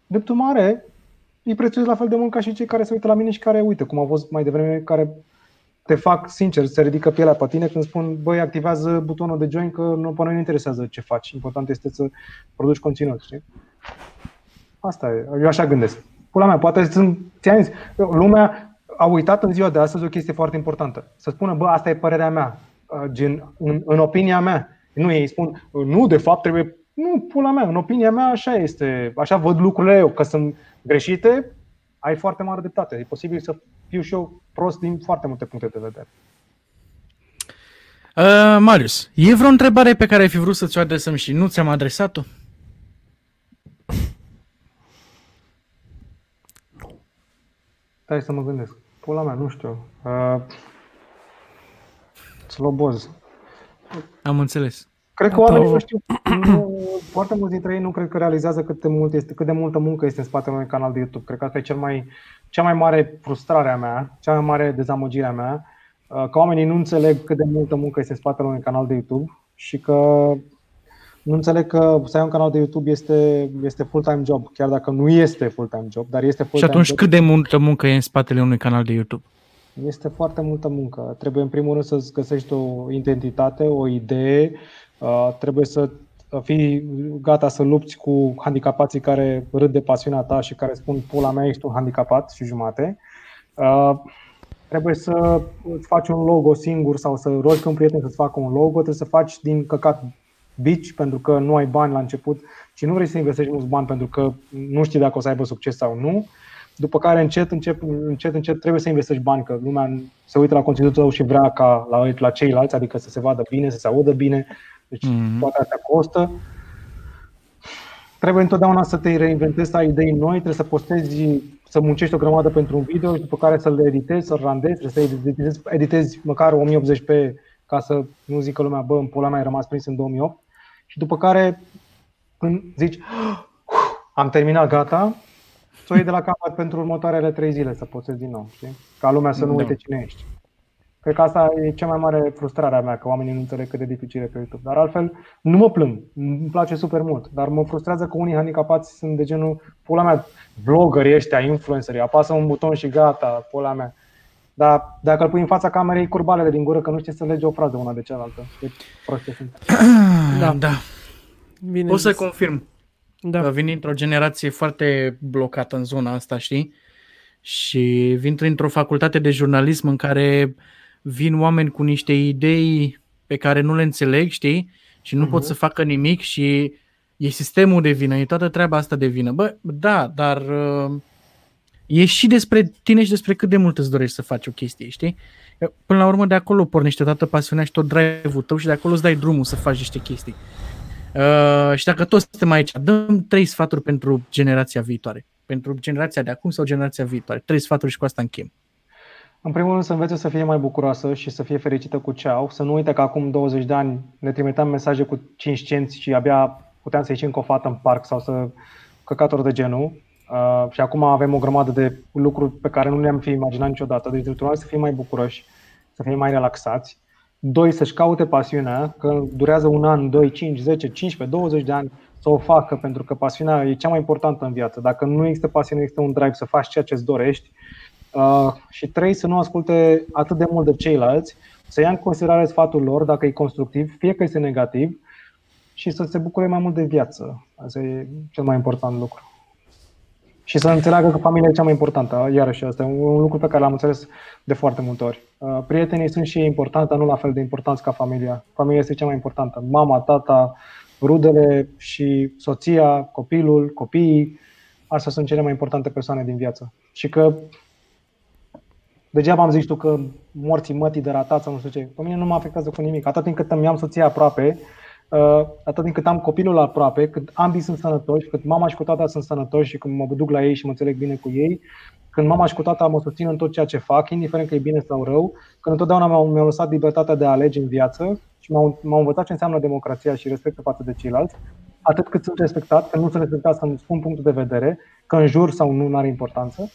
[SPEAKER 3] Drept urmare, îi prețuiesc la fel de mult ca și cei care se uită la mine și care, uite, cum au fost mai devreme, care te fac, sincer, se ridică pielea pe tine când spun, băi, activează butonul de join că nu, pe noi nu interesează ce faci. Important este să produci conținut, știi? Asta e. Eu așa gândesc. Pula mea, poate sunt, ți-am zis, lumea a uitat în ziua de astăzi o chestie foarte importantă. Să spună, bă, asta e părerea mea, Uh, gen, în, în opinia mea. Nu ei spun, nu, de fapt trebuie, nu, pula mea, în opinia mea așa este, așa văd lucrurile eu, că sunt greșite, ai foarte mare dreptate. E posibil să fiu și eu prost din foarte multe puncte de vedere.
[SPEAKER 1] Uh, Marius, e vreo întrebare pe care ai fi vrut să ți-o adresăm și nu ți-am adresat-o?
[SPEAKER 3] Stai să mă gândesc. Pula mea, nu știu. Uh, sloboz.
[SPEAKER 1] Am înțeles.
[SPEAKER 3] Cred că
[SPEAKER 2] Gata,
[SPEAKER 3] oamenii
[SPEAKER 2] o-
[SPEAKER 3] nu știu, nu, foarte mulți dintre ei nu cred că realizează cât de, mult este, cât de multă muncă este în spatele unui canal de YouTube. Cred că asta e cel mai, cea mai mare frustrare a mea, cea mai mare dezamăgire a mea, uh, că oamenii nu înțeleg cât de multă muncă este în spatele unui canal de YouTube și că nu înțeleg că să ai un canal de YouTube este, este full-time job, chiar dacă nu este full-time job, dar este
[SPEAKER 1] Și
[SPEAKER 3] full-time
[SPEAKER 1] atunci
[SPEAKER 3] job.
[SPEAKER 1] cât de multă muncă e în spatele unui canal de YouTube?
[SPEAKER 3] Este foarte multă muncă. Trebuie în primul rând să-ți găsești o identitate, o idee, uh, trebuie să fii gata să lupți cu handicapații care râd de pasiunea ta și care spun pula mea ești un handicapat și jumate. Uh, Trebuie să îți faci un logo singur sau să rogi pe un prieten să-ți facă un logo, trebuie să faci din căcat bici pentru că nu ai bani la început și nu vrei să investești mulți bani pentru că nu știi dacă o să aibă succes sau nu. După care încet, încet, încet, încet trebuie să investești bani, că lumea se uită la conținutul tău și vrea ca la, la ceilalți, adică să se vadă bine, să se audă bine. Deci
[SPEAKER 1] Mhm.
[SPEAKER 3] toate astea costă. Trebuie întotdeauna să te reinventezi, să ai idei noi, trebuie să postezi, să muncești o grămadă pentru un video și după care să-l editezi, să-l randezi, trebuie să editezi, editezi măcar 1080p ca să nu zică lumea, bă, în pula mea ai rămas prins în 2008. Și după care, când zici, am terminat, gata, să o iei de la capăt pentru următoarele trei zile să postezi din nou, știi? Ca lumea să nu
[SPEAKER 1] Da.
[SPEAKER 3] uite cine ești. Cred că asta e cea mai mare frustrare a mea, că oamenii nu înțeleg cât de dificil e pe YouTube. Dar altfel, nu mă plâng, îmi place super mult. Dar mă frustrează că unii handicapați sunt de genul, pula mea, vloggerii ăștia, influencerii, apasă un buton și gata, pula mea. Dar dacă îl pui în fața camerei, curbalele din gură, că nu știi să legi o frază una de cealaltă. Ce proste sunt.
[SPEAKER 1] Da.
[SPEAKER 2] Da.
[SPEAKER 1] da.
[SPEAKER 2] Bine
[SPEAKER 1] Pot să
[SPEAKER 2] zis.
[SPEAKER 1] confirm.
[SPEAKER 2] Da.
[SPEAKER 1] Da. Vin într-o generație foarte blocată în zona asta, știi? Și vin într-o facultate de jurnalism în care vin oameni cu niște idei pe care nu le înțeleg, știi? Și nu uh-huh. pot
[SPEAKER 3] Mhm.
[SPEAKER 1] să facă nimic și e sistemul de vină, e toată treaba asta de vină. Bă, da, dar uh, e și despre tine și despre cât de mult îți dorești să faci o chestie, știi? Că, Până la urmă de acolo pornește toată pasiunea și tot drive-ul tău și de acolo îți dai drumul să faci niște chestii. Uh, și dacă toți suntem aici, dăm trei sfaturi pentru generația viitoare. Pentru generația de acum sau generația viitoare. Trei sfaturi și cu asta închem.
[SPEAKER 3] În primul rând să învețe să fie mai bucuroasă și să fie fericită cu ce au. Să nu uite că acum 20 de ani ne trimiteam mesaje cu 5 cenți și abia puteam să ieșim cu o fată în parc sau să căcaturi de genul. Uh, și acum avem o grămadă de lucruri pe care nu le-am fi imaginat niciodată. Deci, dreptul urmare, să fie mai bucuroși, să fie mai relaxați. Doi, să-și caute pasiunea, că durează un an, 2, 5, 10, 15, 20 de ani să o facă, pentru că pasiunea e cea mai importantă în viață. Dacă nu există pasiune, există un drive să faci ceea ce îți dorești. Uh, și trei, să nu asculte atât de mult de ceilalți, să ia în considerare sfatul lor, dacă e constructiv, fie că este negativ, și să se bucure mai mult de viață. Asta e cel mai important lucru. Și să înțeleagă că familia e cea mai importantă. Iarăși, asta e un lucru pe care l-am înțeles de foarte multe ori. Uh, prietenii sunt și ei importanți, dar nu la fel de importanți ca familia. Familia este cea mai importantă. Mama, tata, rudele și soția, copilul, copiii, astea sunt cele mai importante persoane din viață. Și că degeaba am zis tu că morții mătii de ratat sau nu știu ce. Pe mine nu mă afectează cu nimic. Atât timp cât îmi am soția aproape, uh, atât timp cât am copilul aproape, cât ambii sunt sănătoși, cât mama și cu tata sunt sănătoși și când mă duc la ei și mă înțeleg bine cu ei, când mama și cu tata mă susțin în tot ceea ce fac, indiferent că e bine sau rău, când întotdeauna mi-au, mi-au lăsat libertatea de a alege în viață și m-au, m-au învățat ce înseamnă democrația și respectul față de ceilalți, atât cât sunt respectat, când nu sunt respectat să-mi spun punctul de vedere, că în jur sau nu, nu are importanță,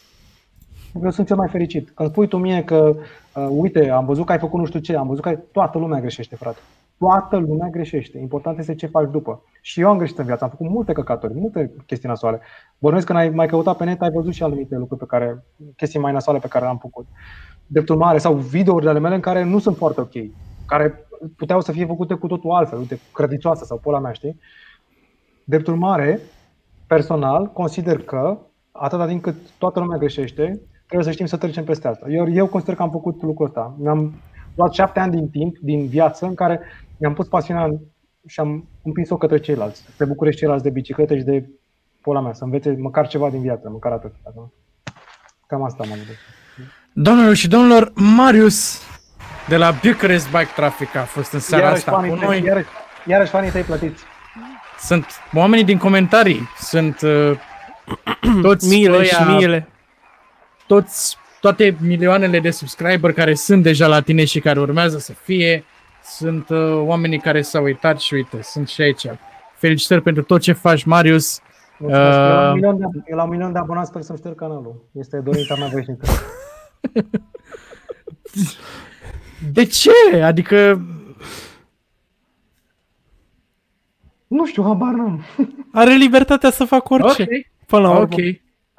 [SPEAKER 3] eu sunt cel mai fericit. Când spui tu mie că, uh, uite, am văzut că ai făcut nu știu ce, am văzut că ai... toată lumea greșește, frate. Toată lumea greșește. Important este ce faci după. Și eu am greșit în viață, am făcut multe căcaturi, multe chestii nasoale. Bănuiesc că ai mai căutat pe net, ai văzut și anumite lucruri pe care, chestii mai nasoale pe care le-am făcut. Dreptul mare sau videourile ale mele în care nu sunt foarte ok, care puteau să fie făcute cu totul altfel, uite, credincioasă sau pola mea, știi? Dreptul mare, personal, consider că atâta timp cât toată lumea greșește, trebuie să știm să trecem peste asta. Eu, eu consider că am făcut lucrul ăsta. Mi-am luat șapte ani din timp, din viață, în care mi-am pus pasiunea și am împins-o către ceilalți. Să bucure și ceilalți de biciclete și de pola mea, să învețe măcar ceva din viață, măcar atât. Cam asta m-am gândit.
[SPEAKER 1] Domnilor și domnilor, Marius de la Bucharest Bike Traffic a fost în seara
[SPEAKER 3] Iarăși
[SPEAKER 1] asta cu
[SPEAKER 3] fanii,
[SPEAKER 1] noi.
[SPEAKER 3] iarăși, iarăși fanii tăi plătiți.
[SPEAKER 1] Sunt oamenii din comentarii, sunt uh, toți
[SPEAKER 2] Miile
[SPEAKER 1] ăia-
[SPEAKER 2] și miile.
[SPEAKER 1] Toți, toate milioanele de subscriber care sunt deja la tine și care urmează să fie, sunt uh, oamenii care s-au uitat și uite, sunt și aici. Felicitări pentru tot ce faci, Marius.
[SPEAKER 3] Mulțumesc. Eu, la un
[SPEAKER 1] Uh,
[SPEAKER 3] milion de, eu la un milion de abonați sper să-mi șterg canalul. Este dorința mea veșnică.
[SPEAKER 1] De ce? Adică,
[SPEAKER 3] Nu știu, habar n-am.
[SPEAKER 2] Are libertatea să facă orice.
[SPEAKER 1] ok,
[SPEAKER 2] Până la urmă.
[SPEAKER 1] ok.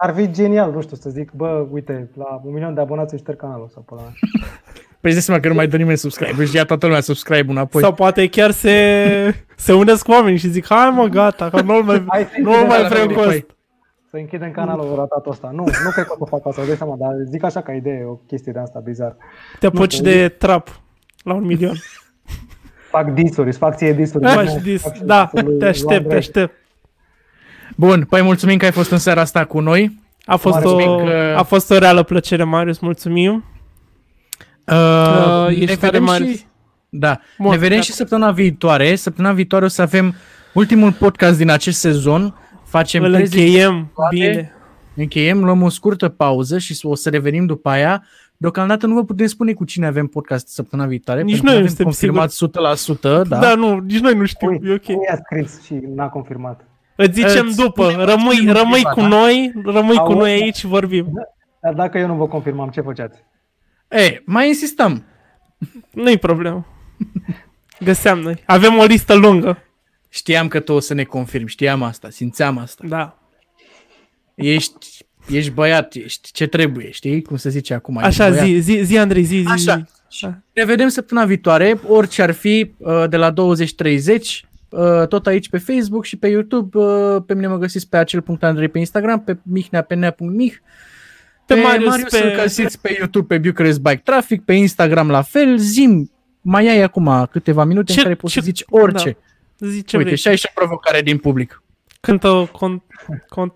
[SPEAKER 3] Ar fi genial, nu știu, să zic, bă, uite, la un milion de abonați îmi șterg canalul sau pe la
[SPEAKER 1] Păi îți dai seama că nu mai dă nimeni subscribe și ia toată lumea subscribe înapoi.
[SPEAKER 2] Sau poate chiar se, se unesc cu oamenii și zic, hai mă, gata, că nu-l mai,
[SPEAKER 3] Hai să
[SPEAKER 2] nu
[SPEAKER 3] închidem
[SPEAKER 2] mai
[SPEAKER 3] la
[SPEAKER 2] vrem cu
[SPEAKER 1] Spotify.
[SPEAKER 2] ăsta.
[SPEAKER 3] Să închidem canalul ratatul ăsta. Nu, nu cred că o să fac asta, îți dai seama, dar zic așa ca idee, o chestie de asta bizar.
[SPEAKER 2] Te apuci
[SPEAKER 3] știu,
[SPEAKER 2] de trap la un milion.
[SPEAKER 3] Fac disuri, îți fac ție disuri.
[SPEAKER 2] Faci dis. Da, te aștept, te aștept.
[SPEAKER 1] Bun, păi mulțumim că ai fost în seara asta cu noi.
[SPEAKER 2] A fost, o,
[SPEAKER 1] Mulțumim că-
[SPEAKER 2] a fost o reală plăcere, Marius, mulțumim.
[SPEAKER 1] Uh,
[SPEAKER 2] Uh,
[SPEAKER 1] ne
[SPEAKER 2] ești tare
[SPEAKER 1] vedem
[SPEAKER 2] mare.
[SPEAKER 1] și, da,
[SPEAKER 2] Bun,
[SPEAKER 1] ne vedem
[SPEAKER 2] gata.
[SPEAKER 1] și săptămâna viitoare. Săptămâna viitoare o să avem ultimul podcast din acest sezon. Facem
[SPEAKER 2] Îl
[SPEAKER 1] 30
[SPEAKER 2] încheiem
[SPEAKER 1] toate.
[SPEAKER 2] bine.
[SPEAKER 1] Încheiem, luăm o scurtă pauză și o să revenim după aia. Deocamdată nu vă putem spune cu cine avem podcast săptămâna viitoare.
[SPEAKER 2] Nici
[SPEAKER 1] pentru
[SPEAKER 2] noi
[SPEAKER 1] că
[SPEAKER 2] nu
[SPEAKER 1] avem
[SPEAKER 2] suntem
[SPEAKER 1] confirmat 100%, da.
[SPEAKER 2] Da, nu, nici noi nu știm,
[SPEAKER 3] Ui,
[SPEAKER 2] e ok.
[SPEAKER 3] Cui a scris și n-a confirmat?
[SPEAKER 2] Îți zicem
[SPEAKER 1] Îți
[SPEAKER 2] după,
[SPEAKER 1] spunem
[SPEAKER 2] rămâi,
[SPEAKER 1] cine nu
[SPEAKER 2] rămâi
[SPEAKER 1] privat,
[SPEAKER 2] cu
[SPEAKER 1] da?
[SPEAKER 2] noi, rămâi cu
[SPEAKER 3] Auzi,
[SPEAKER 2] noi
[SPEAKER 3] da.
[SPEAKER 2] aici și vorbim.
[SPEAKER 3] Dar dacă eu nu vă confirmam, ce făceați?
[SPEAKER 1] Ei, mai insistăm.
[SPEAKER 2] Nu-i problemă. Găseam noi. Avem o listă lungă.
[SPEAKER 1] Știam că tu o să ne confirmi, știam asta, simțeam asta.
[SPEAKER 2] Da.
[SPEAKER 1] Ești, ești băiat, ești ce trebuie, știi? Cum se zice acum. ești
[SPEAKER 2] Așa,
[SPEAKER 1] băiat.
[SPEAKER 2] zi, zi, zi, Andrei, zi, zi.
[SPEAKER 1] Așa.
[SPEAKER 2] zi.
[SPEAKER 1] Ne vedem săptămâna viitoare, orice ar fi, uh, de la 20.30, uh, tot aici pe Facebook și pe YouTube. uh, Pe mine mă găsiți pe acel.andrei pe Instagram, pe mihnea pe nea.mih.
[SPEAKER 2] Pe
[SPEAKER 1] Pe
[SPEAKER 2] Marius,
[SPEAKER 1] Marius
[SPEAKER 2] pe-
[SPEAKER 1] îl găsiți pe YouTube pe Bucharest Bike Traffic, pe Instagram la fel. Zim, mai ai acum câteva minute
[SPEAKER 2] Ce-
[SPEAKER 1] în care poți
[SPEAKER 2] ce-
[SPEAKER 1] să zici orice.
[SPEAKER 2] Zi ce
[SPEAKER 1] Uite,
[SPEAKER 2] vrei.
[SPEAKER 1] și aici o provocare din public.
[SPEAKER 2] Cântă con, con,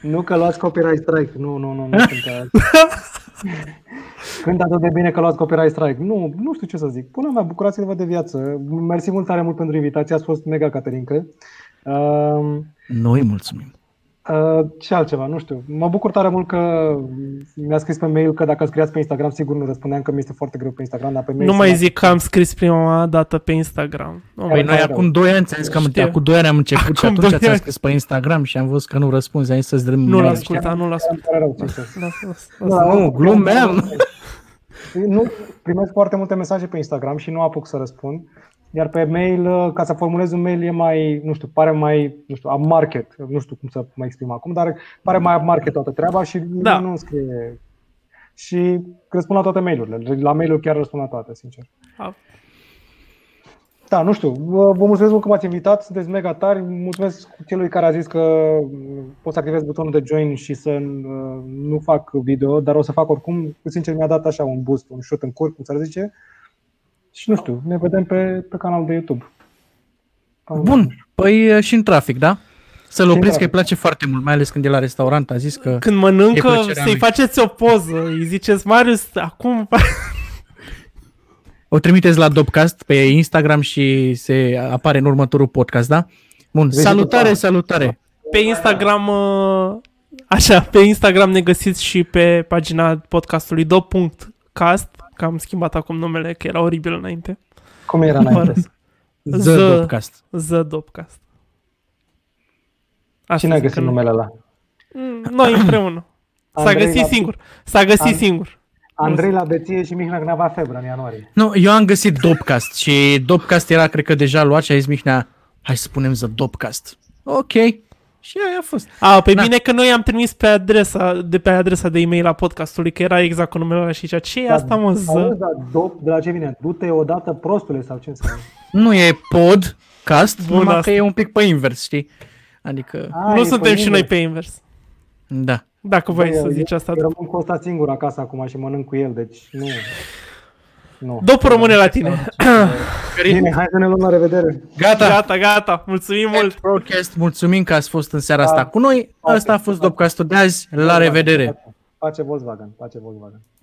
[SPEAKER 3] Nu că luați copyright strike. Nu, nu, nu, nu cântă. Cântă atât de bine că luați copyright strike. Nu, nu știu ce să zic. Până mea, bucurați-vă de viață. Mersi mult tare mult pentru invitație. Ați fost mega Caterinca. Uh,
[SPEAKER 1] Noi mulțumim.
[SPEAKER 3] Uh, ce altceva, nu știu. Mă bucur tare mult că mi-a scris pe mail că dacă scriați pe Instagram, sigur nu răspundeam că mi este foarte greu pe Instagram, dar pe mail
[SPEAKER 2] nu mai
[SPEAKER 3] sunat-
[SPEAKER 2] zic că am scris prima dată pe Instagram. Nu
[SPEAKER 1] Păi
[SPEAKER 2] mai
[SPEAKER 1] noi
[SPEAKER 3] mai
[SPEAKER 1] acum 2 ani ți-am zis că am,
[SPEAKER 2] Știu.
[SPEAKER 1] acum 2 ani am început și
[SPEAKER 2] Acum
[SPEAKER 1] atunci
[SPEAKER 2] doi
[SPEAKER 1] ți-am
[SPEAKER 2] ani.
[SPEAKER 1] scris pe Instagram și am văzut că nu răspunzi, am zis să-ți dăm
[SPEAKER 2] Nu-l
[SPEAKER 1] mail.
[SPEAKER 2] asculta, nu-l
[SPEAKER 3] Îmi
[SPEAKER 2] asculta.
[SPEAKER 3] pare rău, sincer.
[SPEAKER 2] Lasă, lasă,
[SPEAKER 3] Nu,
[SPEAKER 2] lasă.
[SPEAKER 3] dar,
[SPEAKER 1] Nu, glumeam.
[SPEAKER 3] Nu, primesc foarte multe mesaje pe Instagram și nu apuc să răspund. Iar pe mail, uh, ca să formulezi un mail, e mai, nu știu, pare mai, nu știu, market, nu știu cum să mă exprim acum, dar pare mai market toată treaba și
[SPEAKER 2] Da.
[SPEAKER 3] nu scrie. Și răspund la toate mail-urile. La mail-uri chiar răspund la toate, sincer.
[SPEAKER 2] A.
[SPEAKER 3] Da, nu știu. Vă vă mulțumesc mult că m-ați invitat, sunteți mega tari. Mulțumesc celui care a zis că mm, pot să activez butonul de join și să uh, nu fac video, dar o să fac oricum. Sincer, mi-a dat așa un boost, un shot în cur, cum s-ar zice. Și nu știu, ne vedem pe, pe canalul de YouTube.
[SPEAKER 1] Bun, păi e, și în trafic, da? Să-l
[SPEAKER 3] Și în
[SPEAKER 1] opriți că îi
[SPEAKER 3] trafic.
[SPEAKER 1] place foarte mult, mai ales când e la restaurant, a zis că...
[SPEAKER 2] Când
[SPEAKER 1] E
[SPEAKER 2] mănâncă,
[SPEAKER 1] plăcerea
[SPEAKER 2] să-i
[SPEAKER 1] lui.
[SPEAKER 2] faceți o poză. Îi ziceți, Marius, acum...
[SPEAKER 1] O trimiteți la Dopcast pe Instagram și se apare în următorul podcast, da? Bun,
[SPEAKER 3] Vezi
[SPEAKER 1] salutare,
[SPEAKER 3] după-
[SPEAKER 1] salutare!
[SPEAKER 2] Pe Instagram, uh, așa, pe Instagram ne găsiți și pe pagina podcastului do.cast, că am schimbat acum numele, că era oribil înainte.
[SPEAKER 3] Cum era înainte?
[SPEAKER 1] The
[SPEAKER 2] The-
[SPEAKER 1] Dopcast.
[SPEAKER 2] The Dopcast. Asta
[SPEAKER 3] Cine a
[SPEAKER 2] zic
[SPEAKER 3] găsit
[SPEAKER 2] că nu-
[SPEAKER 3] numele ăla?
[SPEAKER 2] Mm, Noi împreună. S-a
[SPEAKER 3] Andrei
[SPEAKER 2] găsit
[SPEAKER 3] la-
[SPEAKER 2] singur. S-a găsit
[SPEAKER 3] An-
[SPEAKER 2] singur.
[SPEAKER 3] Andrei la beție și Mihnea Gnava febră în ianuarie.
[SPEAKER 1] Nu, eu am găsit Dopcast și Dopcast era, cred că, deja luat și a zis Mihnea, hai să spunem The Dopcast. Ok. Și aia a fost.
[SPEAKER 2] A, pe
[SPEAKER 1] Da.
[SPEAKER 2] bine că noi am trimis pe adresa, de pe adresa de e-mail a podcastului, că era exact cu numele ăla și zicea, ce e asta, mă,
[SPEAKER 3] Auzi,
[SPEAKER 2] ză?
[SPEAKER 3] dar dop, de la ce vine? Du-te odată prostule sau ce înseamnă?
[SPEAKER 1] Nu e podcast,
[SPEAKER 2] Bun,
[SPEAKER 1] numai
[SPEAKER 2] asta.
[SPEAKER 1] că e un pic pe invers, știi? Adică,
[SPEAKER 3] A,
[SPEAKER 2] Nu
[SPEAKER 3] e
[SPEAKER 2] suntem
[SPEAKER 3] pe
[SPEAKER 2] și noi
[SPEAKER 3] invers.
[SPEAKER 2] pe invers.
[SPEAKER 1] da.
[SPEAKER 2] Dacă vrei
[SPEAKER 3] Băi,
[SPEAKER 2] să
[SPEAKER 3] eu-
[SPEAKER 2] zici asta.
[SPEAKER 3] Eu rămân cu ăsta singur acasă acum și mănânc cu el, deci nu. Nu.
[SPEAKER 2] Dop rămâne la tine.
[SPEAKER 3] Bine, hai să ne luăm la revedere.
[SPEAKER 1] Gata.
[SPEAKER 2] Gata, gata. Mulțumim mult.
[SPEAKER 1] Broadcast, mulțumim că ați fost în seara
[SPEAKER 3] Da.
[SPEAKER 1] asta cu noi. Asta a fost Dopcastul de azi. La revedere!
[SPEAKER 3] Pace Volkswagen, pace Volkswagen.